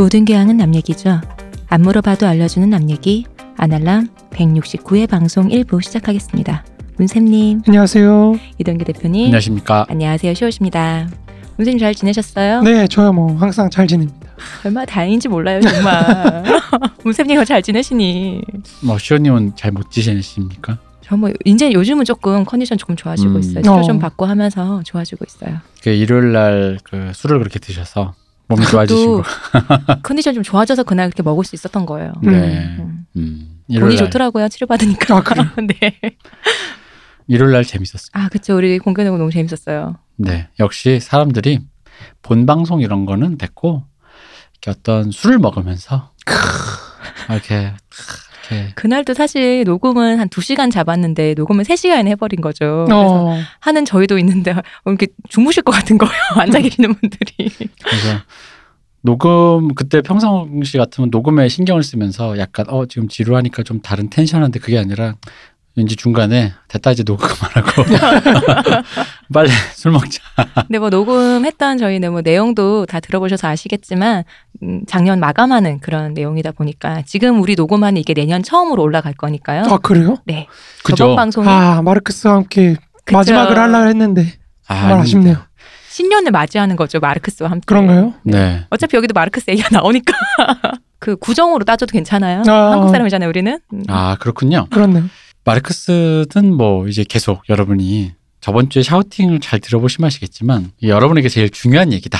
모든 교양은 남 얘기죠. 안 물어봐도 알려주는 남 얘기 아날람 169회 방송 1부 시작하겠습니다. 문쌤님, 안녕하세요. 이동규 대표님, 안녕하십니까. 안녕하세요. 시호십니다. 문쌤님 잘 지내셨어요? 네, 저야 뭐 항상 잘 지냅니다. 얼마나 다행인지 몰라요, 정말. 문쌤님 잘 지내시니? 뭐 시호님은 잘 못 지내십니까? 저뭐 이제 요즘은 조금 컨디션 조금 좋아지고 음. 있어요. 치료 어. 좀 받고 하면서 좋아지고 있어요. 그 일요일 날 그 술을 그렇게 드셔서 몸이 좋아지신 거. 컨디션 좀 좋아져서 그날 그렇게 먹을 수 있었던 거예요. 음. 네. 음. 음. 돈이 좋더라고요. 치료 받으니까. 아, 그래요? 네. 일요일 날 재밌었어요. 아, 그쵸. 우리 공개되고 너무 재밌었어요. 네. 역시 사람들이 본 방송 이런 거는 됐고 어떤 술을 먹으면서 이렇게 이렇게 그날도 사실 녹음은 한 2시간 잡았는데 녹음은 3시간에 해버린 거죠. 그래서 어, 하는 저희도 있는데 어, 이렇게 주무실 것 같은 거예요. 앉아 계시는 분들이. 그래서 녹음 그때 평상시 같으면 녹음에 신경을 쓰면서 약간 어 지금 지루하니까 좀 다른 텐션 한데 그게 아니라 왠지 중간에 됐다 이제 녹음 그만하고 빨리 술 먹자. 근데 뭐 녹음했던 저희는 뭐 내용도 다 들어보셔서 아시겠지만 음, 작년 마감하는 그런 내용이다 보니까 지금 우리 녹음하는 이게 내년 처음으로 올라갈 거니까요. 아 그래요? 네. 그죠? 저번 방송이 아 마르크스와 함께 그쵸. 마지막을 하려 했는데 정말 아닙니다. 아쉽네요. 신년을 맞이하는 거죠. 마르크스와 함께. 그런가요? 네. 어차피 여기도 마르크스 얘기가 나오니까 그 구정으로 따져도 괜찮아요. 아. 한국 사람이잖아요, 우리는. 음. 아 그렇군요. 그렇네요. 마르크스는 뭐 이제 계속 여러분이 저번 주에 샤우팅을 잘 들어보시면 아시겠지만 여러분에게 제일 중요한 얘기다.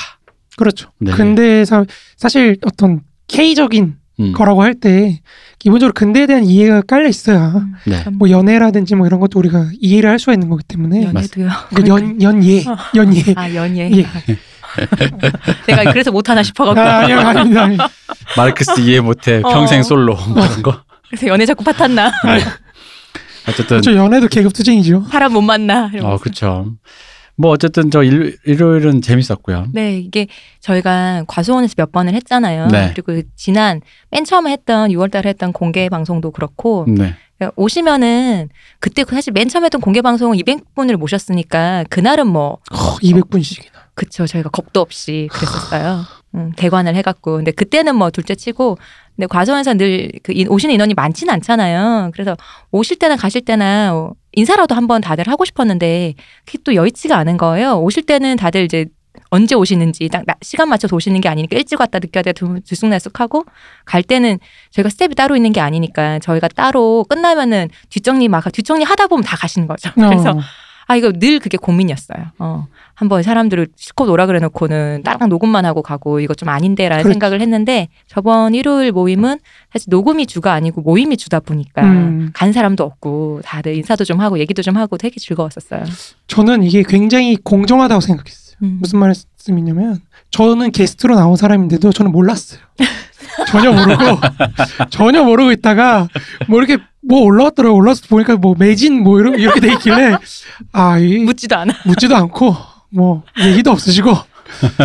그렇죠. 네. 근대사 사실 어떤 K적인 음. 거라고 할 때 기본적으로 근대에 대한 이해가 깔려 있어야 음, 네. 뭐 연애라든지 뭐 이런 것도 우리가 이해를 할 수가 있는 거기 때문에 연애도요. 그 연, 연예 연예 아 연예. 예. 내가 그래서 못하나 싶어갖고 아, 아니요 아닙니다. 마르크스 이해 못해 어. 평생 솔로 뭐 그런 거. 그래서 연애 자꾸 파탄나. 어쨌든 저 연애도 계급 투쟁이죠. 사람 못 만나. 이러면서. 어 그렇죠. 뭐 어쨌든 저 일, 일요일은 재밌었고요. 네, 이게 저희가 과수원에서 몇 번을 했잖아요. 네. 그리고 지난 맨 처음에 했던 6월달에 했던 공개 방송도 그렇고 네. 오시면은 그때 사실 맨 처음에 했던 공개 방송은 200분을 모셨으니까 그날은 뭐 어, 200분씩이나. 그쵸 저희가 겁도 없이 그랬었어요. 음, 대관을 해갖고 근데 그때는 뭐 둘째 치고 근데 과수원에서 늘 그 오시는 인원이 많지는 않잖아요. 그래서 오실 때나 가실 때나 어, 인사라도 한번 다들 하고 싶었는데 그게 또 여의치가 않은 거예요. 오실 때는 다들 이제 언제 오시는지 딱 나- 시간 맞춰서 오시는 게 아니니까 일찍 왔다 늦게 왔다 들- 들쑥날쑥하고 갈 때는 저희가 스텝이 따로 있는 게 아니니까 저희가 따로 끝나면은 뒷정리 막 뒷정리 하다 보면 다 가시는 거죠. 그래서 어. 아 이거 늘 그게 고민이었어요. 어. 한번 사람들을 실컷 오라 그래 놓고는 따랑 녹음만 하고 가고 이거 좀 아닌데라는 그렇지. 생각을 했는데 저번 일요일 모임은 사실 녹음이 주가 아니고 모임이 주다 보니까 음. 간 사람도 없고 다들 인사도 좀 하고 얘기도 좀 하고 되게 즐거웠었어요. 저는 이게 굉장히 공정하다고 생각했어요. 음. 무슨 말씀이냐면 저는 게스트로 나온 사람인데도 저는 몰랐어요. 전혀 모르고 전혀 모르고 있다가 뭐 이렇게 뭐 올라왔더라고 올라와서 보니까 뭐 매진 뭐 이런 이렇게 돼 있길래 아 이 묻지도 않아. 묻지도 않고 뭐 얘기도 없으시고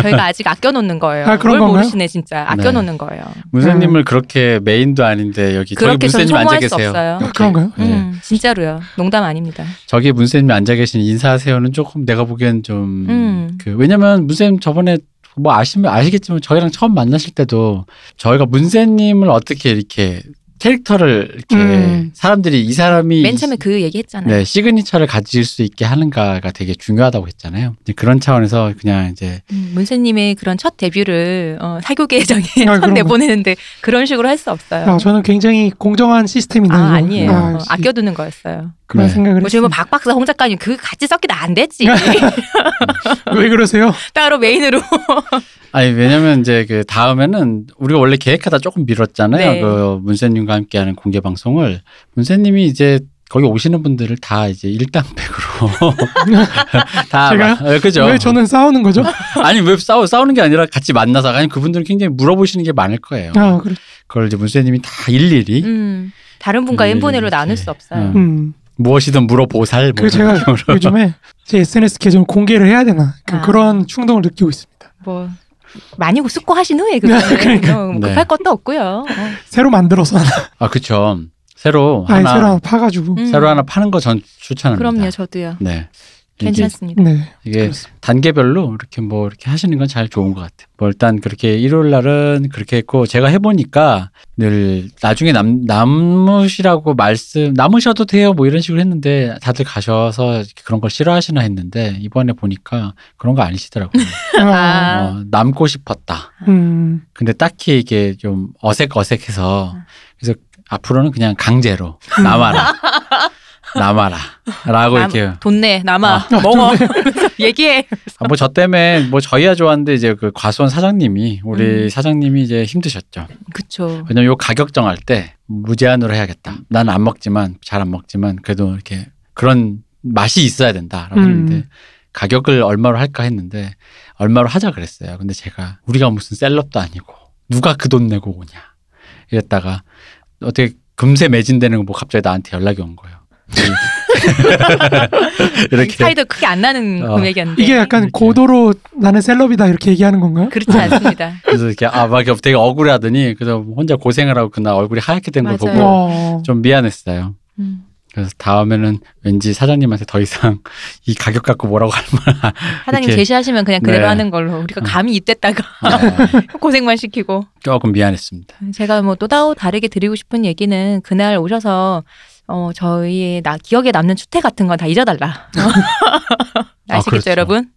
저희가 아직 아껴놓는 거예요. 아, 그런 뭘 건가요? 모르시네 진짜 아껴놓는 거예요. 문세님을 그렇게 메인도 아닌데 여기 저기 그렇게 전 문세님 앉아 계세요. 없어요. 아, 그런가요? 네. 음, 진짜로요. 농담 아닙니다. 저기 문세님 앉아 계신 인사하세요는 조금 내가 보기엔 좀 음. 그 왜냐면 문세님 저번에 뭐 아시면 아시겠지만 저희랑 처음 만나실 때도 저희가 문세님을 어떻게 이렇게 캐릭터를 이렇게 음. 사람들이 이 사람이 맨 처음에 그 얘기 했잖아요. 네, 시그니처를 가질 수 있게 하는가가 되게 중요하다고 했잖아요. 이제 그런 차원에서 그냥 이제 음, 문세님의 그런 첫 데뷔를 어, 사교계 회장에 아, 처음 내보내는데 그런 식으로 할 수 없어요. 아, 저는 굉장히 공정한 시스템이다. 아. 아니에요. 아, 어, 아껴두는 거였어요. 그런 네. 생각을 뭐 지금 했어요. 박 박사 홍 작가님 그 같이 섞이면 안 되지. 왜 그러세요? 따로 메인으로. 아니 왜냐면 이제 그 다음에는 우리가 원래 계획하다 조금 미뤘잖아요. 네. 그 문세님과 함께하는 공개 방송을 문세님이 이제 거기 오시는 분들을 다 이제 일당백으로 다 제가요? 마- 예, 그죠? 왜 저는 싸우는 거죠? 아니 왜 싸우 싸우는 게 아니라 같이 만나서 아니 그분들은 굉장히 물어보시는 게 많을 거예요. 아, 그래. 그걸 이제 문세님이 다 일일이 음, 다른 분과 이렇게. 나눌 수 없어요. 음. 음. 무엇이든 물어보살. 뭐그 제가 느낌으로. 요즘에 제 SNS 계정 공개를 해야 되나 그- 아. 그런 충동을 느끼고 있습니다. 뭐 많이 숙고 하신 후에 그거는 그러니까. 어, 네. 급할 것도 없고요. 어. 새로 만들어서 하나, 아 그쵸. 새로 아니, 하나 새로 하나 파가지고 음. 새로 하나 파는 거 전 추천합니다. 그럼요, 저도요. 네. 이게, 괜찮습니다. 네. 이게 그렇습니다. 단계별로 이렇게 뭐 이렇게 하시는 건 잘 좋은 것 같아요. 뭐 일단 그렇게 일요일 날은 그렇게 했고 제가 해보니까 늘 나중에 남 남으시라고 말씀 남으셔도 돼요 뭐 이런 식으로 했는데 다들 가셔서 그런 걸 싫어하시나 했는데 이번에 보니까 그런 거 아니시더라고요. 아, 어, 남고 싶었다. 음, 근데 딱히 이게 좀 어색 어색해서 그래서 앞으로는 그냥 강제로 음. 남아라. 남아라. 라고 남- 이렇게 돈 내, 남아, 아. 먹어. 얘기해. 아, 뭐저 때문에 뭐 저희야 좋았는데 이제 그 과수원 사장님이 우리 음. 사장님이 이제 힘드셨죠. 그쵸. 왜냐면 요 가격 정할 때 무제한으로 해야겠다. 난 안 먹지만 잘 안 먹지만 그래도 이렇게 그런 맛이 있어야 된다라고 음. 했는데 가격을 얼마로 할까 했는데 얼마로 하자 그랬어요. 근데 제가 우리가 무슨 셀럽도 아니고 누가 그 돈 내고 오냐 이랬다가 어떻게 금세 매진되는 거 뭐 갑자기 나한테 연락이 온 거예요. 이렇게 차이도 크게 안 나는 어. 금액이었는데. 이게 약간 이렇게. 고도로 나는 셀럽이다 이렇게 얘기하는 건가요? 그렇지 않습니다. 그래서 이렇게 아막 되게 억울해하더니 그래서 혼자 고생을 하고 그날 얼굴이 하얗게 된 걸. 보고 어, 좀 미안했어요. 음. 그래서 다음에는 왠지 사장님한테 더 이상 이 가격 갖고 뭐라고 할 만한 사장님 이렇게. 제시하시면 그냥 그대로 네. 하는 걸로 우리가 어. 감히 입댔다가 네, 고생만 시키고 조금 미안했습니다. 제가 뭐 또 다르게 드리고 싶은 얘기는 그날 오셔서 어 저희의 나 기억에 남는 추태 같은 건 다 잊어달라. 아시겠죠 그렇죠. 여러분?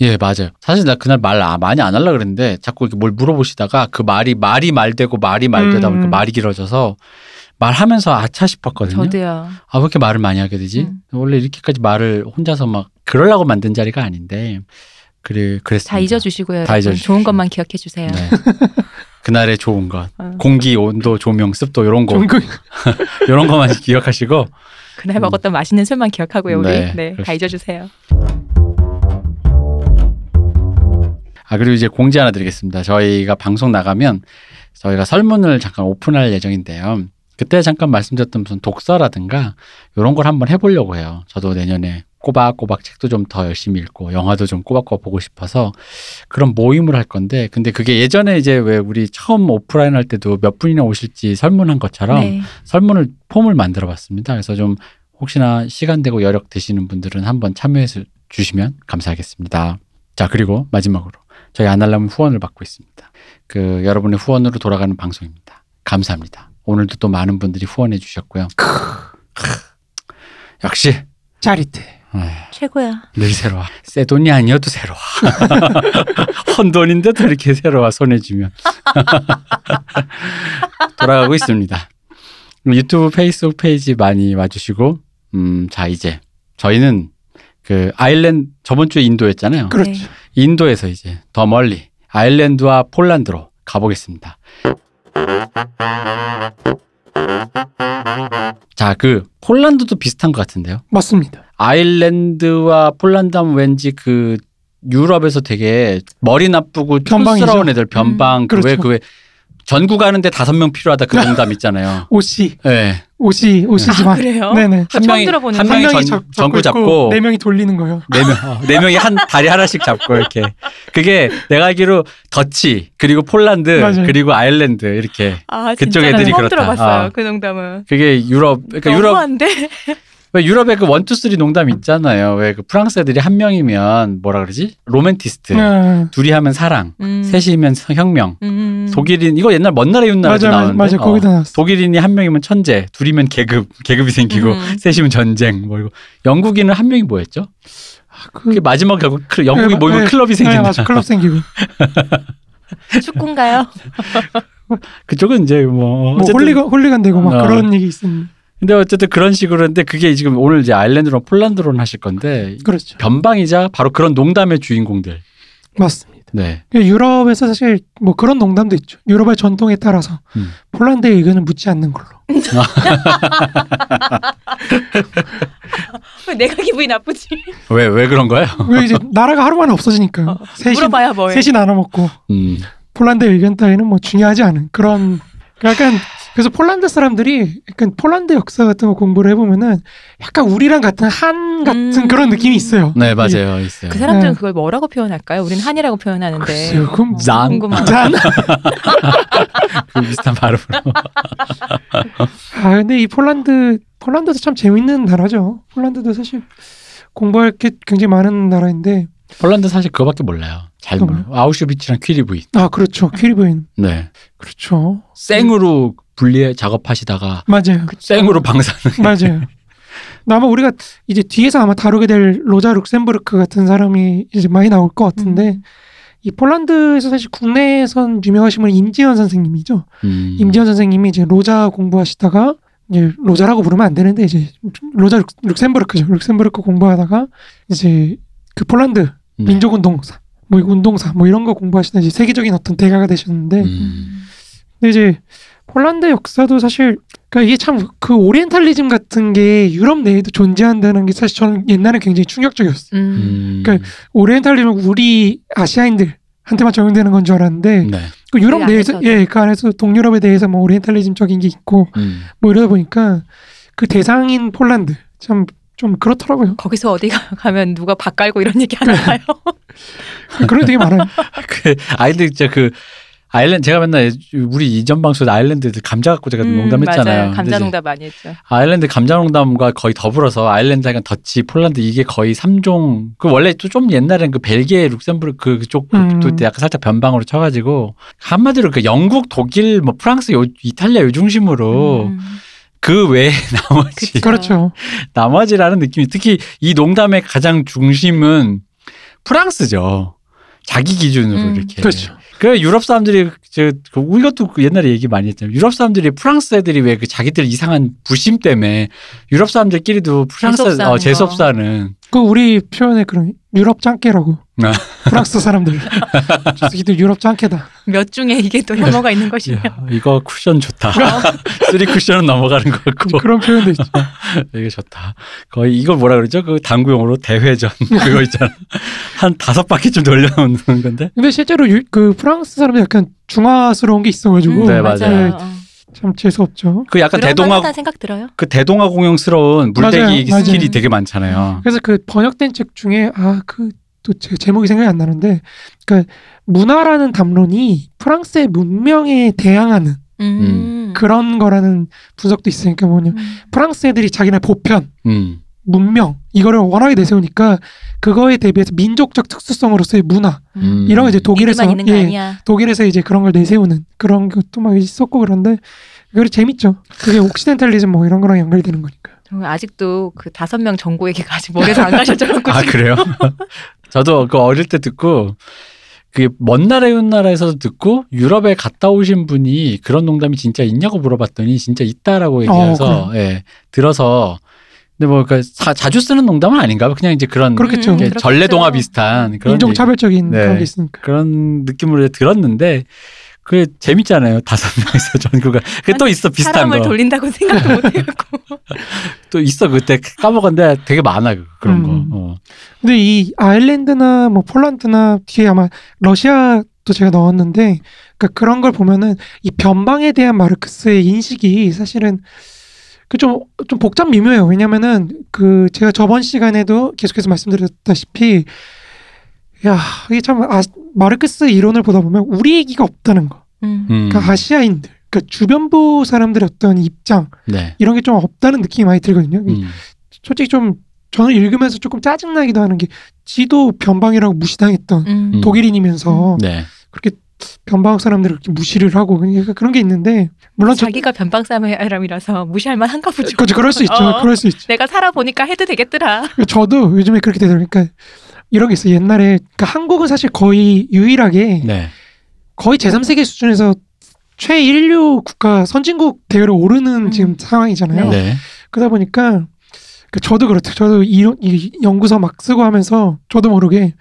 예, 맞아요. 사실 나 그날 말 아- 많이 안 하려고 그랬는데 자꾸 이렇게 뭘 물어보시다가 그 말이 말이 말되고 말이 말되다 보니까 음. 말이 길어져서 말하면서 아차 싶었거든요. 저도요. 아, 왜 이렇게 말을 많이 하게 되지? 음. 원래 이렇게까지 말을 혼자서 막 그러려고 만든 자리가 아닌데 그래 그랬습니다. 다 잊어주시고요. 다. 잊어주십시오. 좋은 것만 기억해 주세요. 네. 그날의 좋은 것, 어. 공기, 온도, 조명, 습도 이런 거, 이런 것만 기억하시고 그날 음. 먹었던 맛있는 술만 기억하고요. 우리 네, 네, 다. 잊어주세요. 아 그리고 이제 공지 하나 드리겠습니다. 저희가 방송 나가면 저희가 설문을 잠깐 오픈할 예정인데요. 그때 잠깐 말씀드렸던 무슨 독서라든가 이런 걸 한번 해보려고 해요. 저도 내년에 꼬박꼬박 책도 좀 더 열심히 읽고 영화도 좀 꼬박꼬박 보고 싶어서 그런 모임을 할 건데 근데 그게 예전에 이제 왜 우리 처음 오프라인 할 때도 몇 분이나 오실지 설문한 것처럼 네. 설문을 폼을 만들어 봤습니다. 그래서 좀 혹시나 시간 되고 여력 되시는 분들은 한번 참여해 주시면 감사하겠습니다. 자, 그리고 마지막으로 저희 아날람 후원을 받고 있습니다. 그 여러분의 후원으로 돌아가는 방송입니다. 감사합니다. 오늘도 또 많은 분들이 후원해 주셨고요. 역시 짜릿해. 에휴, 최고야. 늘 새로워. 새 돈이 아니어도 새로워. 헌 돈인데도 이렇게 새로워 손에 쥐면. 돌아가고 있습니다. 유튜브 페이스북 페이지 많이 와주시고, 음, 자, 이제 저희는 그 아일랜드, 저번 주에 인도였잖아요. 그렇죠. 네. 인도에서 이제 더 멀리 아일랜드와 폴란드로 가보겠습니다. 자, 그 폴란드도 비슷한 것 같은데요. 맞습니다. 아일랜드와 폴란드 하면 왠지 그 유럽에서 되게 머리 나쁘고. 촌스러운 애들 변방 음, 그왜 그렇죠. 그왜 전구 가는데 다섯 명 필요하다 그 농담 있잖아요. 옷이 예. 옷이 아, 옷이지만 그래요? 네네. 한 처음 명이 들어보는 한 거. 명이 한 명이 전, 잡, 전구 잡고 네 명이 돌리는 거요. 네 명, 어, 네 명이 한 다리 하나씩 잡고 이렇게. 그게 내가 알기로 더치 그리고 폴란드 맞아요. 그리고 아일랜드 이렇게 아, 그쪽 애들이 처음 그렇다. 들어봤어요. 아. 그 농담은. 그게 유럽 그러니까 유럽 너무한데? 왜 유럽에 그 one two three 농담 있잖아요. 왜 그 프랑스 애들이 한 명이면 뭐라 그러지? 로맨티스트. 네. 둘이 하면 사랑. 음. 셋이면 혁명. 음. 독일인 이거 옛날 먼 나라 이웃 나라에도 맞아 맞아 나오는데. 맞아 어. 거기다 나왔어. 독일인이 한 명이면 천재, 둘이면 계급, 계급이 생기고 음. 셋이면 전쟁. 뭐 이거. 영국인은 한 명이 뭐였죠? 그 그게 마지막 결국 클- 영국이 네, 모이면 네. 클럽이 네, 생긴다. 맞아 클럽 생기고 축구인가요? 그쪽은 이제 뭐 뭐 홀리건 홀리건 되고 막 어. 그런 얘기 있습니다. 근데 어쨌든 그런 식으로 했는데 그게 지금 오늘 이제 아일랜드로 폴란드로는 하실 건데 그렇죠. 변방이자 바로 그런 농담의 주인공들. 맞습니다. 네. 유럽에서 사실 뭐 그런 농담도 있죠. 유럽의 전통에 따라서 음. 폴란드의 의견은 묻지 않는 걸로. 왜 내가 기분이 나쁘지? 왜 왜 그런 거예요? 왜 이제 나라가 하루 만에 없어지니까 셋이 물어봐야 뭐해. 셋이 나눠 먹고 음. 폴란드의 의견 따위는 뭐 중요하지 않은 그런 약간 그래서 폴란드 사람들이 약간 폴란드 역사 같은 거 공부를 해보면은 약간 우리랑 같은 한 같은 음. 그런 느낌이 있어요. 네 맞아요 있어요. 그 사람들은 네. 그걸 뭐라고 표현할까요? 우리는 한이라고 표현하는데. 글쎄요, 그럼 짠. 궁금하다. 짠. 그 비슷한 발음으로. 아 근데 이 폴란드 폴란드도 참 재밌는 나라죠. 폴란드도 사실 공부할 게 굉장히 많은 나라인데 폴란드 사실 그거밖에 몰라요. 잘또 몰라요. 아우슈비츠랑 퀴리부인. 아 그렇죠 퀴리부인 네. 그렇죠 생으로 분리 작업하시다가 맞아요 생으로 방사능. 맞아요. 아마 우리가 이제 뒤에서 아마 다루게 될 로자 룩셈부르크 같은 사람이 이제 많이 나올 것 같은데 음. 이 폴란드에서 사실 국내에선 유명하신 분이 임지현 선생님이죠. 음. 임지현 선생님이 이제 로자 공부하시다가 이제 로자라고 부르면 안 되는데 이제 로자 룩, 룩셈부르크죠. 룩셈부르크 공부하다가 이제 그 폴란드 네. 민족운동사 뭐 운동사 뭐 이런 거 공부하시다 이제 세계적인 어떤 대가가 되셨는데 음. 근데 이제 폴란드 역사도 사실 그러니까 이게 참 그 오리엔탈리즘 같은 게 유럽 내에도 존재한다는 게 사실 저는 옛날에 굉장히 충격적이었어요. 음. 음. 그러니까 오리엔탈리즘은 우리 아시아인들한테만 적용되는 건 줄 알았는데 네. 그 유럽 그 내에서. 예, 그 안에서 동유럽에 대해서 뭐 오리엔탈리즘적인 게 있고 음. 뭐 이러다 보니까 그 대상인 폴란드 참 좀 그렇더라고요. 거기서 어디 가- 가면 누가 밥 깔고 이런 얘기 하나 봐요. 그런 게 되게 많아요. 그 아이들 진짜 그 아일랜드 제가 맨날 우리 이전 방송에 아일랜드 감자 갖고 제가 음, 농담했잖아요. 감자 농담 많이 했죠. 아일랜드 감자 농담과 거의 더불어서 아일랜드 약간 더치 폴란드 이게 거의 삼종그 원래 또 좀 옛날엔 그 벨기에 룩셈부르크 그쪽 음. 그때 약간 살짝 변방으로 쳐가지고 한마디로 그 영국 독일 뭐 프랑스 요, 이탈리아 요 중심으로 음. 그 외에 나머지. 그렇죠. 나머지라는 느낌이 특히 이 농담의 가장 중심은 프랑스죠. 자기 기준으로 음. 이렇게. 그렇죠. 그 유럽 사람들이 저 그, 이것도 그 옛날에 얘기 많이 했잖아요. 유럽 사람들이 프랑스 애들이 왜 그 자기들 이상한 부심 때문에 유럽 사람들끼리도 프랑스 재수없사는 어, 거. 재수없사는 그 우리 표현에 그런 유럽 짱깨라고 아. 프랑스 사람들 저 새끼들 유럽 짱깨다. 몇 중에 이게 또 혐오가 있는 것이며. 야, 이거 쿠션 좋다. 쓰리 쿠션은 넘어가는 것 같고 그런 표현도 있죠. 이게 좋다. 거의 이걸 뭐라 그러죠? 그 당구용어로 대회전 그거 있잖아. 한 다섯 바퀴쯤 돌려놓는 건데. 근데 실제로 유- 그 프랑스 사람들 약간 중화스러운 게 있어가지고 음, 네, 맞아요. 어. 참 재수 없죠. 그 약간 대동아 생각 들어요. 그 대동아 공영스러운 물타기 맞아요, 스킬이 맞아요. 되게 많잖아요. 그래서 그 번역된 책 중에 아그 또 제목이 생각이 안 나는데 그 문화라는 담론이 프랑스의 문명에 대항하는 음. 그런 거라는 분석도 있으니까 뭐냐 음. 프랑스 애들이 자기네 보편 음. 문명 이거를 워낙에 내세우니까 그거에 대비해서 민족적 특수성으로서의 문화 음. 이런 거 이제 독일에서 이들만 있는 거 예, 아니야. 독일에서 이제 그런 걸 내세우는 그런 것도 막 있었고 그런데 그게 재밌죠. 그게 옥시덴탈리즘 뭐 이런 거랑 연결되는 거니까. 저는 아직도 그 다섯 명 정고 얘기가 아직 머리에서 안 가셔져갖고 아. 그래요? 저도 그 어릴 때 듣고 그먼 나라의 나라에서도 듣고 유럽에 갔다 오신 분이 그런 농담이 진짜 있냐고 물어봤더니 진짜 있다라고 얘기해서 예 들어서 근데 뭐그 자주 쓰는 농담은 아닌가 봐 그냥 이제 그런 그렇겠죠. 음. 전래동화 비슷한 그런 인종 차별적인 네. 그런 게 있으니까. 그런 느낌으로 들었는데 그게 재밌잖아요 다섯 명이서 전구가 그게 또 있어 비슷한 사람을 거또 돌린다고 생각도 못해갖고. 있어 그때 까먹었는데 되게 많아 그- 그런 음. 거 어. 근데 이 아일랜드나 뭐 폴란드나 뒤에 아마 러시아도 제가 넣었는데 그러니까 그런 걸 보면은 이 변방에 대한 마르크스의 인식이 사실은 그좀좀 복잡 미묘해요. 왜냐면은 그 제가 저번 시간에도 계속해서 말씀드렸다시피 야 이게 참 아, 마르크스 이론을 보다 보면 우리 얘기가 없다는 거. 음. 음. 그러니까 아시아인들, 그러니까 주변부 사람들의 어떤 입장 네 이런 게 좀 없다는 느낌이 많이 들거든요. 음. 솔직히 좀 저는 읽으면서 조금 짜증나기도 하는 게 지도 변방이라고 무시당했던 음. 음. 독일인이면서 네 그렇게 변방 사람들을 그렇게 무시를 하고 그러니까 그런 게 있는데 물론 저, 자기가 변방 사람이라서 무시할 만한가 보죠. 그렇죠, 그럴 수 있죠. 어. 그럴 수 있죠. 내가 살아보니까 해도 되겠더라. 저도 요즘에 그렇게 되더라고요. 그러니까 이런 게 있어요. 옛날에 그러니까 한국은 사실 거의 유일하게 네. 거의 제3세계 수준에서 최인류 국가 선진국 대열에 오르는 음. 지금 상황이잖아요. 네. 그러다 보니까 그 저도 그렇대요. 저도 이, 이 연구서 막 쓰고 하면서 저도 모르게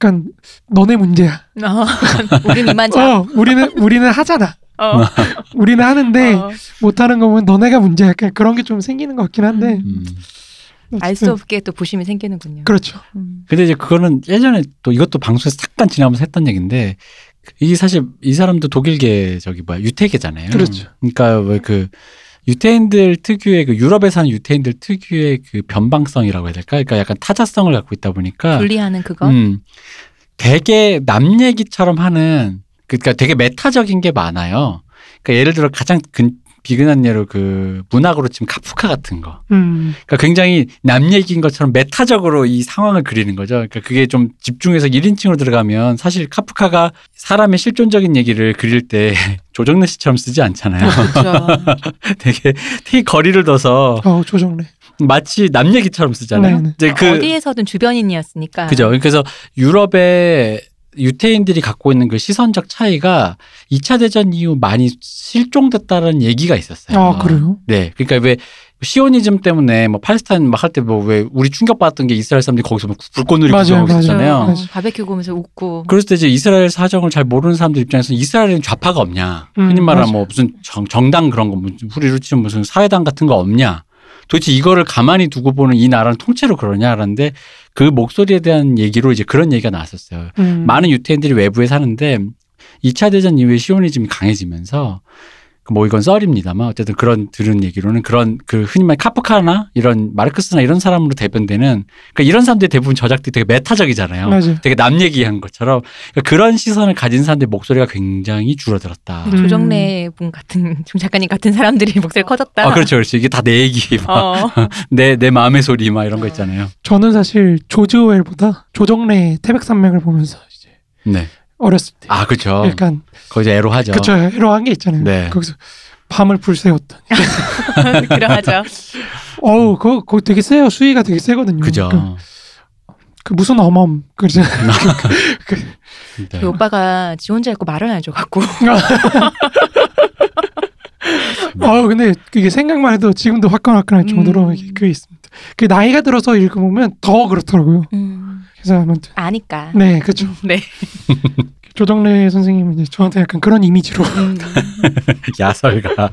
약간 너네 문제야. 어. 우린 이만 자. 어, 우리는 우리는 하잖아. 어. 우리는 하는데 어. 못하는 거 보면 너네가 문제야. 약간 그런 게 좀 생기는 것 같긴 한데. 음. 알수 없게 또 부심이 생기는군요. 그렇죠. 음. 근데 이제 그거는 예전에 또 이것도 방송에서 잠깐 지나면서 했던 얘기인데 이 사실 이 사람도 독일계 저기 뭐야 유태계잖아요. 그렇죠. 그러니까 왜그 유태인들 특유의 그 유럽에 사는 유태인들 특유의 그 변방성이라고 해야 될까? 그러니까 약간 타자성을 갖고 있다 보니까 분리하는 그거. 음, 되게 남 얘기처럼 하는 그러니까 되게 메타적인 게 많아요. 그러니까 예를 들어 가장 근, 비근한 예로 그 문학으로 치면 카프카 같은 거. 음. 그러니까 굉장히 남 얘기인 것처럼 메타적으로 이 상황을 그리는 거죠. 그러니까 그게 좀 집중해서 1인칭으로 들어가면 사실 카프카가 사람의 실존적인 얘기를 그릴 때 조정래 씨처럼 쓰지 않잖아요. 그렇죠. 되게 되게 거리를 둬서 어 조정래. 마치 남 얘기처럼 쓰잖아요. 네네. 이제 그 어디에서든 주변인이었으니까. 그죠. 그래서 유럽의 유태인들이 갖고 있는 그 시선적 차이가 2차 대전 이후 많이 실종됐다는 얘기가 있었어요. 아 그래요? 네. 그러니까 왜 시오니즘 때문에 뭐 팔레스타인 막 할 때 뭐 왜 우리 충격받았던 게 이스라엘 사람들이 거기서 막 불꽃놀이 구경하고. 있었잖아요. 어, 맞아. 바베큐 구우면서 웃고. 때 이제 이스라엘 사정을 잘 모르는 사람들 입장에서는 이스라엘에는 좌파가 없냐. 음, 흔히 말하는 맞아요. 뭐 무슨 정, 정당 그런 거, 무슨 후리로 치면 무슨 사회당 같은 거 없냐. 도대체 이거를 가만히 두고 보는 이 나라는 통째로 그러냐라는데 그 목소리에 대한 얘기로 이제 그런 얘기가 나왔었어요. 음. 많은 유태인들이 외부에 사는데 2차 대전 이후에 시오니즘이 강해지면서 그 뭐 이건 썰입니다만 어쨌든 그런 들은 얘기로는 그런 그 흔히 말 카프카나 이런 마르크스나 이런 사람으로 대변되는 그러니까 이런 사람들이 대부분 저작들이 되게 메타적이잖아요. 맞아요. 되게 남 얘기한 것처럼 그러니까 그런 시선을 가진 사람들의 목소리가 굉장히 줄어들었다. 음. 조정래 분 같은 조 작가님 같은 사람들이 목소리 커졌다. 아 그렇죠, 그렇죠. 이게 다 내 얘기, 어. 내내 마음의 소리 막 이런 거 있잖아요. 저는 사실 조지 오웰보다 조정래 태백산맥을 보면서 이제 네. 어렸을 때 아 그렇죠. 약간 거기서 애로하죠. 그쵸 에러한 게 있잖아요. 네. 거기서 밤을 불새웠던. 그러하죠. 어우 그거, 그거 되게 세요. 수위가 되게 세거든요. 그죠. 그, 그 무슨 어멈 그죠. 네. 그 오빠가 지 혼자 있고 말을 안 해줘갖고. 어우 근데 그게 생각만 해도 지금도 화끈화끈할 정도로 음. 이게 그게 있습니다. 그 나이가 들어서 읽어보면 더 그렇더라고요. 음, 그래서 아무튼 아니까. 네 그렇죠. 네. 조정래 선생님은 이제 저한테 약간 그런 이미지로 음. 야설가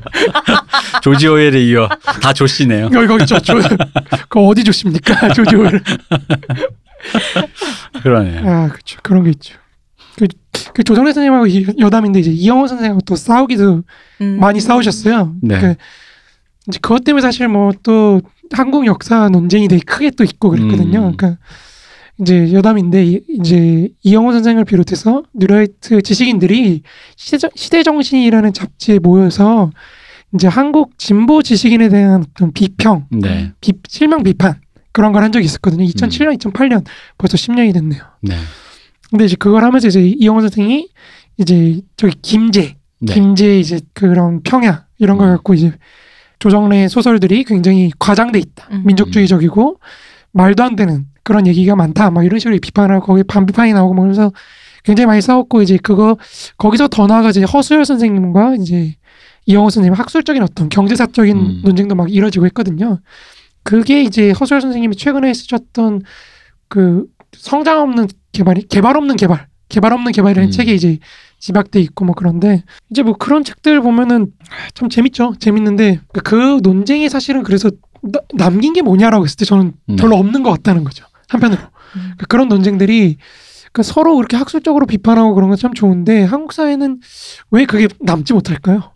조지 오웰에 이어 다 조씨네요. 여기 거기 저, 저, 그 어디 좋습니까 조지 오웰. 그러네요. 아, 그렇죠. 그런 게 있죠. 그, 그 조정래 선생님하고 이- 여담인데 이제 이영호 선생하고 또 싸우기도 음. 많이 싸우셨어요. 네. 그 이제 그것 때문에 사실 뭐 또 한국 역사 논쟁이 되게 크게 또 있고 그랬거든요. 음. 그러니까 이제 여담인데 이- 이제 이영호 선생을 비롯해서 뉴라이트 지식인들이 시대, 정신이라는 잡지에 모여서 이제 한국 진보 지식인에 대한 어떤 비평, 네. 비, 실명 비판 그런 걸 한 적이 있었거든요. 2007년, 2008년 벌써 10년이 됐네요. 네. 근데 이제 그걸 하면서 이제 이영호 선생이 이제 저기 김제, 네. 김제 이제 그런 평야 이런 걸 음. 갖고 이제 조정래 소설들이 굉장히 과장돼 있다, 음. 민족주의적이고 말도 안 되는 그런 얘기가 많다, 막 이런 식으로 비판하고 거기 반비판이 나오고 뭐 그러면서 굉장히 많이 싸웠고 이제 그거 거기서 더 나아가 이제 허수열 선생님과 이제 이영호 선생님 학술적인 어떤 경제사적인 음. 논쟁도 막 이뤄지고 했거든요. 그게 이제 허수열 선생님이 최근에 쓰셨던 그 성장 없는 개발이 개발 없는 개발 개발 없는 개발이라는 음. 책에 이제 집약돼 있고 뭐 그런데 이제 뭐 그런 책들 보면은 참 재밌죠 재밌는데 그 논쟁이 사실은 그래서 나- 남긴 게 뭐냐라고 했을 때 저는 네. 별로 없는 것 같다는 거죠 한편으로 음. 그 그런 논쟁들이 그 서로 그렇게 학술적으로 비판하고 그런 건 참 좋은데 한국 사회는 왜 그게 남지 못할까요?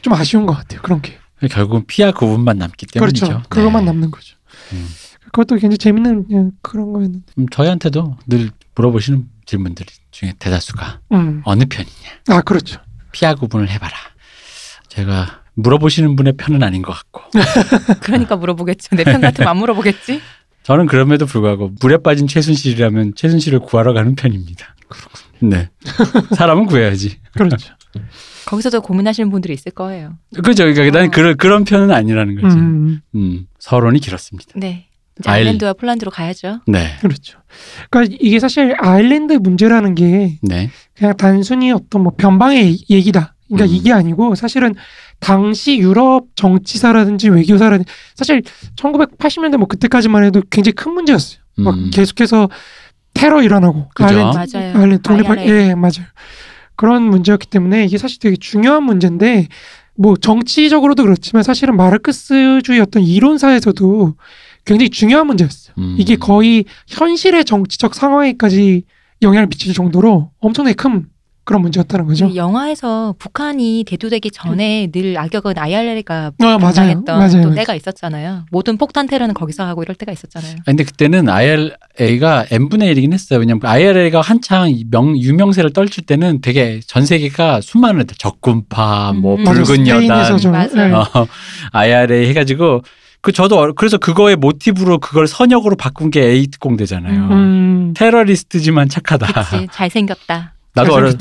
좀 아쉬운 것 같아요 그런 게 결국은 피하 구분만 남기 때문이죠. 그렇죠 그것만 네. 남는 거죠. 음. 그것도 굉장히 재밌는 예, 그런 거였는데. 음, 저희한테도 늘 물어보시는 질문들 중에 대다수가 음. 어느 편이냐 아 그렇죠. 피하 구분을 해봐라. 제가 물어보시는 분의 편은 아닌 것 같고 그러니까 물어보겠죠. 내 편 같으면 안 물어보겠지. 저는 그럼에도 불구하고 물에 빠진 최순실이라면 최순실을 구하러 가는 편입니다. 네. 사람은 구해야지. 그렇죠. 거기서도 고민하시는 분들이 있을 거예요. 그죠. 그러니까 나는 어. 그런 그런 편은 아니라는 거지. 음. 음, 서론이 길었습니다. 네. 이제 아일- 아일랜드와 폴란드로 가야죠. 네. 그렇죠. 그러니까 이게 사실 아일랜드 문제라는 게 네. 그냥 단순히 어떤 뭐 변방의 얘기다. 그러니까 음. 이게 아니고 사실은 당시 유럽 정치사라든지 외교사라든지 사실 1980년대 뭐 그때까지만 해도 굉장히 큰 문제였어요. 막 음. 계속해서 테러 일어나고 그죠. 아일랜드 맞아요. 아일랜드 독립할. 예 맞아요. 그런 문제였기 때문에 이게 사실 되게 중요한 문제인데 뭐 정치적으로도 그렇지만 사실은 마르크스주의 어떤 이론사에서도 굉장히 중요한 문제였어요. 음. 이게 거의 현실의 정치적 상황에까지 영향을 미칠 정도로 엄청나게 큰 그런 문제였다는 거죠. 이 영화에서 북한이 대두되기 전에 늘 악역은 IRA가 아, 맞아요. 담당했던 맞아요. 또 맞아요. 때가 있었잖아요. 모든 폭탄 테러는 거기서 하고 이럴 때가 있었잖아요. 아, 근데 그때는 IRA가 n분의 1이긴 했어요. 왜냐면 IRA가 한창 이 명, 유명세를 떨칠 때는 되게 전 세계가 수많은 애들, 적군파, 뭐 음. 붉은 여단, 좀, 맞아요. 예. 어, IRA 해가지고 그 저도 어- 그래서 그거의 모티브로 그걸 선역으로 바꾼 게 A특공대잖아요. 음, 테러리스트지만 착하다. 그치 잘생겼다. 나도 어렸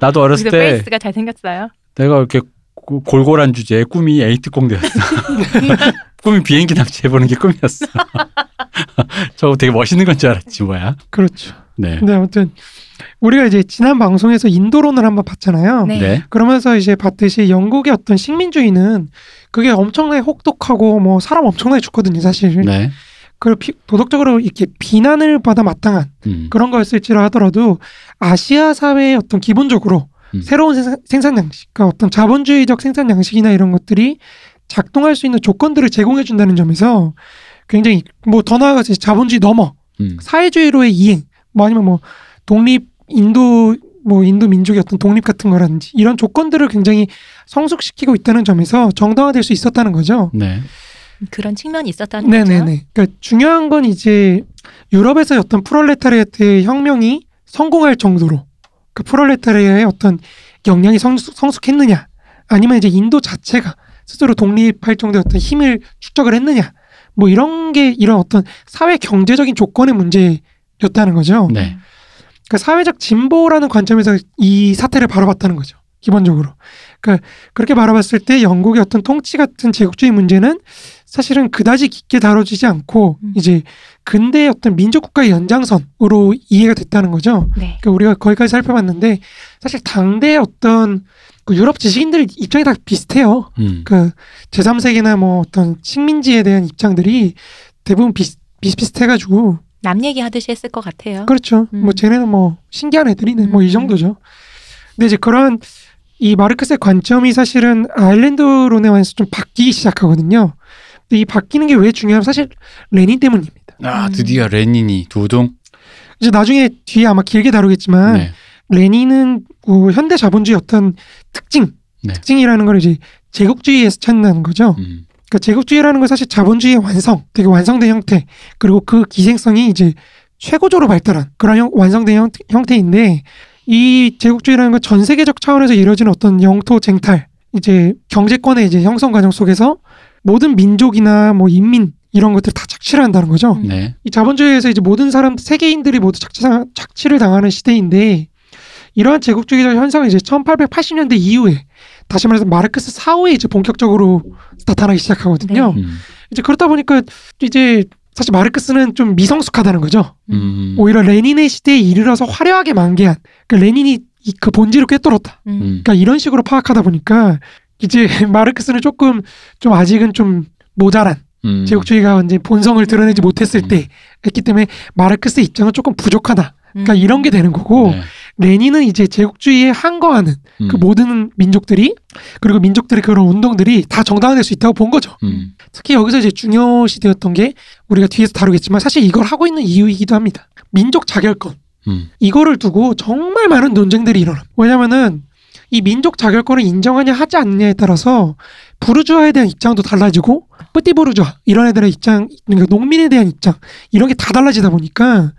나도 어렸을 그래서 때 페이스가 잘 생겼어요. 내가 이렇게 고- 골골한 주제에 꿈이 A특공대였어. 꿈이 비행기 납치해 보는 게 꿈이었어. 저거 되게 멋있는 건 줄 알았지 뭐야. 그렇죠. 네. 근데 아무튼 우리가 이제 지난 방송에서 인도론을 한번 봤잖아요. 네. 네. 그러면서 이제 봤듯이 영국의 어떤 식민주의는 그게 엄청나게 혹독하고 뭐 사람 엄청나게 죽거든요, 사실. 네. 그리고 비- 도덕적으로 이렇게 비난을 받아 마땅한 음. 그런 거였을지라 하더라도 아시아 사회의 어떤 기본적으로 음. 새로운 생산, 생산 양식, 그러니까 어떤 자본주의적 생산 양식이나 이런 것들이 작동할 수 있는 조건들을 제공해 준다는 점에서 굉장히 뭐 더 나아가서 자본주의 넘어 음. 사회주의로의 이행, 뭐 아니면 뭐 독립 인도 뭐 인도 민족의 어떤 독립 같은 거라든지 이런 조건들을 굉장히 성숙시키고 있다는 점에서 정당화될 수 있었다는 거죠. 네. 그런 측면이 있었다는 거죠. 네네네. 그러니까 중요한 건 이제 유럽에서의 어떤 프롤레타리아트의 혁명이 성공할 정도로 그 프롤레타리아의 어떤 역량이 성숙, 성숙했느냐 아니면 이제 인도 자체가 스스로 독립할 정도의 어떤 힘을 축적을 했느냐 뭐 이런 게 이런 어떤 사회 경제적인 조건의 문제였다는 거죠. 네. 그러니까 사회적 진보라는 관점에서 이 사태를 바라봤다는 거죠. 기본적으로. 그러니까 그렇게 바라봤을 때 영국의 어떤 통치 같은 제국주의 문제는 사실은 그다지 깊게 다뤄지지 않고 음. 이제 근대의 어떤 민족 국가의 연장선으로 이해가 됐다는 거죠. 네. 그러니까 우리가 거기까지 살펴봤는데 사실 당대의 어떤 그 유럽 지식인들 입장이 다 비슷해요. 음. 그 제3세계나 뭐 어떤 식민지에 대한 입장들이 대부분 비슷, 비슷 비슷해가지고 남 얘기하듯이 했을 것 같아요. 그렇죠. 음. 뭐 쟤네는 뭐 신기한 애들이네. 뭐이 음. 정도죠. 근데 이제 그런 이 마르크스의 관점이 사실은 아일랜드론에 와서 좀 바뀌기 시작하거든요. 근데 이 바뀌는 게 왜 중요하면 사실 레닌 때문입니다. 아 음. 드디어 레닌이 두둥. 이제 나중에 뒤에 아마 길게 다루겠지만 네. 레닌은 그 현대 자본주의 어떤 특징, 네. 특징이라는 걸 이제 제국주의에서 찾는 거죠. 음. 그러니까 제국주의라는 건 사실 자본주의의 완성, 되게 완성된 형태, 그리고 그 기생성이 이제 최고조로 발달한 그런 형, 완성된 형, 형태인데 이 제국주의라는 건 전 세계적 차원에서 이루어지는 어떤 영토 쟁탈, 이제 경제권의 이제 형성 과정 속에서 모든 민족이나 뭐 인민 이런 것들 다 착취를 한다는 거죠. 음. 네. 이 자본주의에서 이제 모든 사람 세계인들이 모두 착취, 착취를 당하는 시대인데 이러한 제국주의적 현상은 이제 1880년대 이후에 다시 말해서 마르크스 사후에 이제 본격적으로 나타나기 시작하거든요. 네. 음. 이제 그렇다 보니까 이제 사실 마르크스는 좀 미성숙하다는 거죠. 음. 오히려 레닌의 시대에 이르러서 화려하게 만개한 그 레닌이 이- 그 본질을 꿰뚫었다. 음. 음. 그러니까 이런 식으로 파악하다 보니까 이제 마르크스는 조금 좀 아직은 좀 모자란 음. 제국주의가 이제 본성을 드러내지 못했을 음. 때 했기 때문에 마르크스 입장은 조금 부족하다. 그러니까 음. 이런 게 되는 거고 네. 레닌은 이제 제국주의에 항거하는 음. 그 모든 민족들이 그리고 민족들의 그런 운동들이 다 정당화될 수 있다고 본 거죠. 음. 특히 여기서 이제 중요시 되었던 게 우리가 뒤에서 다루겠지만 사실 이걸 하고 있는 이유이기도 합니다. 민족 자결권 음. 이거를 두고 정말 많은 논쟁들이 일어나. 왜냐면은 이 민족 자결권을 인정하냐 하지 않느냐에 따라서 부르주아에 대한 입장도 달라지고 뿌띠 부르주아 이런 애들의 입장, 그러니까 농민에 대한 입장 이런 게 다 달라지다 보니까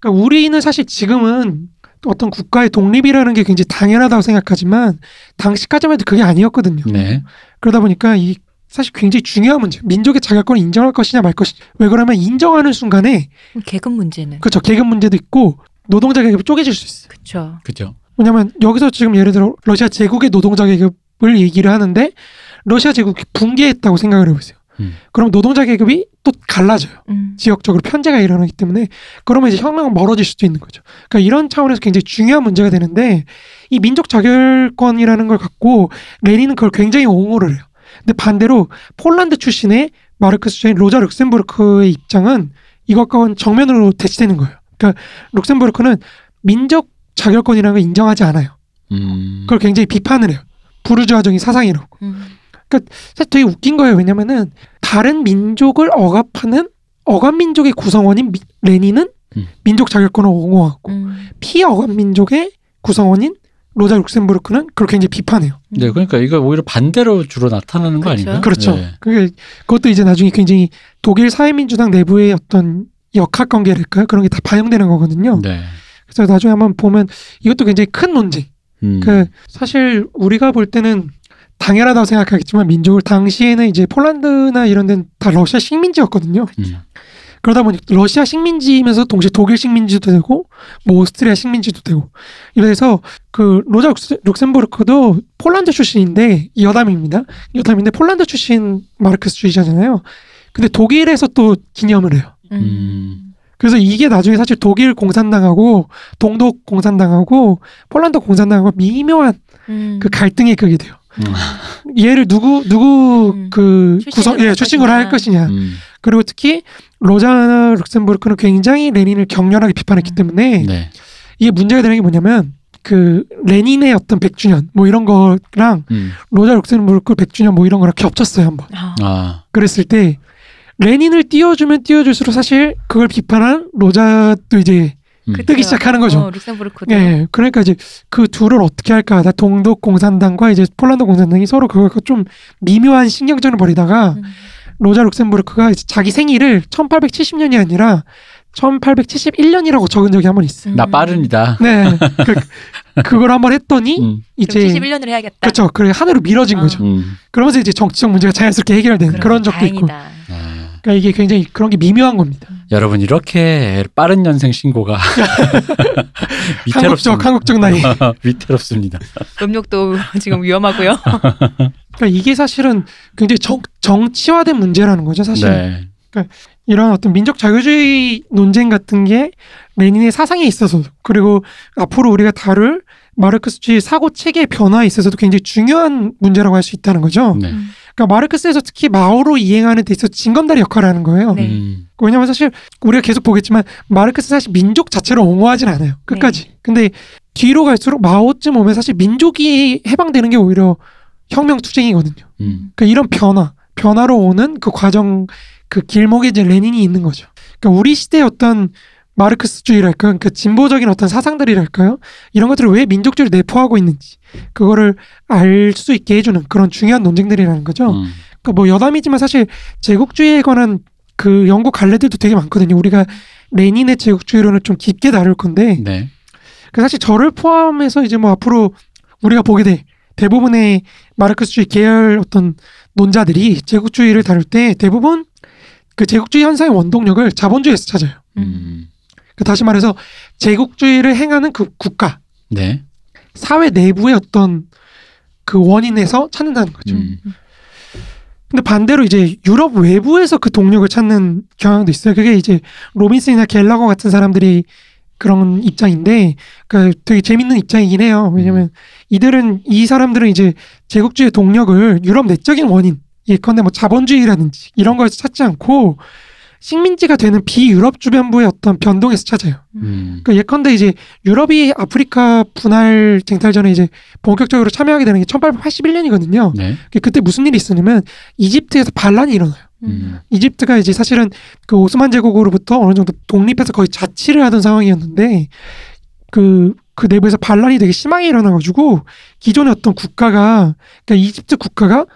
그러니까 우리는 사실 지금은 어떤 국가의 독립이라는 게 굉장히 당연하다고 생각하지만 당시까지만 해도 그게 아니었거든요. 네. 그러다 보니까 이 사실 굉장히 중요한 문제. 민족의 자결권을 인정할 것이냐 말 것이냐. 왜 그러면 인정하는 순간에 계급 문제는 그렇죠 계급 문제도 있고 노동자 계급이 쪼개질 수 있어요. 그렇죠. 그죠. 왜냐면 여기서 지금 예를 들어 러시아 제국의 노동자 계급을 얘기를 하는데 러시아 제국이 붕괴했다고 생각을 해보세요. 음. 그럼 노동자 계급이 또 갈라져요. 음. 지역적으로 편제가 일어나기 때문에 그러면 이제 혁명은 멀어질 수도 있는 거죠. 그러니까 이런 차원에서 굉장히 중요한 문제가 되는데 이 민족 자결권이라는 걸 갖고 레닌은 그걸 굉장히 옹호를 해요. 근데 반대로 폴란드 출신의 마르크스 주자인 로자 룩셈부르크의 입장은 이것과는 정면으로 대치되는 거예요. 그러니까 룩셈부르크는 민족 자결권이라는 걸 인정하지 않아요. 음. 그걸 굉장히 비판을 해요. 부르주아적인 사상이라고. 음. 사실 되게 웃긴 거예요. 왜냐면은 다른 민족을 억압하는 억압 민족의 구성원인 미- 레닌은 음. 민족 자결권을 옹호하고 음. 피억압 민족의 구성원인 로자 룩셈부르크는 그걸 굉장히 비판해요. 네, 그러니까 이거 오히려 반대로 주로 나타나는 거 그렇죠. 아닌가요? 그렇죠. 네. 그게 그것도 이제 나중에 굉장히 독일 사회민주당 내부의 어떤 역학 관계랄까요? 그런 게 다 반영되는 거거든요. 네. 그래서 나중에 한번 보면 이것도 굉장히 큰 논쟁. 음. 그 사실 우리가 볼 때는 당연하다고 생각하겠지만 민족을 당시에는 이제 폴란드나 이런 데는 다 러시아 식민지였거든요. 음. 그러다 보니 러시아 식민지이면서 동시에 독일 식민지도 되고 뭐 오스트리아 식민지도 되고 이래서 그 로자 룩셈부르크도 폴란드 출신인데 여담입니다. 여담인데 폴란드 출신 마르크스주의자잖아요. 근데 독일에서 또 기념을 해요. 음. 그래서 이게 나중에 사실 독일 공산당하고 동독 공산당하고 폴란드 공산당하고 미묘한 음. 그 갈등의 극이 돼요. 음. 얘를 누구 누구 음. 그 구성 예할 출신으로 할 것이냐. 음. 그리고 특히 로자나 룩셈부르크는 굉장히 레닌을 격렬하게 비판했기 음. 때문에 네. 이게 문제가 되는 게 뭐냐면 그 레닌의 어떤 100주년 뭐 이런 거랑 음. 로자 룩셈부르크 100주년 뭐 이런 거랑 겹쳤어요 한번. 아. 아. 그랬을 때 레닌을 띄워주면 띄워줄수록 사실 그걸 비판한 로자도 이제 음. 뜨기 시작하는 거죠. 어, 룩셈부르크도. 예, 그러니까 이제 그 둘을 어떻게 할까? 나 동독 공산당과 이제 폴란드 공산당이 서로 그걸 좀 미묘한 신경전을 벌이다가 음. 로자 룩셈부르크가 이제 자기 생일을 1870년이 아니라 1871년이라고 적은 적이 한 번 있어요. 나 빠른이다. 네, 그, 그걸 한 번 했더니 음. 이제 71년을 해야겠다. 그렇죠, 그래 하늘로 미뤄진 어. 거죠. 음. 그러면서 이제 정치적 문제가 자연스럽게 해결된 그런 적도 있고. 다행이다. 아. 그러니까 이게 굉장히 그런 게 미묘한 겁니다. 여러분 이렇게 빠른 년생 신고가 한국적 한국적 나이. 위태롭습니다. 음욕도 지금 위험하고요. 그러니까 이게 사실은 굉장히 정, 정치화된 문제라는 거죠, 사실. 네. 이런 어떤 민족 자유주의 논쟁 같은 게 레닌의 사상에 있어서 그리고 앞으로 우리가 다룰 마르크스주의 사고 체계 변화에 있어서도 굉장히 중요한 문제라고 할 수 있다는 거죠. 네. 그러니까 마르크스에서 특히 마오로 이행하는 데 있어서 징검다리 역할을 하는 거예요. 네. 음. 왜냐하면 사실 우리가 계속 보겠지만 마르크스 사실 민족 자체를 옹호하진 않아요. 끝까지. 근데 뒤로 갈수록 마오쯤 오면 사실 민족이 해방되는 게 오히려 혁명 투쟁이거든요. 음. 그러니까 이런 변화, 변화로 오는 그 과정, 그 길목에 이제 레닌이 있는 거죠. 그러니까 우리 시대의 어떤 마르크스주의랄까요? 그러니까 진보적인 어떤 사상들이랄까요? 이런 것들을 왜 민족주의를 내포하고 있는지 그거를 알 수 있게 해주는 그런 중요한 논쟁들이라는 거죠. 음. 그러니까 뭐 여담이지만 사실 제국주의에 관한 그 연구 갈래들도 되게 많거든요. 우리가 레닌의 제국주의론을 좀 깊게 다룰 건데 네. 그 사실 저를 포함해서 이제 뭐 앞으로 우리가 보게 돼 대부분의 마르크스주의 계열 어떤 논자들이 제국주의를 다룰 때 대부분 그 제국주의 현상의 원동력을 자본주의에서 찾아요. 음. 그 다시 말해서 제국주의를 행하는 그 국가, 네. 사회 내부의 어떤 그 원인에서 찾는다는 거죠. 음. 근데 반대로 이제 유럽 외부에서 그 동력을 찾는 경향도 있어요. 그게 이제 로빈슨이나 갤러거 같은 사람들이 그런 입장인데 그 되게 재밌는 입장이긴 해요. 왜냐면 이들은 이 사람들은 이제 제국주의 동력을 유럽 내적인 원인 예컨대 뭐 자본주의라든지 이런 거에서 찾지 않고 식민지가 되는 비유럽 주변부의 어떤 변동에서 찾아요. 음. 그 예컨대 이제 유럽이 아프리카 분할 쟁탈전에 이제 본격적으로 참여하게 되는 게 1881년이거든요. 네. 그때 무슨 일이 있었냐면 이집트에서 반란이 일어나요. 음. 이집트가 이제 사실은 그 오스만 제국으로부터 어느 정도 독립해서 거의 자치를 하던 상황이었는데 그, 그 내부에서 반란이 되게 심하게 일어나가지고 기존의 어떤 국가가 그러니까 이집트 국가가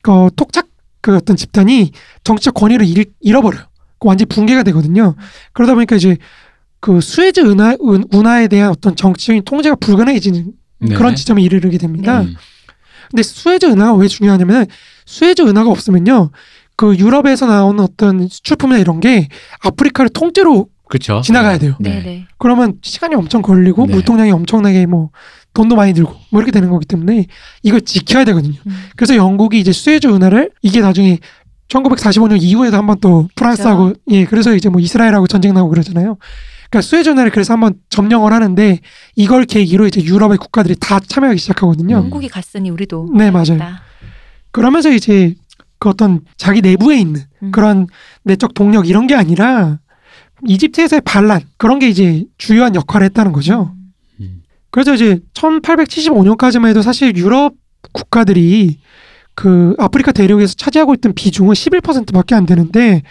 그 톡착 그 어떤 집단이 정치적 권위를 잃, 잃어버려요. 그 완전 히 붕괴가 되거든요. 그러다 보니까 이제 그 수에즈 은하, 은, 운하에 대한 어떤 정치적인 통제가 불가능해지는 네. 그런 지점에 이르게 됩니다. 음. 근데 수에즈 은하가 왜 중요하냐면 수에즈 은하가 없으면요. 그 유럽에서 나오는 어떤 수출품이나 이런 게 아프리카를 통째로 그렇죠. 지나가야 돼요. 네. 네, 네. 그러면 시간이 엄청 걸리고 네. 물동량이 엄청나게 뭐 돈도 많이 들고 뭐 이렇게 되는 거기 때문에 이걸 지켜야 되거든요. 음. 그래서 영국이 이제 수에즈 은하를 이게 나중에 1945년 이후에도 한 번 또 프랑스하고 예 그래서 이제 뭐 이스라엘하고 전쟁 나고 그러잖아요. 그러니까 수에즈 은하를 그래서 한번 점령을 하는데 이걸 계기로 이제 유럽의 국가들이 다 참여하기 시작하거든요. 음. 영국이 갔으니 우리도 네, 맞아요. 그러면서 이제 그 어떤 자기 내부에 있는 음. 그런 내적 동력 이런 게 아니라 이집트에서의 반란 그런 게 이제 주요한 역할을 했다는 거죠. 음. 그래서 이제 1875년까지만 해도 사실 유럽 국가들이 그 아프리카 대륙에서 차지하고 있던 비중은 11%밖에 안 되는데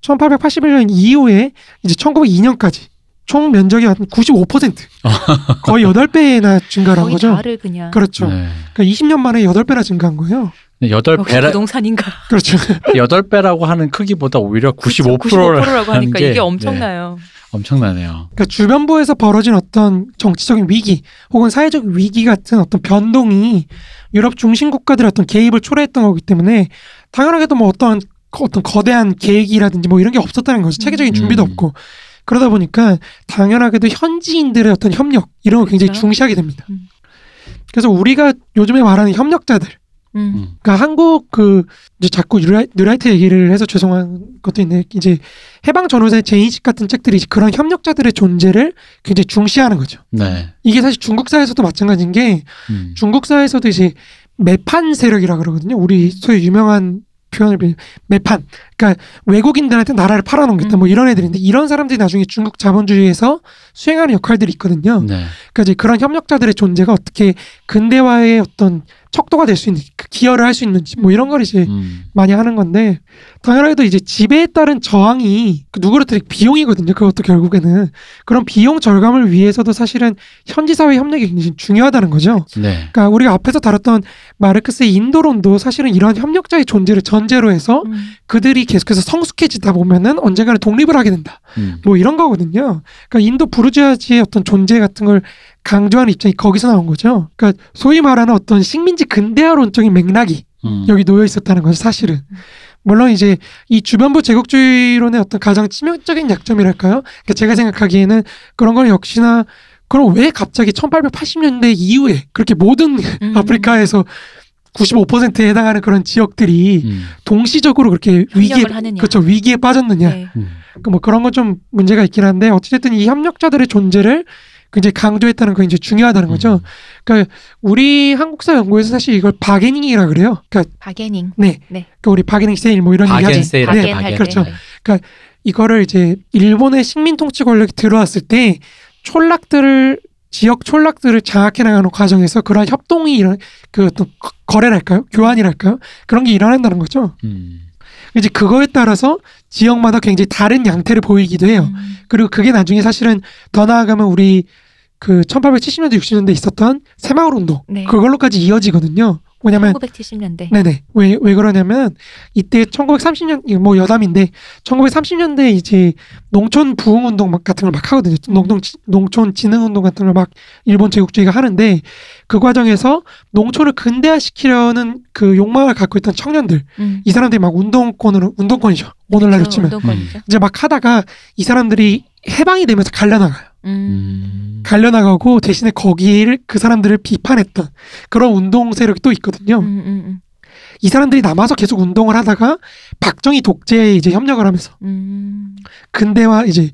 1881년 이후에 이제 1902년까지 총 면적이 한 95% 거의 8배나 증가한 거의 거죠. 다를 그냥. 그렇죠. 네. 그러니까 20년 만에 8배나 증가한 거예요. 여덟 배라 부동산인가. 그렇죠. 여덟 배라고 하는 크기보다 오히려 95%를 95%라고 하니까 게, 이게 엄청나요. 네, 엄청나네요. 그러니까 주변부에서 벌어진 어떤 정치적인 위기 혹은 사회적 위기 같은 어떤 변동이 유럽 중심 국가들의 어떤 개입을 초래했던 거기 때문에 당연하게도 뭐 어떤 어떤 거대한 계획이라든지 뭐 이런 게 없었다는 거죠. 체계적인 준비도 음. 없고 그러다 보니까 당연하게도 현지인들의 어떤 협력 이런 걸 굉장히 그렇죠. 중시하게 됩니다. 음. 그래서 우리가 요즘에 말하는 협력자들 음. 음. 그러니까 한국 그 이제 자꾸 뉴라이, 뉴라이트 얘기를 해서 죄송한 것도 있는데 이제 해방 전후사의 재인식 같은 책들이 그런 협력자들의 존재를 굉장히 중시하는 거죠. 네. 이게 사실 중국사에서도 마찬가지인 게 음. 중국사에서도 이제 매판 세력이라 그러거든요. 우리 소위 유명한 표현을 빌 매판. 그러니까 외국인들한테 나라를 팔아넘겼다 뭐 이런 애들인데 이런 사람들이 나중에 중국 자본주의에서 수행하는 역할들이 있거든요. 네. 그러니까 이제 그런 협력자들의 존재가 어떻게 근대화의 어떤 척도가 될 수 있는 그 기여를 할 수 있는지 뭐 이런 걸 이제 음. 많이 하는 건데 당연하게도 이제 지배에 따른 저항이 그 누구를 들 비용이거든요. 그것도 결국에는 그런 비용 절감을 위해서도 사실은 현지 사회 협력이 굉장히 중요하다는 거죠. 네. 그러니까 우리가 앞에서 다뤘던 마르크스의 인도론도 사실은 이러한 협력자의 존재를 전제로 해서 음. 그들이 계속해서 성숙해지다 보면은 언젠가는 독립을 하게 된다. 음. 뭐 이런 거거든요. 그러니까 인도 부르주아지의 어떤 존재 같은 걸 강조하는 입장이 거기서 나온 거죠. 그러니까 소위 말하는 어떤 식민지 근대화론적인 맥락이 음. 여기 놓여 있었다는 거죠, 사실은. 물론 이제 이 주변부 제국주의론의 어떤 가장 치명적인 약점이랄까요? 그러니까 제가 생각하기에는 그런 걸 역시나 그럼 왜 갑자기 1880년대 이후에 그렇게 모든 음. 아프리카에서 95%에 해당하는 그런 지역들이 음. 동시적으로 그렇게 위기에 하느냐. 그렇죠 위기에 빠졌느냐 네. 음. 그뭐 그런 건 좀 문제가 있긴 한데 어찌됐든 이 협력자들의 존재를 굉장히 강조했다는 거 굉장히 중요하다는 거죠. 음. 그러니까 우리 한국사 연구에서 사실 이걸 바게닝이라 그래요. 그러니까 바게닝. 네, 네. 그러니까 우리 바게닝 세일 뭐 이런 얘기 바겐 하죠. 세일, 네, 바겐 할 때. 그렇죠. 네. 이거를 이제 일본의 식민 통치 권력이 들어왔을 때 촌락들을 지역 촌락들을 장악해 나가는 과정에서 그러한 협동이 이런 그 어떤 거- 거래랄까요, 교환이랄까요, 그런 게 일어난다는 거죠. 음. 이제 그거에 따라서 지역마다 굉장히 다른 양태를 보이기도 해요. 음. 그리고 그게 나중에 사실은 더 나아가면 우리 그 1870년대 60년대 있었던 새마을 운동 네. 그걸로까지 이어지거든요. 왜냐면 1970년대. 네네 왜 왜 그러냐면 이때 1930년 이거 뭐 여담인데 1930년대 이제 농촌 부흥 운동 막 같은 걸 막 하거든요. 농동 농촌 진흥 운동 같은 걸 막 일본 제국주의가 하는데 그 과정에서 농촌을 근대화시키려는 그 욕망을 갖고 있던 청년들 음. 이 사람들이 막 운동권으로 운동권이죠. 오늘날로. 치면 운동권이죠. 이제 막 하다가 이 사람들이 해방이 되면서 갈려나가요. 음. 음. 갈려나가고 대신에 거기를 그 사람들을 비판했던 그런 운동 세력이 또 있거든요. 음, 음, 음. 이 사람들이 남아서 계속 운동을 하다가 박정희 독재에 이제 협력을 하면서 음. 근대화 이제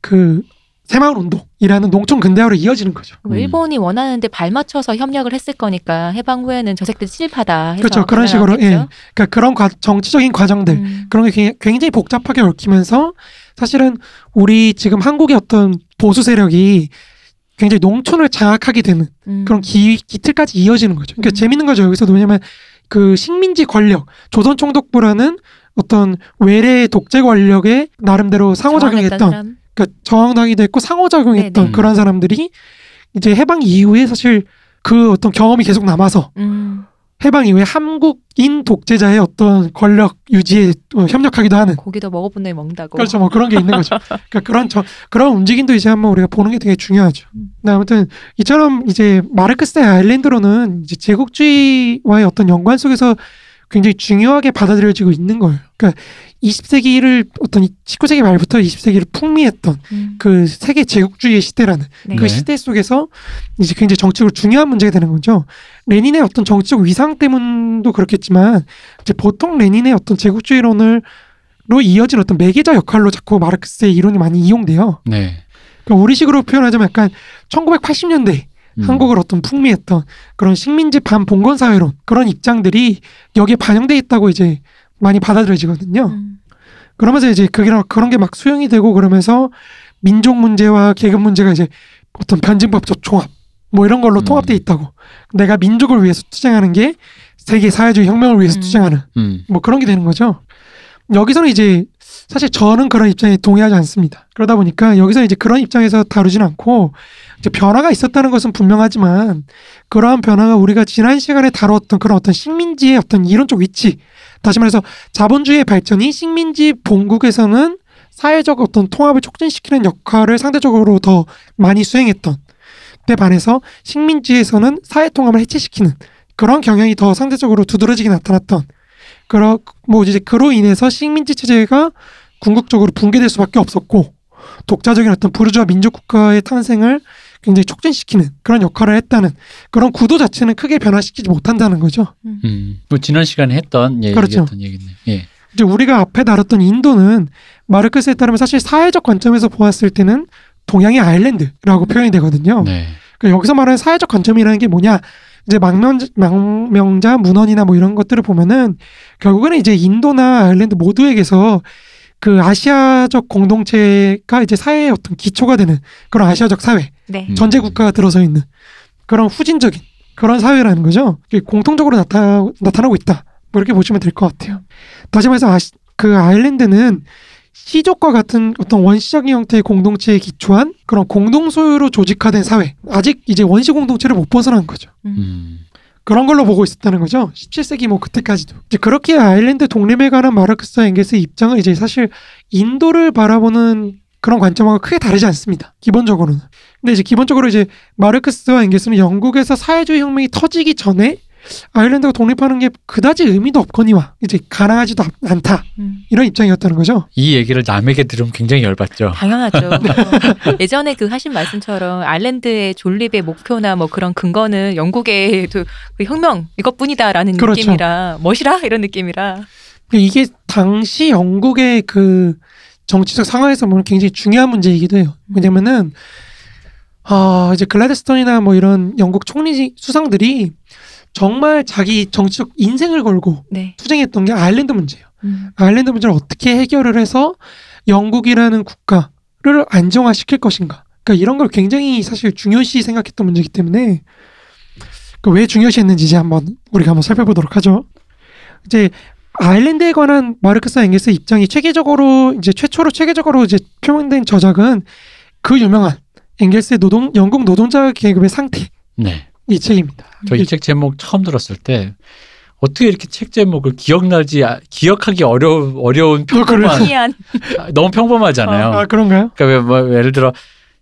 그 새마을 운동이라는 농촌 근대화로 이어지는 거죠. 일본이 원하는데 발맞춰서 협력을 했을 거니까 해방 후에는 저색들 해서 그렇죠. 그런 식으로, 예. 그러니까 그런 과- 정치적인 과정들 음. 그런 게 굉장히 복잡하게 얽히면서 사실은 우리 지금 한국의 어떤 보수 세력이 굉장히 농촌을 장악하게 되는 음. 그런 기, 기틀까지 이어지는 거죠. 그러니까 음. 재밌는 거죠. 여기서도 왜냐면 그 식민지 권력, 조선 총독부라는 어떤 외래 독재 권력에 나름대로 상호작용했던. 그러니까 저항당이도 했고 상호작용했던 네네. 그런 사람들이 이제 해방 이후에 사실 그 어떤 경험이 계속 남아서 음. 해방 이후에 한국인 독재자의 어떤 권력 유지에 또 협력하기도 하는 고기도 먹어본 놈이 먹는다고. 그렇죠. 뭐 그런 게 있는 거죠. 그러니까 그런 저 그런 움직임도 이제 한번 우리가 보는 게 되게 중요하죠. 음. 네, 아무튼 이처럼 이제 마르크스의 아일랜드로는 이제 제국주의와의 어떤 연관 속에서 굉장히 중요하게 받아들여지고 있는 거예요. 그러니까 20세기를 어떤 19세기 말부터 20세기를 풍미했던 음. 그 세계 제국주의의 시대라는 네. 그 네. 시대 속에서 이제 굉장히 정치적으로 중요한 문제가 되는 거죠. 레닌의 어떤 정치적 위상 때문도 그렇겠지만 이제 보통 레닌의 어떤 제국주의론을 로 이어진 어떤 매개자 역할로 자꾸 마르크스의 이론이 많이 이용돼요. 네. 그러니까 우리식으로 표현하자면 약간 1980년대 음. 한국을 어떤 풍미했던 그런 식민지 반 봉건 사회론 그런 입장들이 여기에 반영돼 있다고 이제 많이 받아들여지거든요. 음. 그러면서 이제 그런 그런 게 막 수용이 되고 그러면서 민족 문제와 계급 문제가 이제 어떤 변증법적 종합 뭐 이런 걸로 음. 통합돼 있다고. 내가 민족을 위해서 투쟁하는 게 세계 사회주의 혁명을 위해서 음. 투쟁하는 음. 뭐 그런 게 되는 거죠. 여기서는 이제 사실 저는 그런 입장에 동의하지 않습니다. 그러다 보니까 여기서 이제 그런 입장에서 다루진 않고 이제 변화가 있었다는 것은 분명하지만 그러한 변화가 우리가 지난 시간에 다루었던 그런 어떤 식민지의 어떤 이론적 위치 다시 말해서 자본주의의 발전이 식민지 본국에서는 사회적 어떤 통합을 촉진시키는 역할을 상대적으로 더 많이 수행했던 때 반해서 식민지에서는 사회 통합을 해체시키는 그런 경향이 더 상대적으로 두드러지게 나타났던 그러 뭐 이제 그로 인해서 식민지 체제가 궁극적으로 붕괴될 수밖에 없었고 독자적인 어떤 부르주아 민족 국가의 탄생을 굉장히 촉진시키는 그런 역할을 했다는 그런 구도 자체는 크게 변화시키지 못한다는 거죠. 음. 뭐 지난 시간에 했던 예, 그렇죠. 얘기했던 얘기네. 예. 이제 우리가 앞에 다뤘던 인도는 마르크스에 따르면 사실 사회적 관점에서 보았을 때는 동양의 아일랜드라고 표현이 되거든요. 네. 그러니까 여기서 말하는 사회적 관점이라는 게 뭐냐? 이제 망명, 망명자 문헌이나 뭐 이런 것들을 보면은 결국에는 이제 인도나 아일랜드 모두에게서 그 아시아적 공동체가 이제 사회의 어떤 기초가 되는 그런 아시아적 사회, 네. 음. 전제 국가가 들어서 있는 그런 후진적인 그런 사회라는 거죠. 공통적으로 나타, 나타나고 있다. 뭐 이렇게 보시면 될 것 같아요. 다시 말해서 아시, 그 아일랜드는 시족과 같은 어떤 원시적인 형태의 공동체에 기초한 그런 공동 소유로 조직화된 사회. 아직 이제 원시 공동체를 못 벗어난 거죠. 음. 그런 걸로 보고 있었다는 거죠. 17세기 뭐 그때까지도. 이제 그렇게 아일랜드 독립에 관한 마르크스와 엥게스의 입장은 이제 사실 인도를 바라보는 그런 관점하고 크게 다르지 않습니다. 기본적으로는. 근데 이제 기본적으로 이제 마르크스와 엥게스는 영국에서 사회주의 혁명이 터지기 전에 아일랜드가 독립하는 게 그다지 의미도 없거니와 이제 가능하지도 않- 않다. 음. 이런 입장이었다는 거죠. 이 얘기를 남에게 들으면 굉장히 열받죠. 당연하죠. 예전에 그 하신 말씀처럼 아일랜드의 존립의 목표나 뭐 그런 근거는 영국의 그 혁명 이것뿐이다라는 그렇죠. 느낌이라 멋이라 이런 느낌이라 이게 당시 영국의 그 정치적 상황에서 보면 굉장히 중요한 문제이기도 해요. 왜냐면은 아 이제 글라드스톤이나 뭐 이런 영국 총리 수상들이 정말 자기 정치적 인생을 걸고 네. 투쟁했던 게 아일랜드 문제예요. 음. 아일랜드 문제를 어떻게 해결을 해서 영국이라는 국가를 안정화시킬 것인가. 그러니까 이런 걸 굉장히 사실 중요시 생각했던 문제이기 때문에 그왜 중요시했는지 이제 한번 우리가 한번 살펴보도록 하죠. 이제 아일랜드에 관한 마르크스 엥게스 입장이 체계적으로 이제 최초로 체계적으로 이제 표명된 저작은 그 유명한 엥겔스의 노동 영국 노동자 계급의 상태 네. 이 책입니다. 저 이 책 제목 처음 들었을 때 어떻게 이렇게 책 제목을 기억나지 아- 기억하기 어려 어려운 평범한 희한 너무 평범하잖아요. 아, 그런가요? 그러니까 왜, 뭐 예를 들어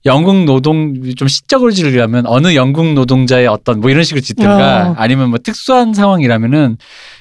영국 노동 좀 시적으로 지으려면 어느 영국 노동자의 어떤 뭐 이런 식으로 짓든가 어. 아니면 뭐 특수한 상황이라면은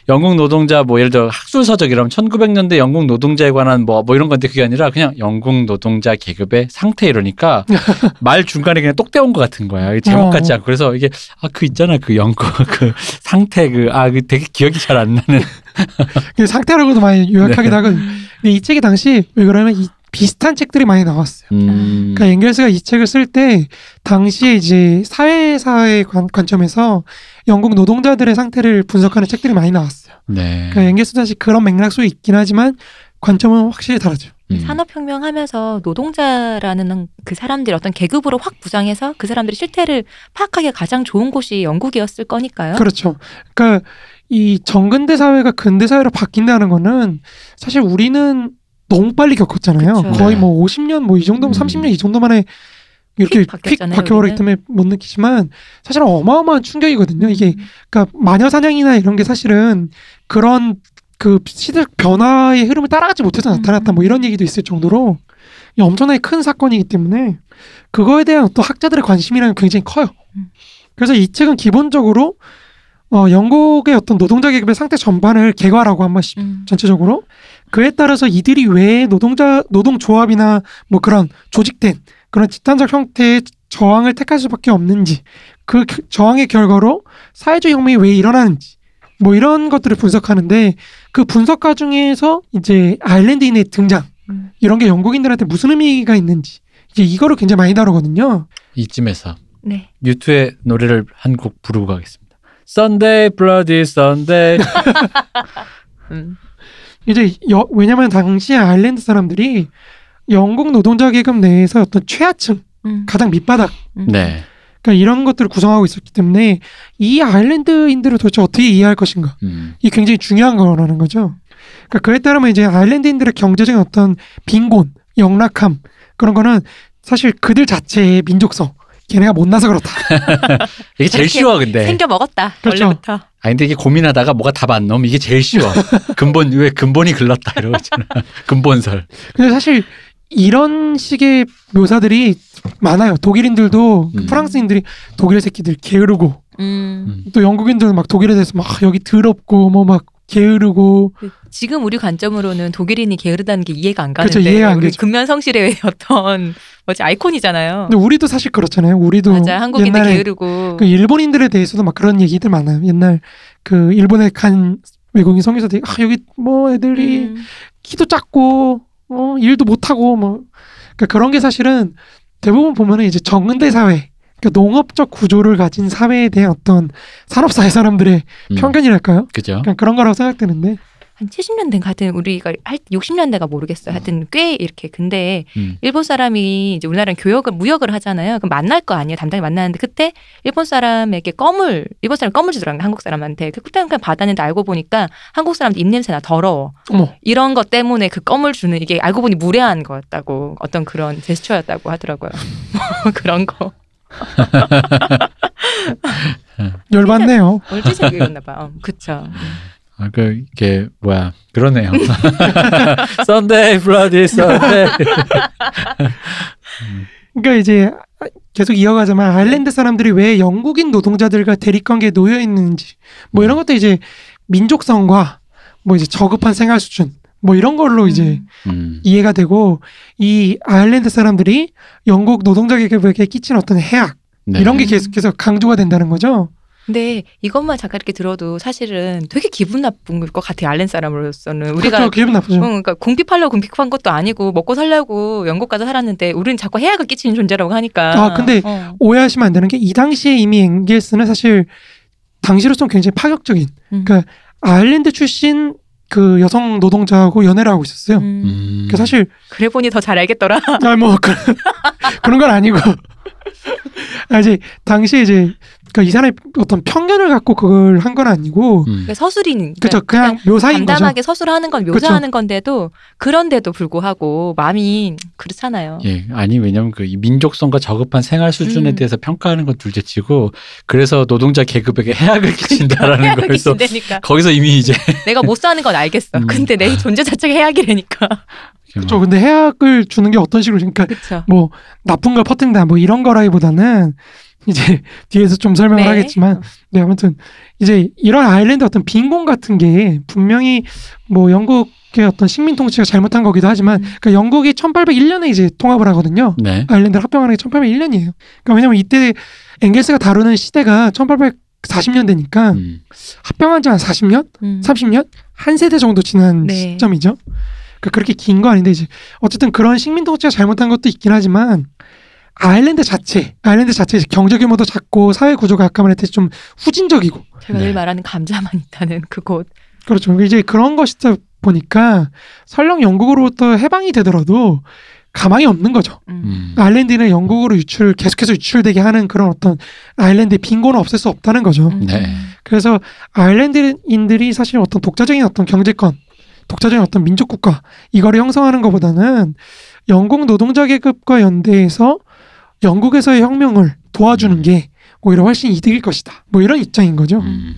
영국 노동자 뭐 예를 들어 학술 서적이라면 1900년대 영국 노동자에 관한 뭐뭐 이런 건데 그게 아니라 그냥 영국 노동자 계급의 상태 이러니까 말 중간에 그냥 똑 떼온 것 같은 거야. 이 제목 어. 같지 않고 그래서 이게 아 그 있잖아 그 영국 그 상태 그 아 그 되게 기억이 잘 안 나는 그 상태라고도 많이 요약하기도 네. 하거든요. 근데 이 책이 당시 왜 그러냐면 이 비슷한 책들이 많이 나왔어요. 음. 그러니까 엥겔스가 이 책을 쓸 때 당시에 이제 사회사의 관, 관점에서 영국 노동자들의 상태를 분석하는 책들이 많이 나왔어요. 네. 그러니까 엥겔스 다시 그런 맥락 속에 있긴 하지만 관점은 확실히 다르죠. 음. 산업혁명 하면서 노동자라는 그 사람들이 어떤 계급으로 확 부장해서 그 사람들의 실태를 파악하기 가장 좋은 곳이 영국이었을 거니까요. 그렇죠. 그러니까 이 정근대 사회가 근대 사회로 바뀐다는 거는 사실 우리는 너무 빨리 겪었잖아요. 그쵸. 거의 네. 뭐 50년 뭐 이 정도면 음. 30년 이 정도 만에 이렇게 휙 바뀌어버리기. 때문에 못 느끼지만 사실은 어마어마한 충격이거든요. 이게 음. 그러니까 마녀 사냥이나 이런 게 사실은 그런 그 시대적 변화의 흐름을 따라가지 못해서 나타났다 뭐 이런 얘기도 있을 정도로 이 엄청나게 큰 사건이기 때문에 그거에 대한 또 학자들의 관심이라는 게 굉장히 커요. 음. 그래서 이 책은 기본적으로 어, 영국의 어떤 노동자 계급의 상태 전반을 개괄하고 한 번씩 음. 전체적으로 그에 따라서 이들이 왜 노동자 노동 조합이나 뭐 그런 조직된 그런 집단적 형태의 저항을 택할 수밖에 없는지 그 겨- 저항의 결과로 사회주의 혁명이 왜 일어나는지 뭐 이런 것들을 분석하는데 그 분석 과정에서 이제 아일랜드인의 등장 음. 이런 게 영국인들한테 무슨 의미가 있는지 이제 이거를 굉장히 많이 다루거든요. 이쯤에서 네. 유투의 노래를 한 곡 부르고 가겠습니다. Sunday, Bloody Sunday. 음. 이제 여- 왜냐면 당시에 아일랜드 사람들이 영국 노동자 계급 내에서 어떤 최하층 음. 가장 밑바닥 음. 네. 그러니까 이런 것들을 구성하고 있었기 때문에 이 아일랜드인들을 도대체 어떻게 이해할 것인가 음. 이게 굉장히 중요한 거라는 거죠. 그러니까 그에 따르면 이제 아일랜드인들의 경제적인 어떤 빈곤, 영락함 그런 거는 사실 그들 자체의 민족성, 걔네가 못나서 그렇다. 이게 제일 쉬워 근데. 생겨 먹었다. 그렇죠. 원래부터. 아 근데 이게 고민하다가 뭐가 답안 나오면 이게 제일 쉬워. 근본 왜 근본이 글렀다 이러고 있잖아. 근본설. 근데 사실 이런 식의 묘사들이 많아요. 독일인들도 음. 프랑스인들이 독일 새끼들 게으르고 음. 음. 또 영국인들은 막 독일에 대해서 막 여기 더럽고 뭐 막 게으르고 지금 우리 관점으로는 독일인이 게으르다는 게 이해가 안 그렇죠, 가는데 이해가 안 우리 되죠. 근면 성실의 어떤 뭐지 아이콘이잖아요. 근데 우리도 사실 그렇잖아요. 우리도 맞아 한국인들 옛날에 게으르고 그 일본인들에 대해서도 막 그런 얘기들 많아요. 옛날 그 일본에 간 외국인 성교사들이 아 여기 뭐 애들이 음. 키도 작고 어 일도 못하고 뭐 그러니까 그런 게 사실은 대부분 보면은 이제 정근대 사회 그러니까 농업적 구조를 가진 사회에 대한 어떤 산업사회 사람들의 음. 편견이랄까요? 그죠? 그냥 그런 거라고 생각되는데 한 70년대 하여튼 우리가 할 60년대가 모르겠어요. 하여튼 꽤 이렇게 근데 음. 일본 사람이 이제 우리나라는 교역을 무역을 하잖아요. 그럼 만날 거 아니에요. 담당이 만나는데 그때 일본 사람에게 껌을 일본 사람 껌을 주더라고요. 한국 사람한테. 그 그때는 그냥 받았는데 알고 보니까 한국 사람들 입냄새나 더러워. 어머 이런 것 때문에 그 껌을 주는 이게 알고 보니 무례한 거였다고 어떤 그런 제스처였다고 하더라고요. 뭐 그런 거. 열받네요. 월드제 읽었나 봐. 어, 그쵸. 아, 그 이게 뭐야? 그러네요. Sunday, bloody Sunday. 그러니까 이제 계속 이어가자면 아일랜드 사람들이 왜 영국인 노동자들과 대립관계에 놓여 있는지 뭐 이런 것도 이제 민족성과 뭐 이제 저급한 생활 수준 뭐 이런 걸로 이제 음. 음. 이해가 되고 이 아일랜드 사람들이 영국 노동자 계급에게 끼친 어떤 해악 네. 이런 게 계속해서 강조가 된다는 거죠. 근데 이것만 잠깐 이렇게 들어도 사실은 되게 기분 나쁜 것 같아요. 알렌 사람으로서는 우리가 그렇죠. 기분 나쁘죠. 응, 그러니까 궁핍하려고 궁핍한 것도 아니고 먹고 살려고 영국 가서 살았는데 우리는 자꾸 해악을 끼치는 존재라고 하니까. 아, 근데 어. 오해하시면 안 되는 게 이 당시에 이미 앵겔스는 사실 당시로서는 굉장히 파격적인 음. 그러니까 아일랜드 출신 그 여성 노동자하고 연애를 하고 있었어요. 음. 음. 그 사실 그래 보니 더 잘 알겠더라. 아뭐 그런 건 아니고 아 이제 당시에 이제 그이 사람이 어떤 편견을 갖고 그걸 한 건 아니고 음. 그러니까 서술인. 그죠 그냥 묘사인 거죠. 담담하게 서술하는 건 묘사하는 건데도 그런데도 불구하고 마음이 그렇잖아요. 예, 아니 왜냐면 그이 민족성과 저급한 생활 수준에 음. 대해서 평가하는 건 둘째치고 그래서 노동자 계급에게 해악을 끼친다라는 해악을 거에서 끼친다니까. 거기서 이미 이제 내가 못 사는 건 알겠어. 음. 근데 내 존재 자체가 해악이라니까. 그렇죠. 근데 해악을 주는 게 어떤 식으로 그러니까 그렇죠. 뭐 나쁜 걸 퍼뜨린다 뭐 이런 거라기보다는 이제 뒤에서 좀 설명을 네. 하겠지만 네 아무튼 이제 이런 아일랜드 어떤 빈곤 같은 게 분명히 뭐 영국의 어떤 식민 통치가 잘못한 거기도 하지만 음. 그러니까 영국이 1801년에 이제 통합을 하거든요. 네. 아일랜드를 합병하는 게 1801년이에요. 그러니까 왜냐면 이때 앵겔스가 다루는 시대가 1840년대니까 음. 합병한 지 한 40년, 음. 30년 한 세대 정도 지난 네. 시점이죠. 그러니까 그렇게 긴 거 아닌데 이제 어쨌든 그런 식민 통치가 잘못한 것도 있긴 하지만 아일랜드 자체, 아일랜드 자체 경제 규모도 작고 사회 구조가 아까 말했듯이 좀 후진적이고 제가 네. 늘 말하는 감자만 있다는 그곳. 그렇죠. 이제 그런 것이다 보니까 설령 영국으로부터 해방이 되더라도 가망이 없는 거죠. 음. 음. 아일랜드는 영국으로 유출 계속해서 유출되게 하는 그런 어떤 아일랜드의 빈곤은 없앨 수 없다는 거죠. 음. 네. 그래서 아일랜드인들이 사실 어떤 독자적인 어떤 경제권, 독자적인 어떤 민족 국가 이거를 형성하는 것보다는 영국 노동자 계급과 연대해서 영국에서의 혁명을 도와주는 게 오히려 훨씬 이득일 것이다. 뭐 이런 입장인 거죠. 음.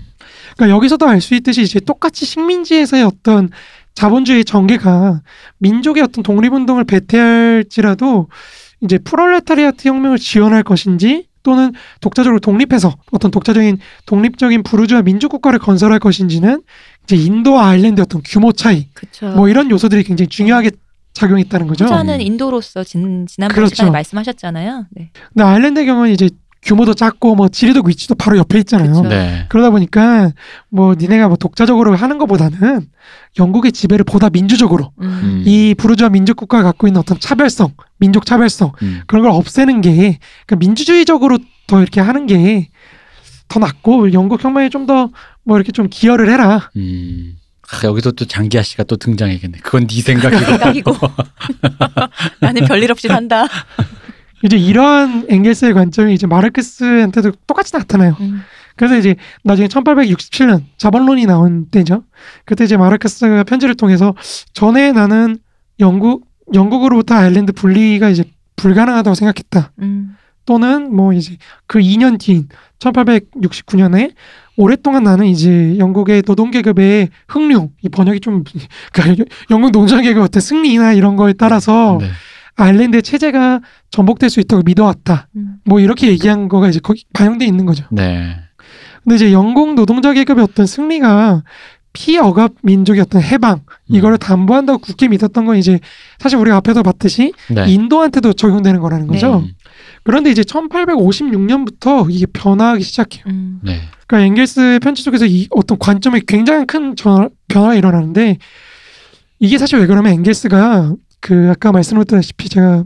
그러니까 여기서도 알 수 있듯이 이제 똑같이 식민지에서의 어떤 자본주의 전개가 민족의 어떤 독립운동을 배태할지라도 이제 프롤레타리아트 혁명을 지원할 것인지 또는 독자적으로 독립해서 어떤 독자적인 독립적인 부르주아 민족 국가를 건설할 것인지는 이제 인도와 아일랜드의 어떤 규모 차이 그렇죠. 뭐 이런 요소들이 굉장히 중요하게 작용했다는 거죠. 후자는 인도로서 진, 지난번 그렇죠. 시간에 말씀하셨잖아요. 네. 근데 아일랜드의 경우는 이제 규모도 작고 뭐 지리도 위치도 바로 옆에 있잖아요. 그렇죠. 네. 그러다 보니까 뭐 니네가 뭐 독자적으로 하는 것보다는 영국의 지배를 보다 민주적으로 음. 음. 이 부르주아 민족 국가가 갖고 있는 어떤 차별성, 민족 차별성 음. 그런 걸 없애는 게 그러니까 민주주의적으로 더 이렇게 하는 게 더 낫고 영국 혁명에 좀 더 뭐 이렇게 좀 기여를 해라. 음. 아, 여기서 또 장기하 씨가 또 등장해야겠네. 그건 네 생각이고. 생각이고 나는 별일 없이 산다. 이제 이러한 앵겔스의 관점이 이제 마르크스한테도 똑같이 나타나요. 음. 그래서 이제 나중에 1867년 자본론이 나온 때죠. 그때 이제 마르크스가 편지를 통해서 전에 나는 영국 영국으로부터 아일랜드 분리가 이제 불가능하다고 생각했다. 음. 또는 뭐 이제 그 2년 뒤인 1869년에 오랫동안 나는 이제 영국의 노동계급의 흥룡, 이 번역이 좀, 그러니까 영국 노동계급 어떤 승리나 이런 거에 따라서 네. 아일랜드의 체제가 전복될 수 있다고 믿어왔다. 음. 뭐 이렇게 얘기한 거가 이제 거기 반영돼 있는 거죠. 네. 근데 이제 영국 노동자 계급의 어떤 승리가 피억압 민족의 어떤 해방 이거를 담보한다고 굳게 믿었던 건 이제 사실 우리가 앞에서 봤듯이 네. 인도한테도 적용되는 거라는 거죠. 음. 그런데 이제 1856년부터 이게 변화하기 시작해요. 음. 네. 그러니까 엥겔스의 편지 속에서 이 어떤 관점에 굉장히 큰 전- 변화가 일어나는데 이게 사실 왜 그러면 엥겔스가 그 아까 말씀드렸다시피 제가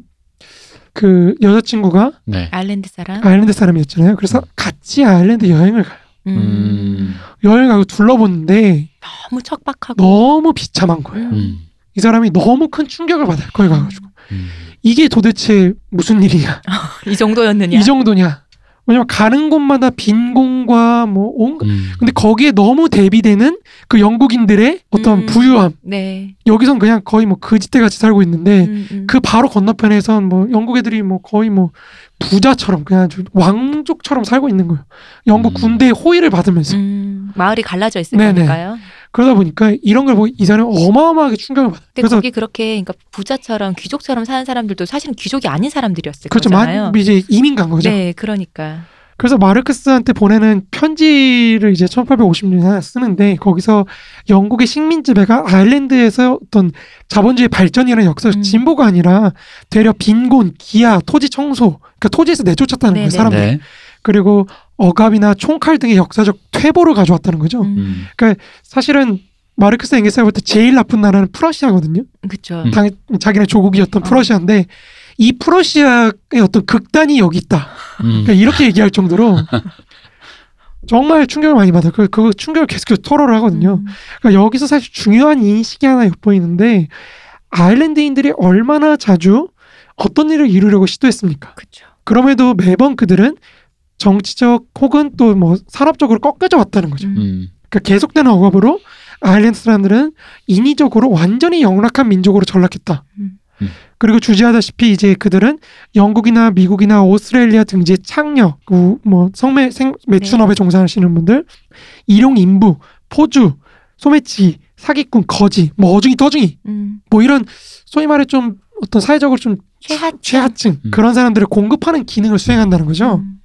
그 여자친구가 네. 아일랜드 사람. 아일랜드 사람이었잖아요. 그래서 같이 아일랜드 여행을 가요. 음. 음. 여행 가고 둘러보는데 너무 척박하고. 너무 비참한 거예요. 음. 음. 이 사람이 너무 큰 충격을 받아요. 거기 가가지고 음. 이게 도대체 무슨 일이냐? 이 정도였느냐. 이 정도냐? 왜냐면 가는 곳마다 빈 공과 뭐 온. 음. 근데 거기에 너무 대비되는 그 영국인들의 어떤 음. 부유함. 네. 여기선 그냥 거의 뭐 거지대 같이 살고 있는데 음, 음. 그 바로 건너편에선 뭐 영국 애들이 뭐 거의 뭐 부자처럼 그냥 왕족처럼 살고 있는 거예요. 영국 음. 군대의 호의를 받으면서. 음, 마을이 갈라져. 거니까요. 그러다 보니까 이런 걸 보고 이 사람이 어마어마하게 충격을 받아요. 근데 그래서 거기 그렇게 그러니까 부자처럼 귀족처럼 사는 사람들도 사실은 귀족이 아닌 사람들이었을 그렇죠. 거잖아요. 만, 이제 이민 간 거죠. 네, 그러니까. 그래서 마르크스한테 보내는 편지를 이제 1850년에 쓰는데 거기서 영국의 식민 지배가 아일랜드에서 어떤 자본주의 발전이라는 역사적 음. 진보가 아니라 되려 빈곤, 기아, 토지 청소, 그러니까 토지에서 내쫓았다는 거예요, 네네. 사람들. 네. 그리고 억압이나 총칼 등의 역사적 퇴보를 가져왔다는 거죠. 음, 음. 사실은 마르크스 엥겔스가 볼 때 제일 나쁜 나라는 프러시아거든요. 그렇죠. 음. 당, 자기네 조국이었던 어. 프러시아인데 이 프러시아의 어떤 극단이 여기 있다. 음. 그러니까 이렇게 얘기할 정도로 정말 충격을 많이 받아요. 그, 그 충격을 계속해서 토로를 하거든요. 음, 그러니까 여기서 사실 중요한 인식이 하나 엿보이는데 아일랜드인들이 얼마나 자주 어떤 일을 이루려고 시도했습니까? 그렇죠. 그럼에도 매번 그들은 정치적 혹은 또 뭐 산업적으로 꺾여져 왔다는 거죠. 음. 음. 그러니까 계속되는 억압으로 아일랜드 사람들은 인위적으로 완전히 영락한 민족으로 전락했다. 음. 음. 그리고 주지하다시피 이제 그들은 영국이나 미국이나 오스트레일리아 등지의 창녀, 그뭐 성매 생 매춘업에 종사하시는 분들, 일용 인부, 포주, 소매치기, 사기꾼, 거지, 뭐 어중이 떠중이, 음. 뭐 이런 소위 말해 좀 어떤 사회적으로 좀 최하층. 최하층 음. 그런 사람들을 공급하는 기능을 수행한다는 거죠. 음.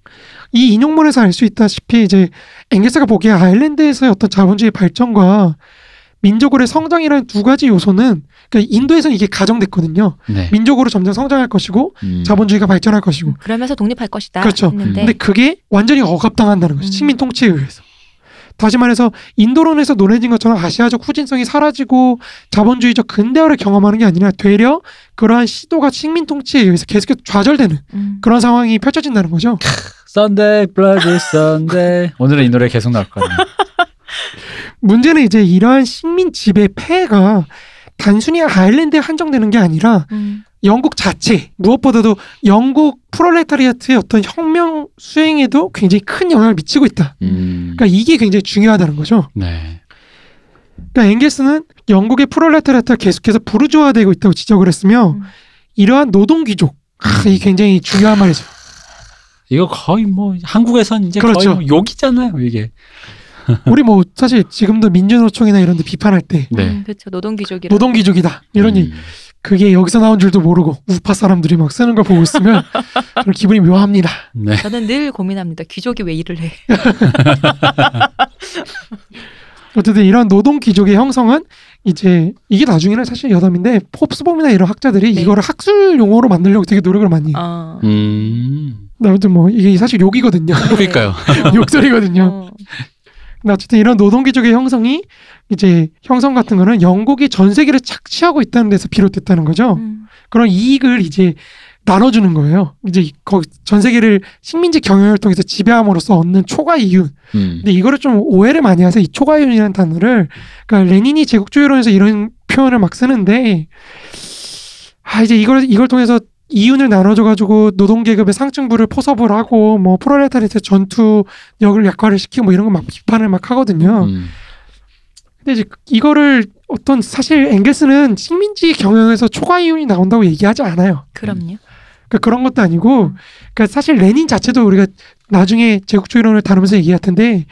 이 인용문에서 알 수 있다시피 이제 엥겔스가 보기에 아일랜드에서의 어떤 자본주의 발전과 민족으로의 성장이라는 두 가지 요소는 그러니까 인도에서는 이게 가정됐거든요. 네. 민족으로 점점 성장할 것이고 음. 자본주의가 발전할 것이고. 그러면서 독립할 것이다. 그렇죠. 했는데 근데 그게 완전히 억압당한다는 거죠. 음. 식민 통치에 의해서. 다시 말해서 인도론에서 논해진 것처럼 아시아적 후진성이 사라지고 자본주의적 근대화를 경험하는 게 아니라 되려 그러한 시도가 식민 통치에 의해서 계속해서 좌절되는 음. 그런 상황이 펼쳐진다는 거죠. Sunday, bloody Sunday. 오늘은 이 노래 계속 나올 거예요. 문제는 이제 이러한 식민 지배 폐해가 단순히 아일랜드에 한정되는 게 아니라 음. 영국 자체 무엇보다도 영국 프롤레타리아트의 어떤 혁명 수행에도 굉장히 큰 영향을 미치고 있다. 음. 그러니까 이게 굉장히 중요하다는 거죠. 네. 그러니까 엥겔스는 영국의 프롤레타리아트가 계속해서 부르주아되고 있다고 지적을 했으며 음. 이러한 노동 귀족 아, 이 굉장히 중요한 말이죠. 이거 거의 뭐 한국에선 이제 그렇죠. 거의 뭐 욕이잖아요, 이게. 우리 뭐 사실 지금도 민주노총이나 이런 데 비판할 때 네. 음, 그렇죠. 노동귀족이라. 노동 귀족이다 이런 얘기 음. 그게 여기서 나온 줄도 모르고 우파 사람들이 막 쓰는 걸 보고 있으면 기분이 묘합니다. 네. 저는 늘 고민합니다. 귀족이 왜 일을 해? 어쨌든 이런 노동 귀족의 형성은 이제 이게 나중에는 사실 여담인데 홉스봄이나 이런 학자들이 네. 이거를 학술 용어로 만들려고 되게 노력을 많이 해요. 어. 음. 아무튼 뭐 이게 사실 욕이거든요. 그러니까요. 어. 욕설이거든요. 어. 근데 어쨌든 이런 노동 귀족의 형성이 이제 형성 같은 거는 영국이 전 세계를 착취하고 있다는 데서 비롯됐다는 거죠. 음. 그런 이익을 이제 나눠주는 거예요. 이제 거기 전 세계를 식민지 경영을 통해서 지배함으로써 얻는 초과 이윤. 음. 근데 이거를 좀 오해를 많이 해서 이 초과 이윤이라는 단어를 그러니까 레닌이 제국주의론에서 이런 표현을 막 쓰는데 아 이제 이걸 이걸 통해서 이윤을 나눠줘가지고 노동계급의 상층부를 포섭을 하고 뭐 프롤레타리트 전투력을 약화를 시키고 뭐 이런 거 막 비판을 막 하거든요. 음. 근데 이제 이거를 어떤 사실 앵겔스는 식민지 경영에서 초과 이윤이 나온다고 얘기하지 않아요. 그럼요. 그러니까 그런 것도 아니고, 음. 그러니까 사실 레닌 자체도 우리가 나중에 제국주의론을 다루면서 얘기할 텐데,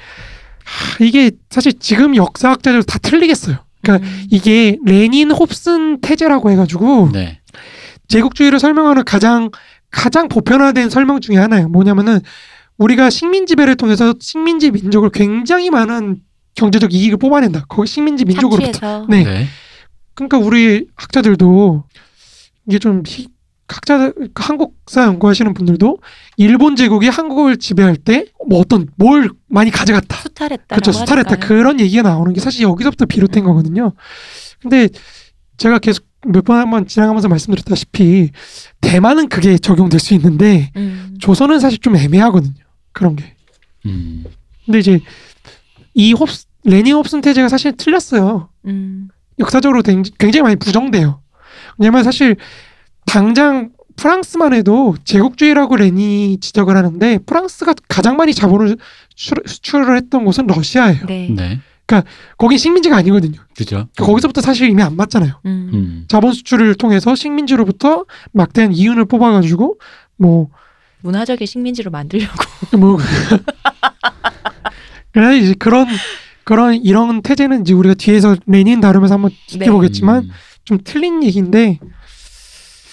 하, 이게 사실 지금 역사학자들 다 틀리겠어요. 그러니까 음. 이게 레닌 홉슨 태제라고 해가지고 네. 제국주의를 설명하는 가장 가장 보편화된 설명 중에 하나예요. 뭐냐면은 우리가 식민 지배를 통해서 식민지 민족을 굉장히 많은 경제적 이익을 뽑아낸다. 거기 식민지 민족으로부터. 네. 네. 그러니까 우리 학자들도 이게 좀그 한국사 연구하시는 분들도 일본 제국이 한국을 지배할 때 뭐 어떤 뭘 많이 가져갔다. 수탈했다. 그렇죠. 수탈했다. 그런 얘기가 나오는 게 사실 여기서부터 비롯된 음. 거거든요. 근데 제가 계속 몇 번 한번 지나가면서 말씀드렸다시피 대만은 그게 적용될 수 있는데 음. 조선은 사실 좀 애매하거든요. 그런 게. 음. 근데 이제 이 홉스 레닌 홉슨 태제가 사실 틀렸어요. 음. 역사적으로 된- 굉장히 많이 부정돼요. 왜냐면 사실 당장 프랑스만 해도 제국주의라고 레니 지적을 하는데 프랑스가 가장 많이 자본을 수출- 수출을 했던 곳은 러시아예요. 네. 네. 거긴 식민지가 아니거든요. 그죠. 그러니까 거기서부터 사실 이미 안 맞잖아요. 음. 음. 자본 수출을 통해서 식민지로부터 막대한 이윤을 뽑아가지고 뭐 문화적인 식민지로 만들려고. 뭐 그래 이제 그런 그런 이런 태제는 이제 우리가 뒤에서 레닌 다루면서 한번 지켜보겠지만 음. 좀 틀린 얘기인데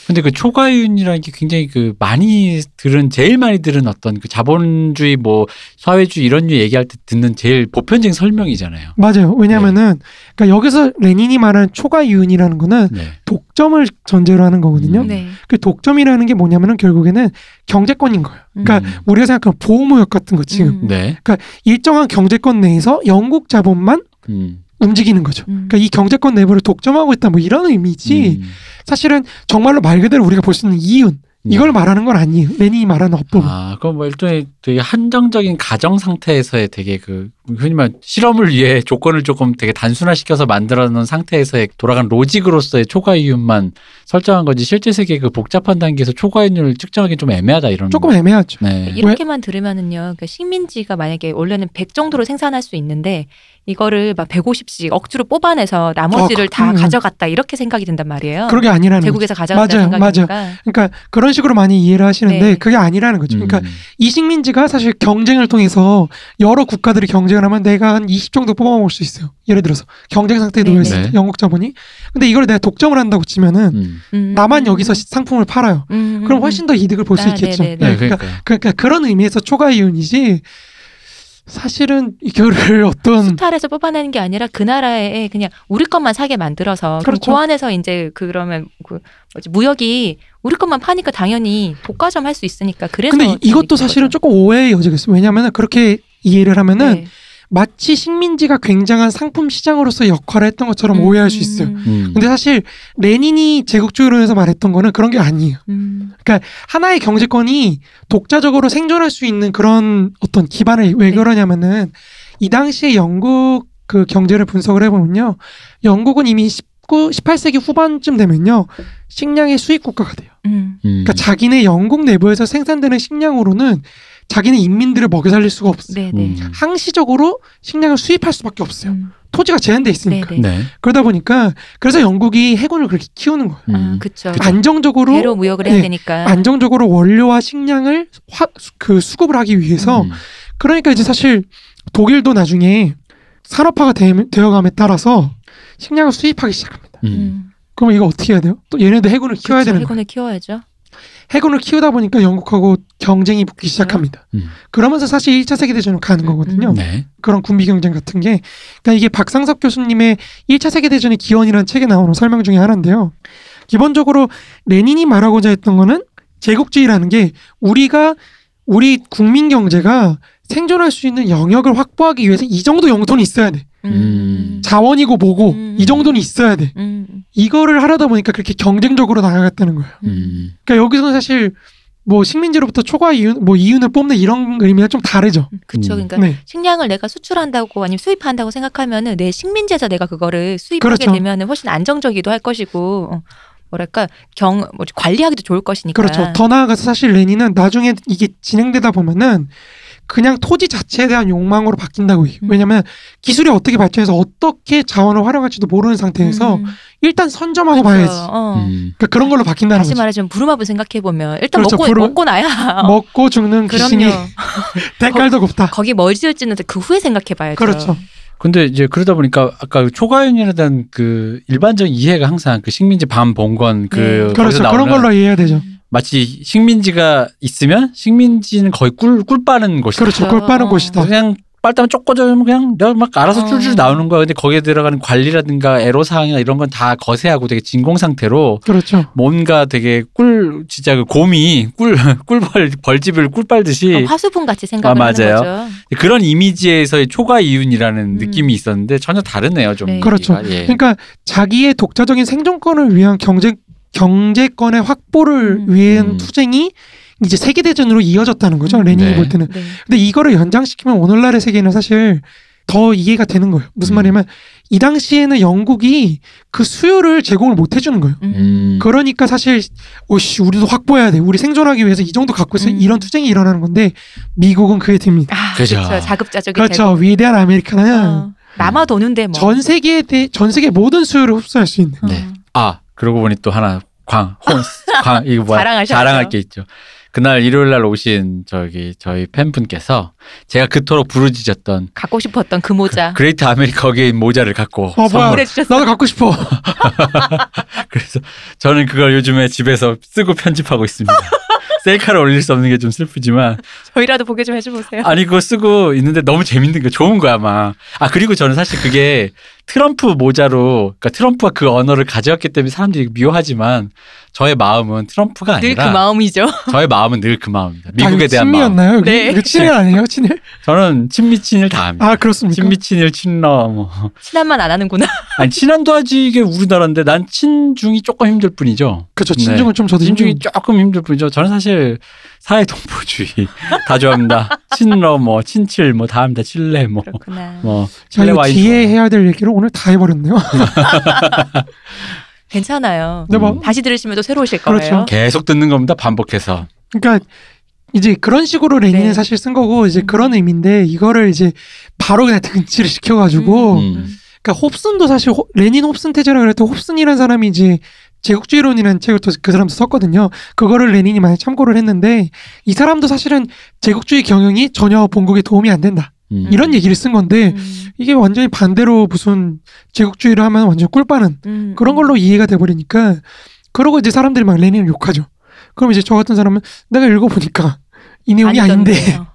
근데 그 초과이윤이라는 게 굉장히 그 많이 들은 제일 많이 들은 어떤 그 자본주의 뭐 사회주의 이런 류 얘기할 때 듣는 제일 보편적인 설명이잖아요. 맞아요. 왜냐면은 그러니까 여기서 레닌이 말하는 초과 이윤이라는 거는 네. 독점을 전제로 하는 거거든요. 음. 네. 그 독점이라는 게 뭐냐면은 결국에는 경제권인 거예요. 그러니까 음. 우리가 생각하는 보호무역 같은 거 지금 음. 네. 일정한 경제권 내에서 영국 자본만 음. 움직이는 거죠. 음. 그러니까 이 경제권 내부를 독점하고 있다 뭐 이런 의미지 음. 사실은 정말로 말 그대로 우리가 볼 수 있는 이윤 이걸 말하는 건 아니에요. 레닌이 말하는 어법은. 아, 그럼 뭐 일종의 되게 한정적인 가정 상태에서의 되게 그 흔히 말 실험을 위해 조건을 조금 되게 단순화시켜서 만들어 놓은 상태에서의 돌아간 로직으로서의 초과 이윤만 설정한 거지 실제 세계 그 복잡한 단계에서 초과 이윤을 측정하기 좀 애매하다 이런 조금 애매하죠. 네. 이렇게만 들으면은요. 그러니까 식민지가 만약에 원래는 100 정도로 생산할 수 있는데 이거를 막 150씩 억지로 뽑아내서 나머지를 어, 다 음. 가져갔다 이렇게 생각이 든단 말이에요. 그런 게 아니라는. 제국에서 가져갔다 맞아요, 생각이니까. 그러니까 그런 식으로 많이 이해를 하시는데 네. 그게 아니라는 거죠. 그러니까 음. 이 식민지가 사실 경쟁을 통해서 여러 국가들이 경쟁 을 하면 내가 한 20 정도 뽑아먹을 수 있어요. 예를 들어서 경쟁 상태에 네, 놓여 있을 네. 때 영국 자본이. 근데 이걸 내가 독점을 한다고 치면은 음. 음. 나만 여기서 시- 상품을 팔아요. 음, 음, 그럼 훨씬 더 이득을 볼수 아, 있겠죠. 네, 네, 그러니까, 그러니까. 그러니까 그런 의미에서 초과 이윤이지 사실은 이거를 어떤 수탈해서 뽑아내는 게 아니라 그 나라에 그냥 우리 것만 사게 만들어서 그럼 그렇죠. 그 안에서 이제 그러면 그 뭐지 무역이 우리 것만 파니까 당연히 독과점 할 수 있으니까 그래서 근데 이- 이것도 사실은 거죠. 조금 오해의 여지가 있어요. 왜냐하면 그렇게 이해를 하면은 네. 마치 식민지가 굉장한 상품 시장으로서 역할을 했던 것처럼 오해할 수 있어요. 음, 음. 근데 사실 레닌이 제국주의론에서 말했던 거는 그런 게 아니에요. 음. 하나의 경제권이 독자적으로 생존할 수 있는 그런 어떤 기반을 왜 네. 그러냐면은 이 당시에 영국 그 경제를 분석을 해보면요. 영국은 이미 19, 18세기 후반쯤 되면요. 식량의 수입 국가가 돼요. 음. 음. 그러니까 자기네 영국 내부에서 생산되는 식량으로는 자기네 인민들을 먹여 살릴 수가 없어요. 네, 네. 음. 항시적으로 식량을 수입할 수밖에 없어요. 음. 토지가 제한돼 있으니까. 네, 네. 네. 그러다 보니까 그래서 영국이 해군을 그렇게 키우는 거예요. 음. 아, 그쵸. 안정적으로 배로 무역을 해야 네, 되니까. 안정적으로 원료와 식량을 화, 그 수급을 하기 위해서 음. 그러니까 이제 사실 독일도 나중에 산업화가 되, 되어감에 따라서 식량을 수입하기 시작합니다. 음. 음. 그럼 이거 어떻게 해야 돼요? 또 얘네도 해군을 키워야 그쵸, 되는 거예요. 해군을 키워야죠. 해군을 키우다 보니까 영국하고 경쟁이 붙기 그쵸. 시작합니다. 음. 그러면서 사실 1차 세계대전으로 가는 거거든요. 음. 네. 그런 군비 경쟁 같은 게. 그러니까 이게 박상섭 교수님의 1차 세계대전의 기원이라는 책에 나오는 설명 중에 하나인데요. 기본적으로 레닌이 말하고자 했던 거는 제국주의라는 게 우리가 우리 국민 경제가 생존할 수 있는 영역을 확보하기 위해서 이 정도 영토는 있어야 돼. 음. 자원이고 뭐고 음. 이 정도는 있어야 돼. 음. 이거를 하려다 보니까 그렇게 경쟁적으로 나아갔다는 거예요. 음. 그러니까 여기서는 사실 뭐 식민지로부터 초과 이윤 뭐 이윤을 뽑는 이런 의미가 좀 다르죠. 그쵸. 음. 그러니까 네. 식량을 내가 수출한다고 아니면 수입한다고 생각하면은 내 식민지에서 내가 그거를 수입하게 그렇죠. 되면은 훨씬 안정적이기도 할 것이고 어, 뭐랄까 경 뭐, 관리하기도 좋을 것이니까. 그렇죠. 더 나아가서 사실 레닌은 나중에 이게 진행되다 보면은 그냥 토지 자체에 대한 욕망으로 바뀐다고 해요. 음. 왜냐면 기술이 어떻게 발전해서 어떻게 자원을 활용할지도 모르는 상태에서 음, 일단 선점하고 그렇죠. 봐야지. 어. 음. 그러니까 그런 걸로 바뀐다는 다시 거죠. 말하자면 부루마블 생각해 보면 일단 그렇죠. 먹고 부루- 먹고 나야 먹고 죽는 귀신이. 대깔도 곱다. 거기 뭘 지을지는 그 후에 생각해 봐야죠. 그렇죠. 근데 이제 그러다 보니까 아까 초과연이에 대한 그 일반적인 이해가 항상 그 식민지 반봉건 그 네. 그렇죠. 나오는 그런 걸로 이해해야 되죠. 마치 식민지가 있으면 식민지는 거의 꿀, 꿀 빠는 곳이다. 그렇죠. 그렇죠. 꿀 빠는 어. 곳이다. 그냥 빨다면 쪼꼬져면 그냥 내가 막 알아서 어. 줄줄 나오는 거야. 근데 거기에 들어가는 관리라든가 애로사항이나 이런 건 다 거세하고 되게 진공 상태로 그렇죠. 뭔가 되게 꿀 진짜 그 곰이 꿀 꿀벌 벌집을 꿀 빨듯이 어, 화수분 같이 생각을 아, 하는 맞아요. 거죠. 그런 이미지에서의 초과 이윤이라는 음. 느낌이 있었는데 전혀 다르네요. 좀 네. 그렇죠. 예. 그러니까 자기의 독자적인 생존권을 위한 경제 경제권의 확보를 음. 위한 음. 투쟁이 이제 세계 대전으로 이어졌다는 거죠. 음. 레닌이 네. 볼 때는. 네. 근데 이거를 연장시키면 오늘날의 세계는 사실 더 이해가 되는 거예요. 무슨 음. 말이냐면 이 당시에는 영국이 그 수요를 제공을 못 해주는 거예요. 음. 음. 그러니까 사실 오씨 우리도 확보해야 돼. 우리 생존하기 위해서 이 정도 갖고 있어 음. 이런 투쟁이 일어나는 건데 미국은 그게 됩니다. 아, 그죠. 그렇죠. 자급자족이 그렇죠. 위대한 아메리카는 되고. 어. 남아 도는데 뭐. 전 세계에 대해 전 세계 모든 수요를 흡수할 수 있는. 어. 네. 아 그러고 보니 또 하나 광, 혼, 광 이거 뭐야? 자랑하셔야죠. 자랑할 게 있죠. 그날 일요일 날 오신 저기 저희 팬분께서 제가 그토록 부르짖었던 갖고 싶었던 그 모자 그 Great America Again 모자를 갖고 어. 선물. 선물해 주셨어요. 나도 갖고 싶어. 그래서 저는 그걸 요즘에 집에서 쓰고 편집하고 있습니다. 셀카를 올릴 수 없는 게 좀 슬프지만 저희라도 보게 좀 해줘보세요. 아니 그거 쓰고 있는데 너무 재밌는 거 좋은 거야 막. 아 그리고 저는 사실 그게 트럼프 모자로 그러니까 트럼프가 그 언어를 가져왔기 때문에 사람들이 미워하지만 저의 마음은 트럼프가 늘그 아니라 마음이죠. 저의 마음은 늘 그 마음입니다. 미국에 아, 대한 마음. 친미였나요? 여기? 네. 이거 친일 아니에요? 친일? 저는 친미 친일 다 합니다. 아 그렇습니까? 친미 친일 친러 뭐 친한 만 안 하는구나. 아니 친한도 하지 이게 우리나라인데 난 친중이 조금 힘들 뿐이죠. 그렇죠. 네. 친중은 좀 저도 친중이 힘중. 조금 힘들 뿐이죠. 저는 사실 사회 동포주의 다 좋아합니다. 친러 뭐 친칠 뭐 다 합니다. 칠레 뭐 그렇구나. 뭐 자, 칠레 와인 뒤에 좋아해요. 해야 될 얘기를 오늘 다 해버렸네요. 괜찮아요. 근데 뭐 음. 다시 들으시면 또 새로우실 그렇죠. 거예요. 계속 듣는 겁니다. 반복해서. 그러니까 이제 그런 식으로 레닌은 네. 사실 쓴 거고 이제 음. 그런 의미인데 이거를 이제 바로 그냥 등치를 시켜가지고 음. 그러니까 홉슨도 사실 호- 레닌 홉슨 태제라 그랬더 홉슨이라는 사람이 이제 제국주의론이라는 책을 또 그 사람도 썼거든요. 그거를 레닌이 많이 참고를 했는데 이 사람도 사실은 제국주의 경영이 전혀 본국에 도움이 안 된다. 음. 이런 얘기를 쓴 건데 음. 이게 완전히 반대로 무슨 제국주의를 하면 완전 꿀빠는 음. 그런 걸로 이해가 돼버리니까 그러고 이제 사람들이 막 레닌을 욕하죠. 그럼 이제 저 같은 사람은 내가 읽어보니까 이 내용이 아닌데.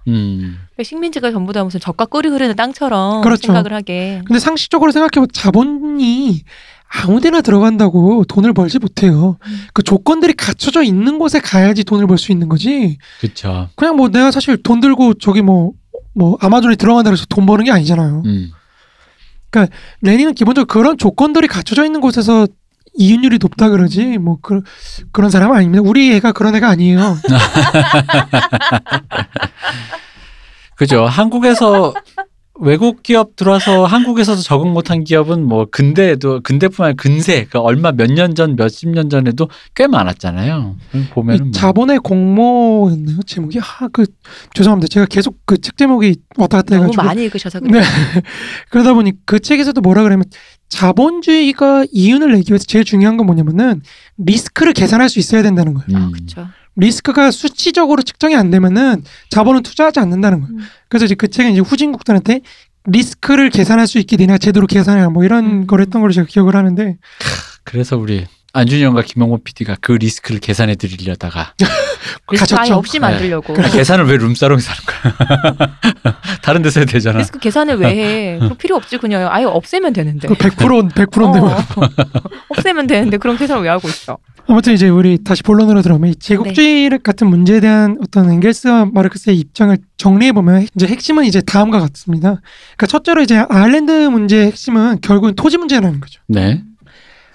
음. 식민지가 전부 다 무슨 젖과 꿀이 흐르는 땅처럼 그렇죠. 생각을 하게. 근데 상식적으로 생각해보면 자본이 아무데나 들어간다고 돈을 벌지 못해요. 음. 그 조건들이 갖춰져 있는 곳에 가야지 돈을 벌 수 있는 거지. 그렇죠. 그냥 뭐 내가 사실 돈 들고 저기 뭐, 뭐 아마존에 들어간다 그래서 돈 버는 게 아니잖아요. 음. 레닌은 기본적으로 그런 조건들이 갖춰져 있는 곳에서 이윤율이 높다 그러지 뭐 그, 그런 사람은 아닙니다. 우리 애가 그런 애가 아니에요. 그죠. 한국에서 외국 기업 들어와서 한국에서도 적응 못한 기업은 뭐 근대에도 근대뿐만 아니라 근세 그 얼마 몇 년 전 몇십 년 전에도 꽤 많았잖아요. 보면은 이 뭐. 자본의 공모였나요? 제목이 아그 죄송합니다. 제가 계속 그 책 제목이 왔다 갔다 너무 해가지고 많이 읽으셔서 그래요. 네. 그러다 보니 그 책에서도 뭐라 그러면 자본주의가 이윤을 내기 위해서 제일 중요한 건 뭐냐면은 리스크를 계산할 수 있어야 된다는 거예요. 음. 아, 그렇죠. 리스크가 수치적으로 측정이 안 되면은 자본은 투자하지 않는다는 거예요. 음. 그래서 이제 그 책은 이제 후진국들한테 리스크를 계산할 수 있게 되냐 제대로 계산해라 뭐 이런 음. 걸 했던 걸로 제가 기억을 하는데 그래서 우리 안준영과 김영모 PD가 그 리스크를 계산해 드리려다가 리스크 아예 갇혔죠. 없이 만들려고. 아, 계산을 왜 룸살롱에서 하는 거야? 다른 데서 해야 되잖아. 리스크 계산을 왜 해? 그럼 필요 없지 그냥 아예 없애면 되는데. 그100% 100%인데 뭐. 어. 없애면 되는데 그런 계산을 왜 하고 있어? 아무튼 이제 우리 다시 본론으로 들어오면 이 제국주의 네. 같은 문제에 대한 어떤 엥겔스와 마르크스의 입장을 정리해 보면 이제 핵심은 이제 다음과 같습니다. 그러니까 첫째로 이제 아일랜드 문제의 핵심은 결국은 토지 문제라는 거죠. 네.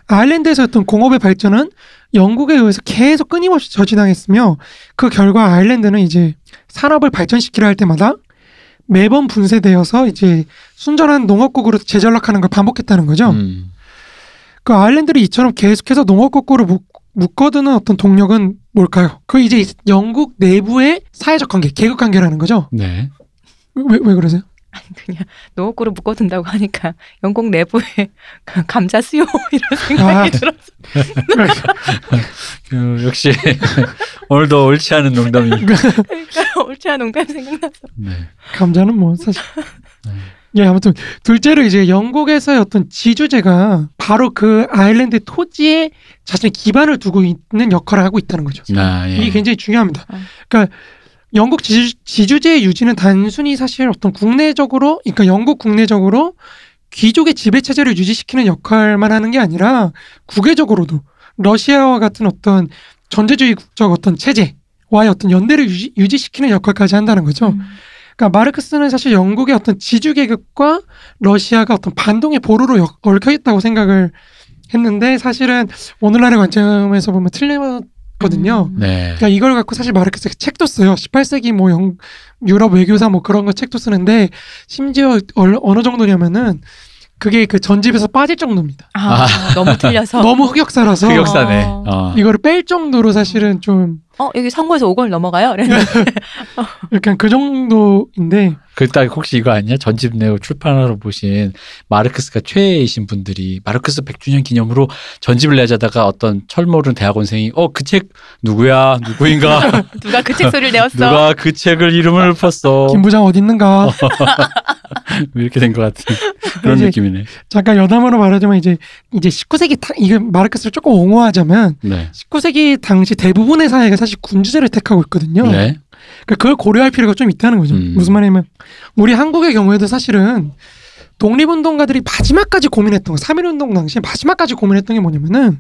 아일랜드에서 어떤 공업의 발전은 영국에 의해서 계속 끊임없이 저지당했으며 그 결과 아일랜드는 이제 산업을 발전시키려 할 때마다 매번 분쇄되어서 이제 순전한 농업국으로 재전락하는 걸 반복했다는 거죠. 음. 그 아일랜드를 이처럼 계속해서 묶, 묶어두는 어떤 동력은 뭘까요? 그 이제 영국 내부의 사회적 관계, 계급 관계라는 거죠. 네. 왜, 왜 그러세요? 그냥 농업고를 묶어둔다고 하니까 영국 내부에 감자 수요 이런 생각이 아. 들어서 그, 역시 오늘도 옳지 않은 농담이. 그러니까 옳지 않은 농담 생각나서 네. 감자는 뭐 사실. 네. 예, 아무튼 둘째로 이제 영국에서의 어떤 지주제가 바로 그 아일랜드 토지에 자신의 기반을 두고 있는 역할을 하고 있다는 거죠. 아, 예. 이게 굉장히 중요합니다. 어. 그러니까 영국 지주, 지주제의 유지는 단순히 사실 어떤 국내적으로, 그러니까 영국 국내적으로 귀족의 지배 체제를 유지시키는 역할만 하는 게 아니라 국외적으로도 러시아와 같은 어떤 전제주의적 어떤 체제와의 어떤 연대를 유지, 유지 시키는 역할까지 한다는 거죠. 음. 그러니까 마르크스는 사실 영국의 어떤 지주 계급과 러시아가 어떤 반동의 보루로 엮- 얽혀 있다고 생각을 했는데 사실은 오늘날의 관점에서 보면 틀렸 거든요. 음. 네. 그러니까 이걸 갖고 사실 마르크스가 책도 써요. 18세기 뭐 영, 유럽 외교사 뭐 그런 거 책도 쓰는데 심지어 얼- 어느 정도냐면은 그게 그 전집에서 빠질 정도입니다. 아, 너무 틀려서 너무 흑역사라서 흑역사네. 어. 어. 이거를 뺄 정도로 사실은 좀 어 여기 선거에서 5걸 넘어가요? 이랬는데 약간 그 정도인데 그딱 혹시 이거 아니야? 전집 내고 출판하러 보신 마르크스가 최애이신 분들이 마르크스 100주년 기념으로 전집을 내자다가 어떤 철모르는 대학원생이 어 그 책 누구야 누구인가 누가 그 책 소리를 내었어? 누가 그 책을 이름을 읊었어 김 부장 어디 있는가 이렇게 된 것 같은 그런 느낌이네. 잠깐 여담으로 말하자면 이제 이제 19세기 다, 이게 마르크스를 조금 옹호하자면 네. 19세기 당시 대부분의 사회가 사실 군주제를 택하고 있거든요. 네. 그러니까 그걸 고려할 필요가 좀 있다는 거죠. 음. 무슨 말이냐면 우리 한국의 경우에도 사실은 독립운동가들이 마지막까지 고민했던 거, 3.1운동 당시에 마지막까지 고민했던 게 뭐냐면은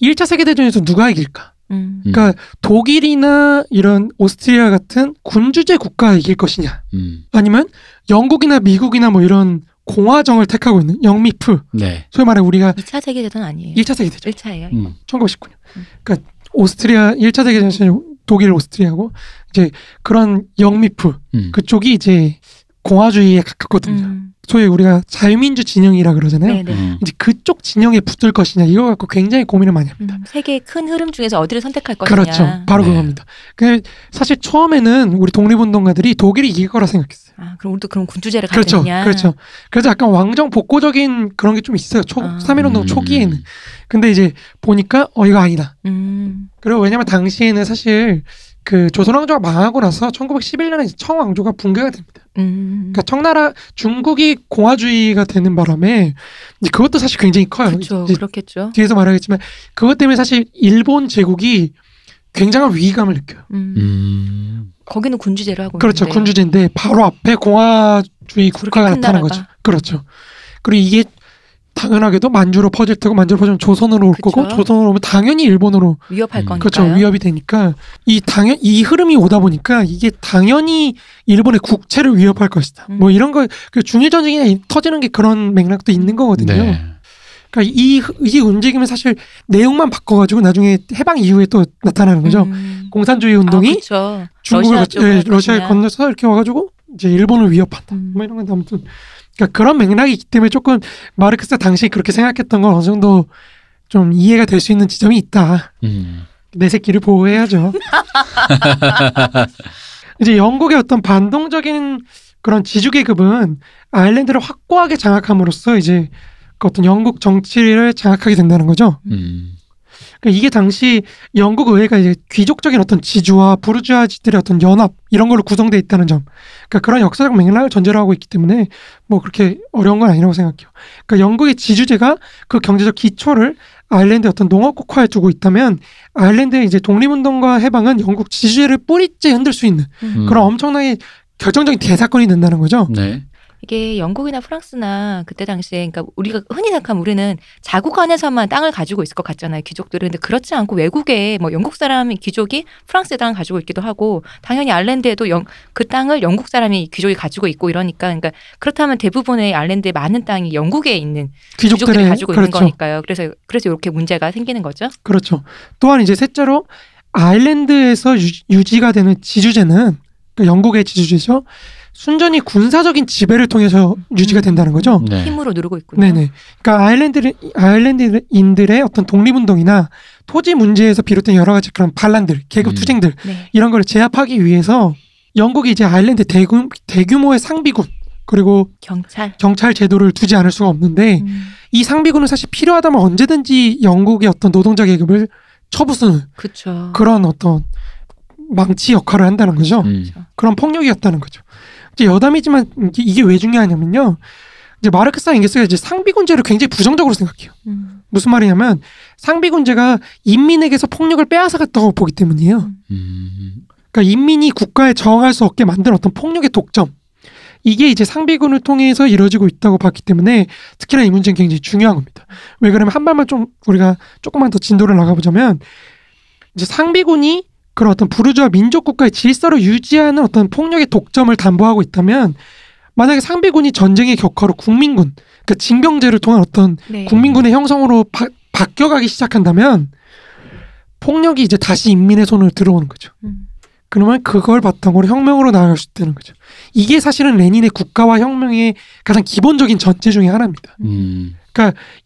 1차 세계대전에서 누가 이길까? 음. 음. 그러니까 독일이나 이런 오스트리아 같은 군주제 국가가 이길 것이냐? 음. 아니면 영국이나 미국이나 뭐 이런 공화정을 택하고 있는 영미프, 네. 소위 말해 우리가 2차 세계대전 아니에요. 1차 세계대전, 1차예요. 음. 1919년. 음. 그러니까 오스트리아 1차 세계대전 독일 오스트리아고 이제 그런 영미프 음. 그쪽이 이제 공화주의에 가깝거든요. 음. 소위 우리가 자유민주 진영이라 그러잖아요. 네네. 음. 이제 그쪽 진영에 붙을 것이냐 이거 갖고 굉장히 고민을 많이 합니다. 음, 세계의 큰 흐름 중에서 어디를 선택할 것이냐. 그렇죠. 바로 네. 그겁니다. 그 사실 처음에는 우리 독립운동가들이 독일이 이길 거라 생각했어요. 아, 그럼 우리도 그럼 군주제를 그렇죠. 가겠냐? 그렇죠. 그래서 약간 왕정 복고적인 그런 게 좀 있어요. 초, 아. 3.1운동 음. 초기에는. 근데 이제 보니까 어 이거 아니다. 음. 그리고 왜냐면 당시에는 사실 그 조선왕조가 망하고 나서 1911년에 청왕조가 붕괴가 됩니다. 음. 그러니까 청나라 중국이 공화주의가 되는 바람에 그것도 사실 굉장히 커요. 그렇죠. 그렇겠죠. 뒤에서 말하겠지만 그것 때문에 사실 일본 제국이 굉장한 위기감을 느껴요. 음. 음. 거기는 군주제를 하고 그렇죠. 있는데. 군주제인데 바로 앞에 공화주의 국가가 큰 나타난 나라가. 거죠. 그렇죠. 그리고 이게 당연하게도 만주로 퍼질 테고 만주로 퍼지면 조선으로 올 그쵸. 거고 조선으로 오면 당연히 일본으로 위협할 음. 거니까요. 그렇죠 위협이 되니까 이 당연 이 흐름이 오다 보니까 이게 당연히 일본의 국채를 위협할 것이다. 음. 뭐 이런 거그 중일 전쟁이 터지는 게 그런 맥락도 있는 거거든요. 네. 그러니까 이, 이 움직임은 사실 내용만 바꿔가지고 나중에 해방 이후에 또 나타나는 거죠. 음. 공산주의 운동이 아. 중국을 러시아 예, 할 러시아에. 건너서 이렇게 와가지고 이제 일본을 위협한다. 음. 뭐 이런 건데 아무튼 그러니까 그런 맥락이 있기 때문에 조금 마르크스가 당시에 그렇게 생각했던 건 어느 정도 좀 이해가 될 수 있는 지점이 있다. 음. 내 새끼를 보호해야죠. 이제 영국의 어떤 반동적인 그런 지주 계급은 아일랜드를 확고하게 장악함으로써 이제 그 어떤 영국 정치를 장악하게 된다는 거죠. 음. 그러니까 이게 당시 영국 의회가 이제 귀족적인 어떤 지주와 부르주아지들의 어떤 연합 이런 걸로 구성돼 있다는 점. 그러니까 그런 역사적 맥락을 전제로 하고 있기 때문에 뭐 그렇게 어려운 건 아니라고 생각해요. 그러니까 영국의 지주제가 그 경제적 기초를 아일랜드의 어떤 농업 국화에 두고 있다면 아일랜드의 이제 독립운동과 해방은 영국 지주제를 뿌리째 흔들 수 있는 음. 그런 엄청나게 결정적인 대사건이 된다는 거죠. 네. 이게 영국이나 프랑스나 그때 당시에 그러니까 우리가 흔히 생각하면 우리는 자국 안에서만 땅을 가지고 있을 것 같잖아요 귀족들은 근데 그렇지 않고 외국에 뭐 영국 사람이 귀족이 프랑스의 땅을 가지고 있기도 하고 당연히 아일랜드에도 영, 그 땅을 영국 사람이 귀족이 가지고 있고 이러니까 그러니까 그렇다면 대부분의 아일랜드의 많은 땅이 영국에 있는 귀족들이 가지고 있는 그렇죠. 거니까요 그래서 그래서 이렇게 문제가 생기는 거죠 그렇죠. 또한 이제 셋째로 아일랜드에서 유, 지가 되는 지주제는 그러니까 영국의 지주제죠. 순전히 군사적인 지배를 통해서 유지가 된다는 거죠. 네. 힘으로 누르고 있군요. 네네. 그러니까 아일랜드 아일랜드인들의 어떤 독립운동이나 토지 문제에서 비롯된 여러 가지 그런 반란들, 계급 음. 투쟁들 네. 이런 걸 제압하기 위해서 영국이 이제 아일랜드 대규, 대규모의 상비군 그리고 경찰. 경찰 제도를 두지 않을 수가 없는데 음, 이 상비군은 사실 필요하다면 언제든지 영국의 어떤 노동자 계급을 쳐부수는 그쵸. 그런 어떤 망치 역할을 한다는 거죠. 음. 그런 폭력이었다는 거죠. 이제 여담이지만 이게, 왜 중요하냐면요. 이제 마르크스와 엥게스가 이제 상비군제를 굉장히 부정적으로 생각해요. 음, 무슨 말이냐면 상비군제가 인민에게서 폭력을 빼앗아갔다고 보기 때문이에요. 음. 그러니까 인민이 국가에 저항할 수 없게 만든 어떤 폭력의 독점. 이게 이제 상비군을 통해서 이루어지고 있다고 봤기 때문에 특히나 이 문제는 굉장히 중요한 겁니다. 왜 그러면 한 발만 좀 우리가 조금만 더 진도를 나가보자면 이제 상비군이 그런 어떤 부르주아 민족 국가의 질서를 유지하는 어떤 폭력의 독점을 담보하고 있다면 만약에 상비군이 전쟁의 격화로 국민군, 그 징병제를 통한 어떤 네. 국민군의 형성으로 바, 바뀌어가기 시작한다면 폭력이 이제 다시 인민의 손을 들어오는 거죠. 음, 그러면 그걸 바탕으로 혁명으로 나아갈 수 있다는 거죠. 이게 사실은 레닌의 국가와 혁명의 가장 기본적인 전제 중의 하나입니다. 음.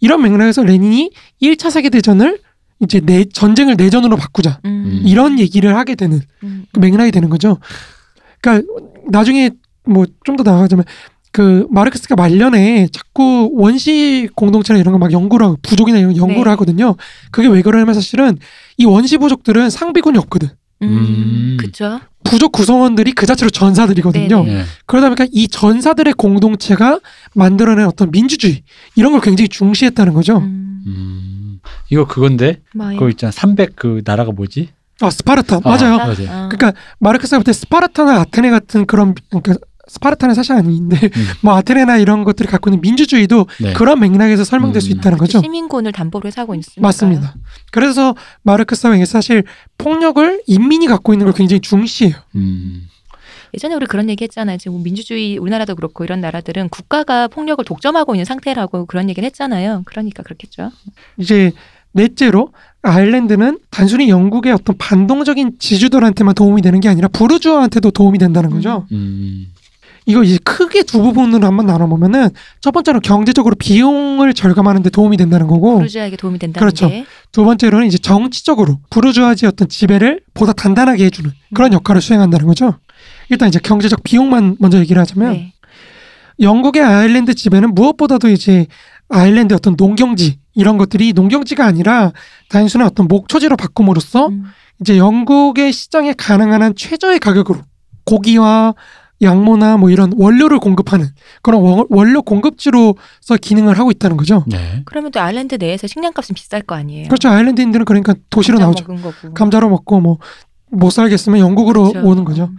이런 맥락에서 레닌이 1차 세계대전을 이제 내, 전쟁을 내전으로 바꾸자. 음, 이런 얘기를 하게 되는 음, 그 맥락이 되는 거죠. 그러니까 나중에 뭐 좀 더 나아가자면 그 마르크스가 말년에 자꾸 원시 공동체나 이런 거 막 연구를 하고 부족이나 이런 거 연구를 네. 하거든요. 그게 왜 그러냐면 사실은 이 원시 부족들은 상비군이 없거든. 음, 음. 그쵸. 부족 구성원들이 그 자체로 전사들이거든요. 네네. 네. 그러다 보니까 이 전사들의 공동체가 만들어낸 어떤 민주주의 이런 걸 굉장히 중시했다는 거죠. 음, 음. 이거 그건데 뭐예요? 그거 있잖아. 300 그 나라가 뭐지? 아 스파르타 아, 맞아요. 맞아요. 어. 그러니까 마르크스가 볼 때 스파르타나 아테네 같은 그런 그러니까 스파르타는 사실 아닌데 음. 뭐 아테네나 이런 것들이 갖고 있는 민주주의도 네. 그런 맥락에서 설명될 수 음. 있다는 그쵸, 거죠. 시민군을 담보로 하고 있으니까. 맞습니다. 그래서 마르크스와 엥게스 사실 폭력을 인민이 갖고 있는 걸 굉장히 중시해요. 음. 예전에 우리 그런 얘기 했잖아요. 지금 민주주의 우리나라도 그렇고 이런 나라들은 국가가 폭력을 독점하고 있는 상태라고 그런 얘기를 했잖아요. 그러니까 그렇겠죠. 이제 넷째로 아일랜드는 단순히 영국의 어떤 반동적인 지주들한테만 도움이 되는 게 아니라 부르주아한테도 도움이 된다는 거죠. 음. 이거 이제 크게 두 부분으로 한번 나눠보면은 첫 번째로 경제적으로 비용을 절감하는 데 도움이 된다는 거고 부르주아에게 도움이 된다는 그렇죠. 게. 두 번째로는 이제 정치적으로 부르주아지의 어떤 지배를 보다 단단하게 해주는 그런 역할을 수행한다는 거죠. 일단 이제 경제적 비용만 먼저 얘기를 하자면 네. 영국의 아일랜드 지배는 무엇보다도 이제 아일랜드 어떤 농경지 이런 것들이 농경지가 아니라 단순한 어떤 목초지로 바꿈으로써 음, 이제 영국의 시장에 가능한 한 최저의 가격으로 고기와 양모나 뭐 이런 원료를 공급하는 그런 원- 원료 공급지로서 기능을 하고 있다는 거죠. 네. 그러면 또 아일랜드 내에서 식량값은 비쌀 거 아니에요. 그렇죠. 아일랜드인들은 그러니까 도시로 감자 나오죠. 먹은 거고. 감자로 먹고 뭐 못 살겠으면 영국으로 그렇죠. 오는 거죠.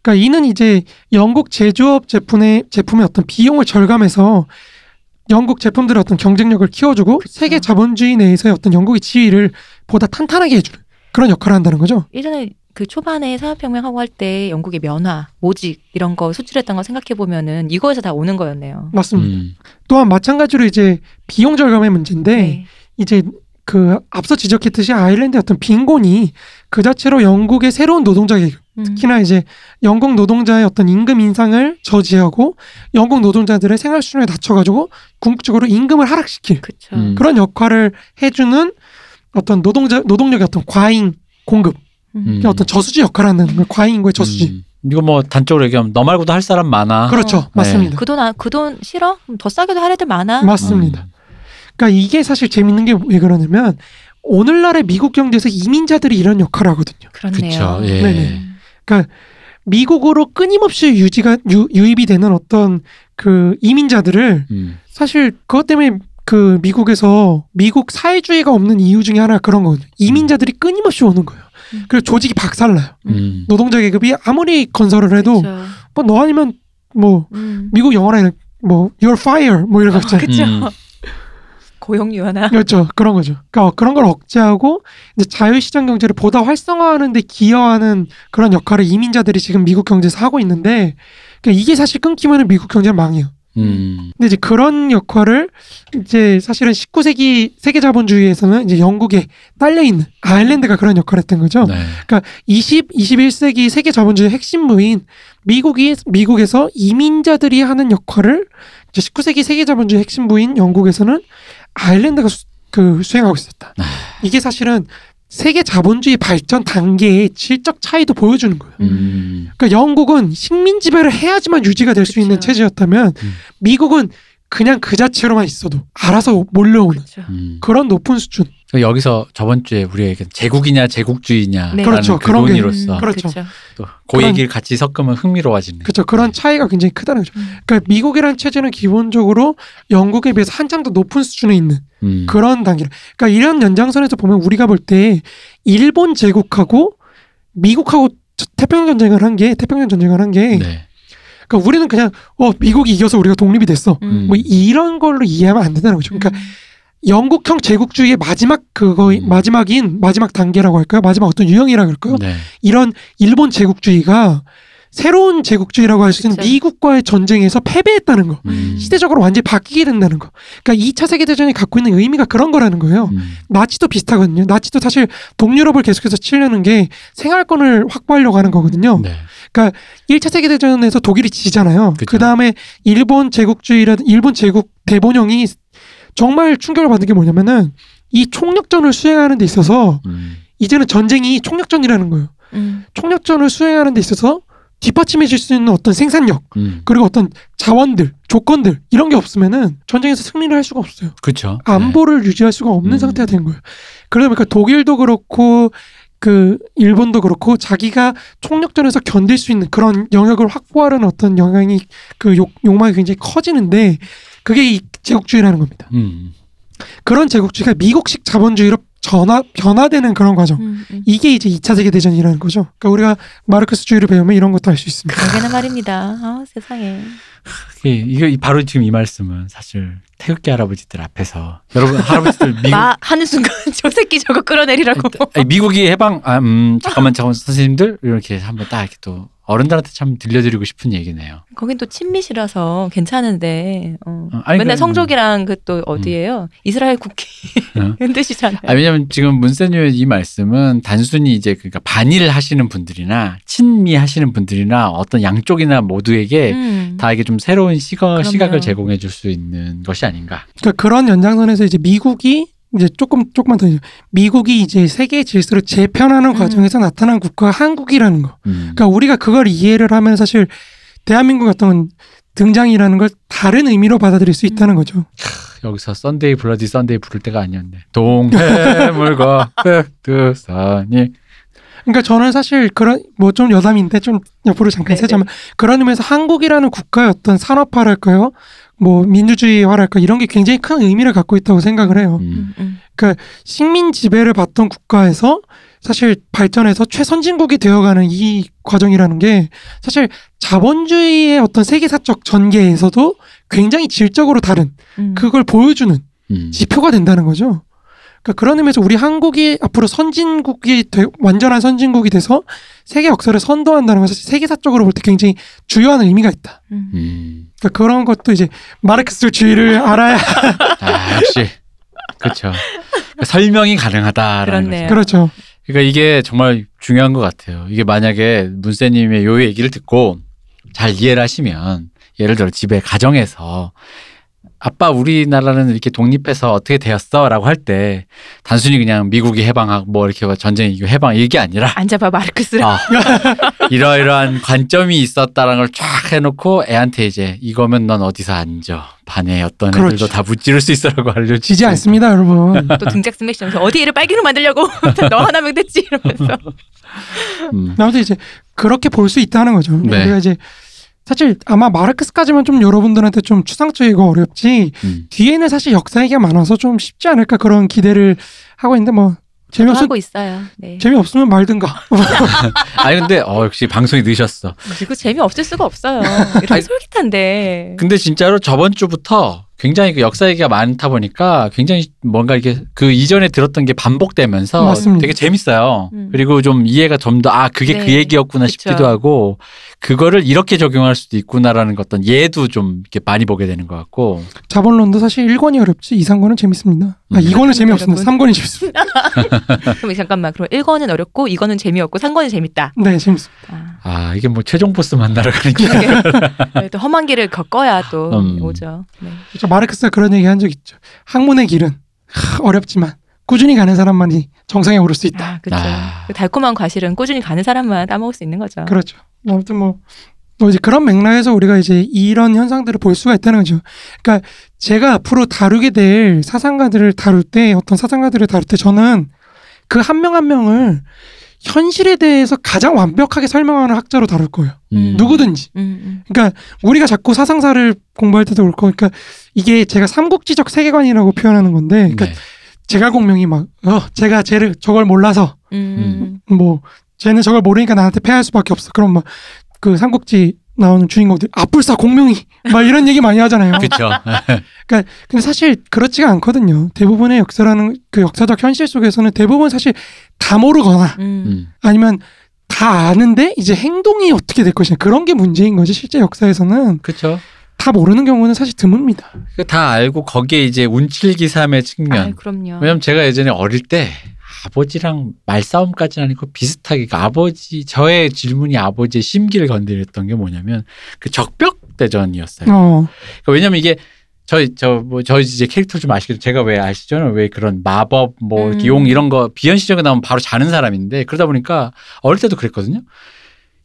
그러니까 이는 이제 영국 제조업 제품의 제품의 어떤 비용을 절감해서 영국 제품들의 어떤 경쟁력을 키워주고 그쵸. 세계 자본주의 내에서의 어떤 영국의 지위를 보다 탄탄하게 해주는 그런 역할을 한다는 거죠. 예전에 그 초반에 산업혁명하고 할 때 영국의 면화, 모직 이런 거 수출했던 거 생각해 보면은 이거에서 다 오는 거였네요. 맞습니다. 음. 또한 마찬가지로 이제 비용 절감의 문제인데 네. 이제 그 앞서 지적했듯이 아일랜드의 어떤 빈곤이 그 자체로 영국의 새로운 노동자 계급 음. 특히나 이제 영국 노동자의 어떤 임금 인상을 저지하고 영국 노동자들의 생활 수준을 낮춰가지고 궁극적으로 임금을 하락시킬 그쵸. 음. 그런 역할을 해주는 어떤 노동자 노동력의 어떤 과잉 공급, 음. 음. 어떤 저수지 역할을 하는 그 과잉인고의 저수지. 음. 이거 뭐 단적으로 얘기하면 너 말고도 할 사람 많아. 그렇죠, 어. 맞습니다. 그 돈, 아- 그돈 싫어? 더 싸게도 할 애들 많아? 맞습니다. 그러니까 이게 사실 재밌는 게 왜 그러냐면 오늘날의 미국 경제에서 이민자들이 이런 역할을 하거든요. 그렇네요. 그쵸. 예. 네네. 미국으로 끊임없이 유지가 유, 유입이 되는 어떤 그 이민자들을 음. 사실 그것 때문에 그 미국에서 미국 사회주의가 없는 이유 중에 하나 가 그런 거거든요. 이민자들이 끊임없이 오는 거예요. 음. 그래서 조직이 박살나요. 음. 노동자 계급이 아무리 건설을 해도 그쵸. 뭐너 아니면 뭐 음. 미국 영어나 뭐 you're fire 뭐 이런 거 있잖아요. 그쵸. 음. 고용유연화. 그렇죠. 그런 거죠. 그러니까 그런 걸 억제하고 이제 자유시장 경제를 보다 활성화하는 데 기여하는 그런 역할을 이민자들이 지금 미국 경제에서 하고 있는데 그러니까 이게 사실 끊기면은 미국 경제는 망해요. 음. 근데 이제 그런 역할을 이제 사실은 19세기 세계 자본주의에서는 이제 영국에 딸려 있는 아일랜드가 그런 역할을 했던 거죠. 네. 20, 21세기 세계 자본주의 핵심무인 미국이 미국에서 이민자들이 하는 역할을 이제 19세기 세계 자본주의 핵심부인 영국에서는 아일랜드가 수, 그 수행하고 있었다. 아. 이게 사실은 세계 자본주의 발전 단계의 질적 차이도 보여주는 거예요. 음. 그러니까 영국은 식민 지배를 해야지만 유지가 될 수. 있는 체제였다면 음. 미국은 그냥 그 자체로만 있어도 알아서 몰려오는 그렇죠. 음. 그런 높은 수준. 여기서 저번 주에 우리가 얘기한 제국이냐 제국주의냐 네. 그렇죠. 그 그런 게- 논의로서 그렇죠. 또그 그런- 얘기를 같이 섞으면 흥미로워지는. 그렇죠. 그런 차이가 굉장히 크다는 거죠. 음. 그러니까 미국이라는 체제는 기본적으로 영국에 비해서 한참 더 높은 수준에 있는 음. 그런 단계. 그러니까 이런 연장선에서 보면 우리가 볼 때 일본 제국하고 미국하고 태평양 전쟁을 한 게 태평양 전쟁을 한게 네. 그러니까 우리는 그냥 어 미국이 이겨서 우리가 독립이 됐어. 음. 뭐 이런 걸로 이해하면 안 된다는 거죠. 그러니까 영국형 제국주의의 마지막 그거 음. 마지막인 마지막 단계라고 할까요? 마지막 어떤 유형이라 그럴까요? 네. 이런 일본 제국주의가 새로운 제국주의라고 할 수 있는 그쵸. 미국과의 전쟁에서 패배했다는 거. 음. 시대적으로 완전히 바뀌게 된다는 거. 그러니까 2차 세계대전이 갖고 있는 의미가 그런 거라는 거예요. 음. 나치도 비슷하거든요. 나치도 사실 동유럽을 계속해서 치려는 게 생활권을 확보하려고 하는 거거든요. 네. 1차 세계대전에서 독일이 지잖아요. 그 다음에 일본 제국주의라 일본 제국 대본령이 정말 충격을 받은 게 뭐냐면은 이 총력전을 수행하는 데 있어서 음. 이제는 전쟁이 총력전이라는 거예요. 음. 총력전을 수행하는 데 있어서 뒷받침해 줄 수 있는 어떤 생산력 음. 그리고 어떤 자원들 조건들 이런 게 없으면은 전쟁에서 승리를 할 수가 없어요. 그렇죠. 안보를 유지할 수가 없는 음. 상태가 된 거예요. 그러다 보니까 독일도 그렇고 그 일본도 그렇고 자기가 총력전에서 견딜 수 있는 그런 영역을 확보하려는 어떤 영향이 그 욕, 욕망이 굉장히 커지는데 그게 이 제국주의라는 겁니다. 네. 음. 그런 제국주의가 미국식 자본주의로 전화 변화되는 그런 과정. 음, 음. 이게 이제 2차 세계 대전이라는 거죠. 그러니까 우리가 마르크스주의를 배우면 이런 것도 알 수 있습니다. 그러게나 말입니다. 아, 세상에. 이게, 이게 바로 지금 이 말씀은 사실 태극기 할아버지들 앞에서 여러분 할아버지들 미국 마 하는 순간 저 새끼 저거 끌어내리라고. 아니, 미국이 해방 아, 음, 잠깐만 잠깐만 선생님들 이렇게 한번 딱 이렇게 또 어른들한테 참 들려드리고 싶은 얘기네요. 거긴 또 친미시라서 괜찮은데. 어. 어, 아니, 맨날 그- 성족이랑 그 또 어디예요? 이스라엘 국기 어. 흔드시잖아요. 아, 왜냐면 지금 문세님의 이 말씀은 단순히 이제 그러니까 반일 하시는 분들이나 친미 하시는 분들이나 어떤 양쪽이나 모두에게 음. 다 이게 좀 새로운 시각. 시각을 제공해 줄 수 있는 것이 아닌가. 그러니까 그런 연장선에서 이제 미국이 이제 조금 조금만 더 미국이 이제 세계 질서를 재편하는 음. 과정에서 나타난 국가가 한국이라는 거. 음. 그러니까 우리가 그걸 이해를 하면 사실 대한민국 어떤 등장이라는 걸 다른 의미로 받아들일 수 있다는 거죠. 여기서 Sunday Bloody Sunday 부를 때가 아니었네. 동해 물과 백두산이 그러니까 저는 사실 그런 뭐 좀 여담인데 좀 옆으로 잠깐 네네. 세자면 그런 의미에서 한국이라는 국가의 어떤 산업화랄까요? 뭐 민주주의화랄까 이런 게 굉장히 큰 의미를 갖고 있다고 생각을 해요. 음. 음, 음. 식민 지배를 받던 국가에서 사실 발전해서 최선진국이 되어가는 이 과정이라는 게 사실 자본주의의 어떤 세계사적 전개에서도 굉장히 질적으로 다른 음. 그걸 보여주는 음. 지표가 된다는 거죠. 그러니까 그런 의미에서 우리 한국이 앞으로 선진국이 돼, 완전한 선진국이 돼서 세계 역사를 선도한다는 것은 세계사적으로 볼 때 굉장히 주요한 의미가 있다. 음. 음. 그러니까 그런 것도 이제 마르크스주의를 알아야 아, 역시 그렇죠. 설명이 가능하다라는. 거죠. 그렇죠. 그러니까 이게 정말 중요한 것 같아요. 이게 만약에 문세님의 요 얘기를 듣고 잘 이해를 하시면 예를 들어 집에 가정에서 아빠 우리나라는 이렇게 독립해서 어떻게 되었어라고 할 때 단순히 그냥 미국이 해방하고 뭐 이렇게 전쟁이 해방 이게 아니라 앉아봐 마르크스를. 아, 이러이러한 관점이 있었다라는 걸 쫙 해놓고 애한테 이제 이거면 넌 어디서 앉아 반에 어떤 애들도 그렇죠. 다 무찌를 수 있어라고 알려주지 지지 않습니다, 여러분. 또 등짝 스매시면서 어디 애를 빨갱이로 만들려고 너 하나면 됐지 이러면서. 음. 아무튼 이제 그렇게 볼 수 있다는 거죠. 네. 우리가 이제 사실 아마 마르크스까지만 좀 여러분들한테 좀 추상적이고 어렵지 음. 뒤에는 사실 역사 얘기가 많아서 좀 쉽지 않을까 그런 기대를 하고 있는데 뭐 재미없으 하고 있어요. 네. 재미없으면 말든가. 아니 근데 어 역시 방송이 늦었어. 그리고 재미 없을 수가 없어요. 이런 솔깃한데. 근데 진짜로 저번 주부터 굉장히 그 역사 얘기가 많다 보니까 굉장히 뭔가 이게 그 이전에 들었던 게 반복되면서 맞습니다. 되게 재밌어요. 음. 그리고 좀 이해가 좀 더 아 그게 그 네. 얘기였구나 그쵸. 싶기도 하고 그거를 이렇게 적용할 수도 있구나라는 어떤 예도 좀 이렇게 많이 보게 되는 것 같고 자본론도 사실 1권이 어렵지 2, 3권은 재밌습니다. 아, 음. 2권은 재미없습니다. 여러분. 3권이 재밌습니다. 그럼 잠깐만. 그럼 1권은 어렵고 2권은 재미없고 3권은 재밌다. 네, 재밌습니다. 아, 아 이게 뭐 최종 보스 만나러 가는 게 네, 또 험한 길을 겪어야 또 음. 오죠. 네. 저 마르크스가 그런 얘기 한 적 있죠. 학문의 길은 하, 어렵지만 꾸준히 가는 사람만이 정상에 오를 수 있다. 아, 그렇죠. 아. 그 달콤한 과실은 꾸준히 가는 사람만 따먹을 수 있는 거죠. 그렇죠. 아무튼 뭐, 뭐 이제 그런 맥락에서 우리가 이제 이런 현상들을 볼 수가 있다는 거죠. 그러니까 제가 앞으로 다루게 될 사상가들을 다룰 때 어떤 사상가들을 다룰 때 저는 그 한 명한 명을 현실에 대해서 가장 완벽하게 설명하는 학자로 다룰 거예요. 음. 누구든지. 음, 음. 그러니까 우리가 자꾸 사상사를 공부할 때도 그렇고, 그러니까 이게 제가 삼국지적 세계관이라고 표현하는 건데, 그러니까 네. 제갈공명이 막, 어, 제가 쟤를 저걸 몰라서 음. 뭐 쟤는 저걸 모르니까 나한테 패할 수밖에 없어. 그럼 막 그 삼국지 나오는 주인공들 아뿔싸 공명이 막 이런 얘기 많이 하잖아요. 그렇죠. 근데 사실 그렇지가 않거든요. 대부분의 역사라는 그 역사적 현실 속에서는 대부분 사실 다 모르거나 음. 음. 아니면 다 아는데 이제 행동이 어떻게 될 것이냐 그런 게 문제인 거지 실제 역사에서는 그렇죠. 다 모르는 경우는 사실 드뭅니다. 그다 알고 거기에 이제 운칠기삼의 측면. 아, 그럼요. 왜냐면 제가 예전에 어릴 때 아버지랑 말싸움까지는 아니고 비슷하게 그 아버지 저의 질문이 아버지의 심기를 건드렸던 게 뭐냐면 그 적벽 대전이었어요. 어, 그러니까 왜냐면 이게 저희 저뭐 저희 이제 캐릭터 좀 아시겠죠? 제가 왜 아시죠? 왜 그런 마법 뭐 음. 용 이런 거 비현 시적에 나오면 바로 자는 사람인데 그러다 보니까 어릴 때도 그랬거든요.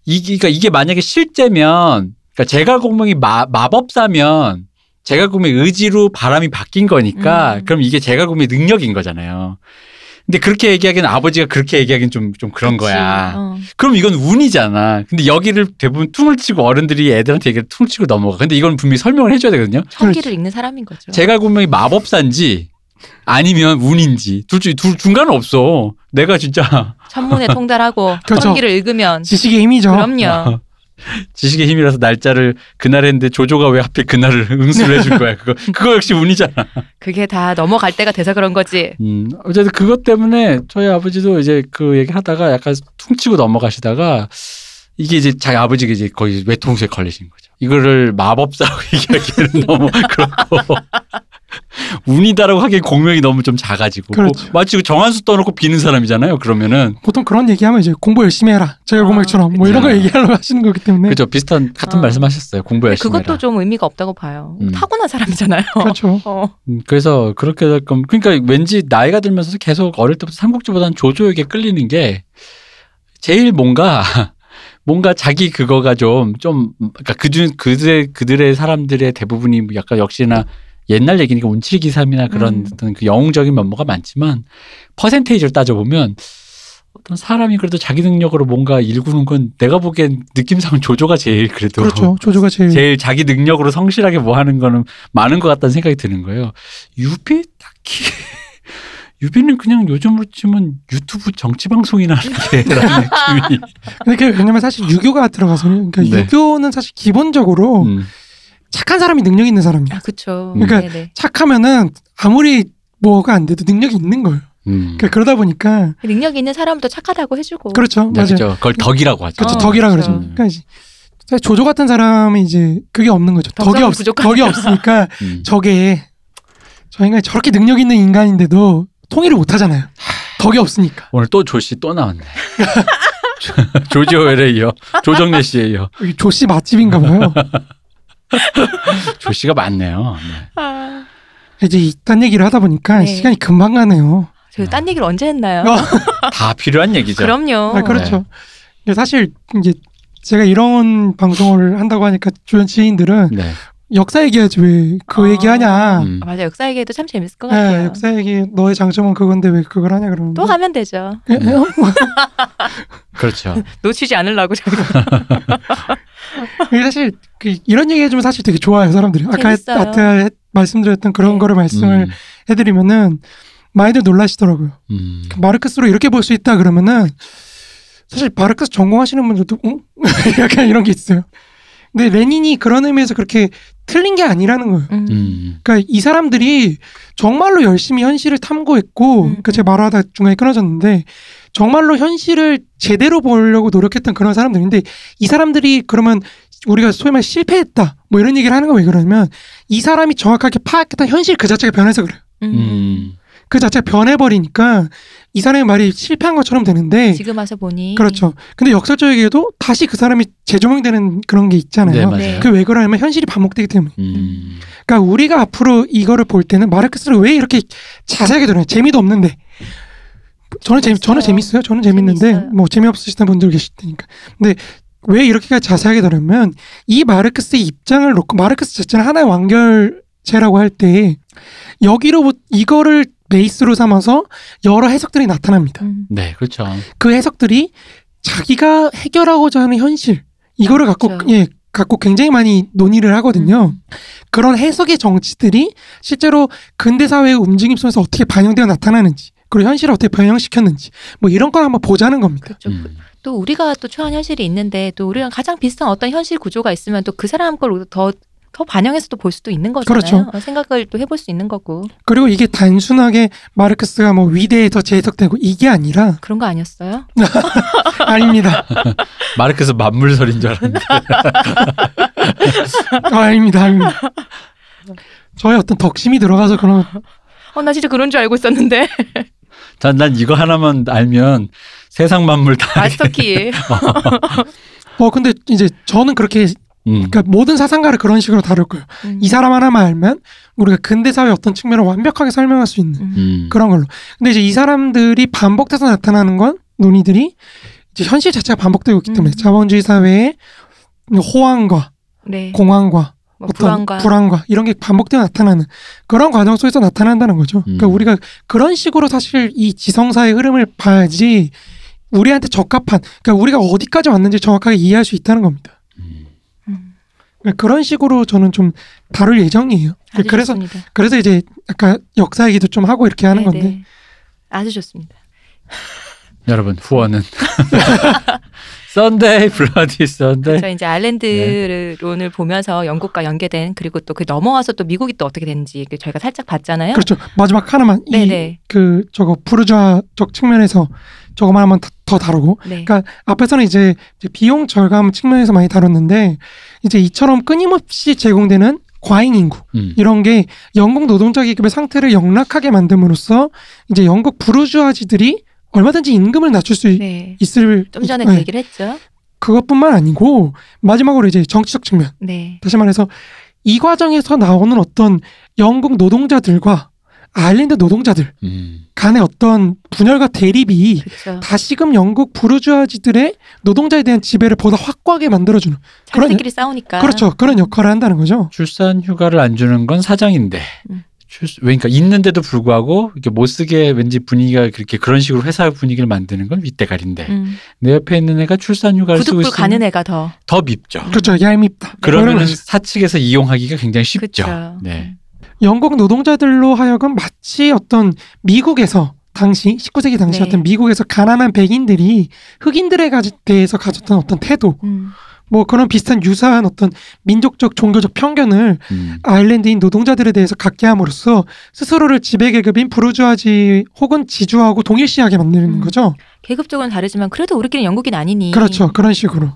이게 그러니까 이게 만약에 실제면 그러니까 제갈공명이 마, 마법사면 제갈공명의 의지로 바람이 바뀐 거니까 음. 그럼 이게 제갈공명의 능력인 거잖아요. 근데 그렇게 얘기하기는 아버지가 그렇게 얘기하기는 좀, 좀 그런 그치. 거야. 어. 그럼 이건 운이잖아. 근데 여기를 대부분 퉁을 치고 어른들이 애들한테 얘기를 퉁을 치고 넘어가. 근데 이건 분명히 설명을 해줘야 되거든요. 천기를 읽는 사람인 거죠. 제갈공명이 마법사인지 아니면 운인지 둘 중, 둘 중간은 없어. 내가 진짜 천문에 통달하고 그렇죠. 천기를 읽으면 지식의 힘이죠. 그럼요. 지식의 힘이라서 날짜를 그날 했는데 조조가 왜 하필 그날을 응수를 해준 거야. 그거 그거 역시 운이잖아. 그게 다 넘어갈 때가 돼서 그런 거지. 음, 어쨌든 그것 때문에 저희 아버지도 이제 그 얘기 하다가 약간 퉁치고 넘어가시다가 이게 이제 자기 아버지가 이제 거의 외통수에 걸리신 거죠. 이거를 마법사라고 얘기하기에는 너무 그렇고 운이다라고 하기엔 공명이 너무 좀 작아지고 그렇죠. 뭐 마치 그 정한수 떠놓고 비는 사람이잖아요. 그러면은 보통 그런 얘기하면 이제 공부 열심히 해라. 제갈공명처럼 뭐 이런 거 그쵸. 얘기하려고 하시는 거기 때문에 그죠 비슷한 같은 어. 말씀하셨어요. 공부 열심히 그것도 해라. 좀 의미가 없다고 봐요. 음. 타고난 사람이잖아요. 그렇죠. 어. 음, 그래서 그렇게 될 거면 그러니까 왠지 나이가 들면서 계속 어릴 때부터 삼국지보다는 조조에게 끌리는 게 제일 뭔가 뭔가 자기 그거가 좀 좀 그러니까 그중 그들의 그들의 사람들의 대부분이 약간 역시나 옛날 얘기니까 운칠 기삼이나 그런 음. 어떤 그 영웅적인 면모가 많지만 퍼센테이지를 따져보면 어떤 사람이 그래도 자기 능력으로 뭔가 일구는 건 내가 보기엔 느낌상은 조조가 제일 그래도 그렇죠. 조조가 제일, 제일 자기 능력으로 성실하게 뭐 하는 거는 많은 것 같다는 생각이 드는 거예요. 유비 딱히 유비는 그냥 요즘으로 치면 유튜브 정치 방송이나 하는 게라는 느낌이. 근데 그 왜냐면 사실 유교가 들어가서는 그러니까 네. 유교는 사실 기본적으로 음. 착한 사람이 능력 있는 사람이야. 아, 그쵸. 그러니까 네네. 착하면은 아무리 뭐가 안 돼도 능력이 있는 거예요. 음. 그러니까 그러다 보니까 능력 있는 사람도 착하다고 해주고. 그렇죠, 네, 맞아요. 그렇죠. 그걸 덕이라고 하죠. 그렇죠, 어, 덕이라 그렇죠. 그러죠. 그러니까 이제 사실 조조 같은 사람이 이제 그게 없는 거죠. 덕이 없 부족하니까. 덕이 없으니까 음. 저게 저 인간이 저렇게 능력 있는 인간인데도 통일을 못 하잖아요. 덕이 없으니까. 오늘 또 조씨 또 나왔네. 조지 오웰에 이어 조정래 씨에 이어 여기 조씨 맛집인가 봐요. 조씨가 많네요. 네. 아, 이제 이딴 얘기를 하다 보니까 네. 시간이 금방 가네요. 저딴 얘기를 언제 했나요? 어. 다 필요한 얘기죠. 그럼요. 아, 그렇죠. 근데 사실 이제 제가 이런 방송을 한다고 하니까 주변 지인들은 네. 역사 얘기하지 왜그 아. 얘기하냐. 음. 아, 맞아. 역사 얘기해도 참 재밌을 것 네, 같아요. 역사 얘기 너의 장점은 그건데 왜 그걸 하냐 그러는데. 또 하면 되죠. 예, 예, 어? 그렇죠. 놓치지 않으려고. 이게 사실 그 이런 얘기 해주면 사실 되게 좋아요 사람들이. 아까 했- 재밌어요. 아까 했- 말씀드렸던 그런 네. 거를 말씀을 음. 해드리면은 많이들 놀라시더라고요. 음. 그 마르크스로 이렇게 볼 수 있다 그러면은 사실 마르크스 전공하시는 분들도 응? 약간 이런 게 있어요. 근데 레닌이 그런 의미에서 그렇게 틀린 게 아니라는 거예요. 음. 음. 그러니까 이 사람들이 정말로 열심히 현실을 탐구했고, 음, 그러니까 제가 말하다 중간에 끊어졌는데 정말로 현실을 제대로 보려고 노력했던 그런 사람들인데 이 사람들이 그러면 우리가 소위 말 실패했다 뭐 이런 얘기를 하는 거 왜 그러냐면 이 사람이 정확하게 파악했던 현실 그 자체가 변해서 그래요. 음. 음. 그 자체가 변해버리니까 이 사람의 말이 실패한 것처럼 되는데 지금 와서 보니 그렇죠. 근데 역설적이게도 다시 그 사람이 재조명되는 그런 게 네, 있잖아요. 맞아요. 네. 그왜 그러냐면 현실이 반복되기 때문에. 음. 그러니까 우리가 앞으로 이거를 볼 때는 마르크스를 왜 이렇게 자세하게 들어요? 재미도 없는데. 저는 재미 저는 재밌어요. 저는 재밌는데 재밌어요. 뭐 재미없으시다는 분들 계실 테니까. 근데 왜 이렇게까지 자세하게 들으면 이 마르크스의 입장을 놓고 마르크스 자체는 하나의 완결체라고 할 때 여기로 이거를 베이스로 삼아서 여러 해석들이 나타납니다. 음. 네, 그렇죠. 그 해석들이 자기가 해결하고자 하는 현실 이거를 갖고 그렇죠. 예 갖고 굉장히 많이 논의를 하거든요. 음. 그런 해석의 정치들이 실제로 근대 사회의 움직임 속에서 어떻게 반영되어 나타나는지 그리고 현실을 어떻게 변형시켰는지 뭐 이런 걸 한번 보자는 겁니다. 그렇죠. 음. 또 우리가 또 처한 현실이 있는데 또 우리랑 가장 비슷한 어떤 현실 구조가 있으면 또 그 사람 걸 더 더 반영해서 또 볼 수도 있는 거잖아요. 그렇죠. 어, 생각을 또 해볼 수 있는 거고 그리고 이게 단순하게 마르크스가 뭐 위대해서 재해석되고 이게 아니라 그런 거 아니었어요? 아닙니다. 마르크스 만물설인 줄 알았는데. 아, 아닙니다. 아닙니다. 저의 어떤 덕심이 들어가서 그런 어 나 진짜 그런 줄 알고 있었는데 난, 난 이거 하나만 알면 세상 만물 다. 마스터키 어 근데 이제 저는 그렇게 음. 그러니까 모든 사상가를 그런 식으로 다룰 거예요. 음. 이 사람 하나만 알면 우리가 근대 사회 어떤 측면을 완벽하게 설명할 수 있는 음. 음. 그런 걸로. 근데 이제 이 사람들이 반복돼서 나타나는 건 논의들이 이제 현실 자체가 반복되고 있기 때문에 음. 자본주의 사회의 호황과 네. 공황과 뭐 어떤 불안과 불안과 이런 게 반복되어 나타나는 그런 과정 속에서 나타난다는 거죠. 그러니까 음. 우리가 그런 식으로 사실 이 지성사의 흐름을 봐야지 우리한테 적합한 그러니까 우리가 어디까지 왔는지 정확하게 이해할 수 있다는 겁니다. 그러니까 그런 식으로 저는 좀 다룰 예정이에요. 아주 그래서 좋습니다. 그래서 이제 약간 역사 얘기도 좀 하고 이렇게 하는 네, 건데 네. 아주 좋습니다. 여러분 후원은 Sunday Bloody Sunday. 저 이제 아일랜드론을 보면서 영국과 연계된 그리고 또 그 넘어와서 또 미국이 또 어떻게 되는지 그 저희가 살짝 봤잖아요. 그렇죠. 마지막 하나만 이 네네. 그 저거 부르주아적 측면에서 저거만 한번 더- 더 다루고 네. 그러니까 앞에서는 이제 비용 절감 측면에서 많이 다뤘는데 이제 이처럼 끊임없이 제공되는 과잉 인구 음. 이런 게 영국 노동자 계급의 상태를 영락하게 만듦으로써 이제 영국 부르주아지들이 얼마든지 임금을 낮출 수 있- 네. 있을 좀 전에 네, 그 얘기를 했죠. 그것뿐만 아니고 마지막으로 이제 정치적 측면 네. 다시 말해서 이 과정에서 나오는 어떤 영국 노동자들과 아일랜드 노동자들 음. 간의 어떤 분열과 대립이 그렇죠. 다시금 영국 부르주아지들의 노동자에 대한 지배를 보다 확고하게 만들어주는 자기들끼리 싸우니까. 그렇죠 그런 역할을 한다는 거죠. 출산 휴가를 안 주는 건 사정인데. 음. 출산, 그러니까 있는데도 불구하고 이렇게 못 쓰게 왠지 분위기가 그렇게 그런 식으로 회사 분위기를 만드는 건 윗대가리인데 음. 내 옆에 있는 애가 출산 휴가를 쓰고 구득불 가는 있으면 애가 더. 더 밉죠. 그렇죠 얄밉다. 그러면 사측에서 이용하기가 굉장히 쉽죠. 그렇죠. 네. 영국 노동자들로 하여금 마치 어떤 미국에서 당시 19세기 당시 네. 어떤 미국에서 가난한 백인들이 흑인들에 가- 대해서 가졌던 어떤 태도 음. 뭐 그런 비슷한 유사한 어떤 민족적 종교적 편견을 음. 아일랜드인 노동자들에 대해서 갖게 함으로써 스스로를 지배 계급인 부르주아지 혹은 지주하고 동일시하게 만드는 음. 거죠. 계급적으로는 다르지만 그래도 우리끼리 영국인 아니니. 그렇죠. 그런 식으로.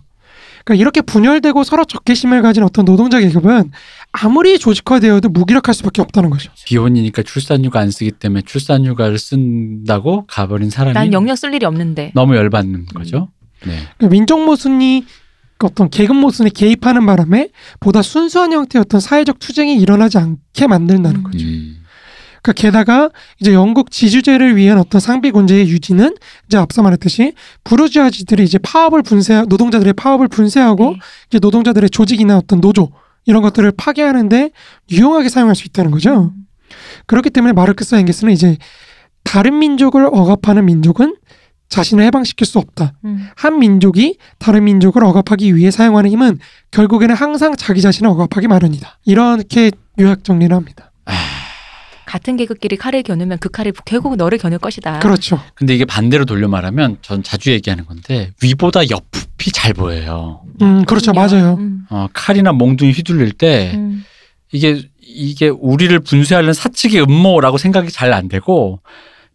그러니까 이렇게 분열되고 서로 적개심을 가진 어떤 노동자 계급은 아무리 조직화되어도 무기력할 수밖에 없다는 거죠. 비혼이니까 출산휴가 안 쓰기 때문에 출산휴가를 쓴다고 가버린 사람이 난 영영 쓸 일이 없는데. 너무 열받는 거죠. 네. 그러니까 민족 모순이 그 어떤 계급 모순에 개입하는 바람에 보다 순수한 형태의 어떤 사회적 투쟁이 일어나지 않게 만든다는 음. 거죠. 음. 그러니까 게다가 이제 영국 지주제를 위한 어떤 상비 군제의 유지는 이제 앞서 말했듯이 부르주아지들이 이제 파업을 분쇄 노동자들의 파업을 분쇄하고 네. 이제 노동자들의 조직이나 어떤 노조 이런 것들을 파괴하는데 유용하게 사용할 수 있다는 거죠. 음. 그렇기 때문에 마르크스와 엥게스는 이제 다른 민족을 억압하는 민족은 자신을 해방시킬 수 없다. 음. 한 민족이 다른 민족을 억압하기 위해 사용하는 힘은 결국에는 항상 자기 자신을 억압하기 마련이다. 이렇게 요약 정리를 합니다. 같은 계급끼리 칼을 겨누면 그 칼이 결국 너를 겨눌 것이다. 그렇죠. 근데 이게 반대로 돌려 말하면 전 자주 얘기하는 건데 위보다 옆이 잘 보여요. 음, 그렇죠. 맞아요. 음, 어, 칼이나 몽둥이 휘둘릴 때 음. 이게 이게 우리를 분쇄하는 사측의 음모라고 생각이 잘 안 되고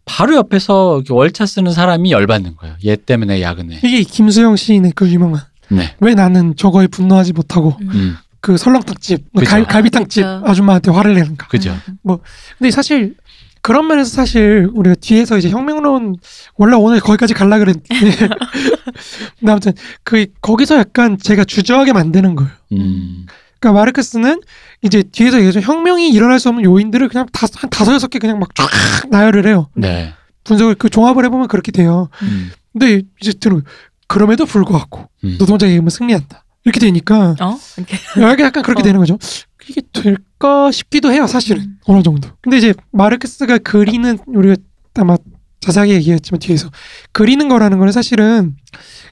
바로 옆에서 월차 쓰는 사람이 열받는 거예요. 얘 때문에 야근해. 이게 김수영 시인의 그 유명한 네. 왜 나는 저거에 분노하지 못하고 음. 음. 그 설렁탕집, 그죠. 갈, 갈비탕집 아, 그죠. 아줌마한테 화를 내는가. 그죠. 음. 근데 사실 그런 면에서 사실 우리가 뒤에서 이제 혁명론 원래 오늘 거기까지 갈라 그랬는데 근데 아무튼 그 거기서 약간 제가 주저하게 만드는 거예요. 음. 그러니까 마르크스는 이제 뒤에서 얘기하죠. 혁명이 일어날 수 없는 요인들을 그냥 다, 한 다섯 여섯 개 그냥 막 쫙 나열을 해요. 네. 분석을 그 종합을 해보면 그렇게 돼요. 음. 근데 이제 들어 그럼에도 불구하고 음. 노동자 계급은 승리한다. 이렇게 되니까 어? 이렇게. 약간 그렇게 어. 되는 거죠. 이게 될까 싶기도 해요, 사실은 음. 어느 정도. 근데 이제 마르크스가 그리는 우리가 아마 자세하게 얘기했지만 뒤에서 그리는 거라는 거는 사실은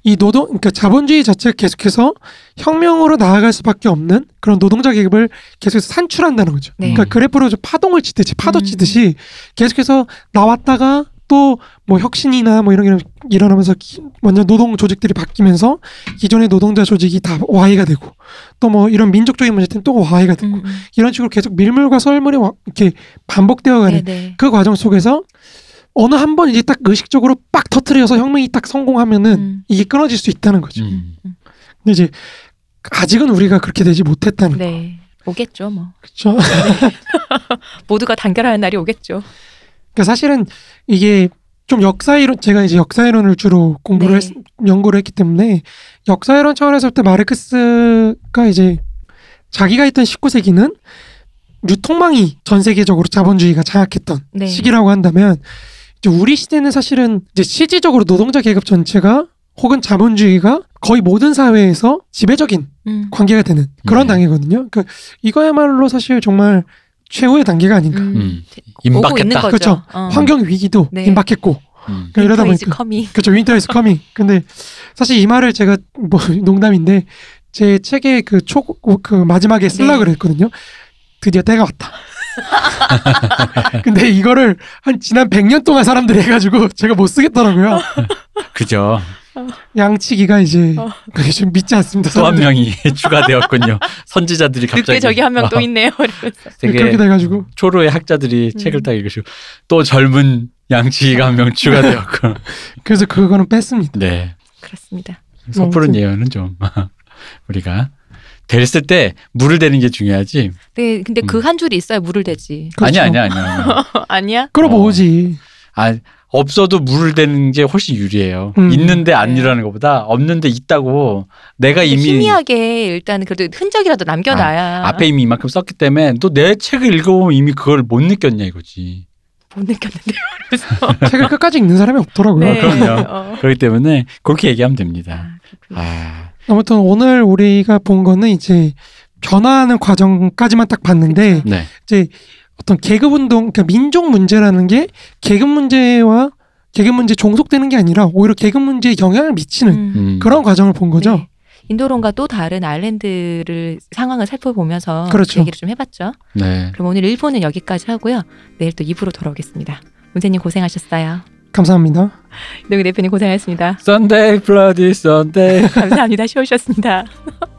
이 노동, 그러니까 자본주의 자체가 계속해서 혁명으로 나아갈 수밖에 없는 그런 노동자 계급을 계속해서 산출한다는 거죠. 네. 그러니까 그래프로 좀 파동을 치듯이 파도 음. 치듯이 계속해서 나왔다가 또 뭐 혁신이나 뭐 이런 게 일어나면서 기- 완전 노동 조직들이 바뀌면서 기존의 노동자 조직이 다 와해가 되고 또 뭐 이런 민족적인 문제 때문에 또 와해가 되고 음, 음. 이런 식으로 계속 밀물과 썰물이 와- 이렇게 반복되어가는 네네. 그 과정 속에서 어느 한 번 이제 딱 의식적으로 빡 터트려서 혁명이 딱 성공하면은 음. 이게 끊어질 수 있다는 거죠. 음. 근데 이제 아직은 우리가 그렇게 되지 못했다는 거. 네. 오겠죠, 뭐. 그렇죠. 모두가 단결하는 날이 오겠죠. 그러니까 사실은 이게 좀 역사이론 제가 이제 역사이론을 주로 공부를 네. 했- 연구를 했기 때문에 역사이론 차원에서 볼 때 마르크스가 이제 자기가 있던 19세기는 유통망이 전 세계적으로 자본주의가 장악했던 네. 시기라고 한다면 이제 우리 시대는 사실은 이제 실질적으로 노동자 계급 전체가 혹은 자본주의가 거의 모든 사회에서 지배적인 음. 관계가 되는 그런 네. 단계거든요. 그러니까 이거야말로 사실 정말 최후의 단계가 아닌가. 음. 음. 임박했다. 그렇죠. 어. 환경 위기도 네. 임박했고 음. 그러니까 이러다 Winter is 보니까 coming. 그렇죠 Winter is coming 근데 사실 이 말을 제가 뭐 농담인데 제 책의 그초그 마지막에 쓰려 네. 고 그랬거든요 드디어 때가 왔다 근데 이거를 한 지난 100년 동안 사람들이 해가지고 제가 못 쓰겠더라고요 그죠. 양치기가 이제 어. 그게 좀 믿지 않습니다 또 한. 명이 추가되었군요. 선지자들이 갑자기 늦게 저기 한 명또 어, 있네요. 그렇게 돼가지고 초로의 학자들이 음. 책을 딱 읽으시고 또 젊은 양치기가 한 명 추가되었고. 그래서 그거는 뺐습니다 네. 그렇습니다. 섣부른 아무튼. 예언은 좀 우리가 됐을 때 물을 대는 게 중요하지. 네, 근데 그한 줄이 있어야 물을 대지. 그렇죠. 아니야 아니야 아니야. 아니야? 끌어모으지 아 없어도 물을 대는 게 훨씬 유리해요. 음. 있는데 안 네. 일하는 것보다 없는데 있다고 내가 이미 희미하게 일단 그래도 흔적이라도 남겨놔야 앞에 이미 이만큼 썼기 때문에 또 내 책을 읽어보면 이미 그걸 못 느꼈냐 이거지. 못 느꼈는데요. 그래서 책을 끝까지 읽는 사람이 없더라고요 네. 그럼요. 어. 그렇기 때문에 그렇게 얘기하면 됩니다. 아. 아, 아무튼 오늘 우리가 본 거는 이제 변화하는 과정까지만 딱 봤는데. 네. 이제 어떤 계급 운동, 그러니까 민족 문제라는 게 계급 문제와 계급 문제 종속되는 게 아니라 오히려 계급 문제에 영향을 미치는 음. 음. 그런 과정을 본 거죠. 네. 인도론과 또 다른 아일랜드를 상황을 살펴보면서 그렇죠. 얘기를 좀 해봤죠. 네. 그럼 오늘 1부는 여기까지 하고요. 내일 또 2부로 돌아오겠습니다. 문세님 고생하셨어요. 감사합니다. 노기 대표님 고생하셨습니다. Sunday, bloody Sunday. 감사합니다. 쉬우셨습니다.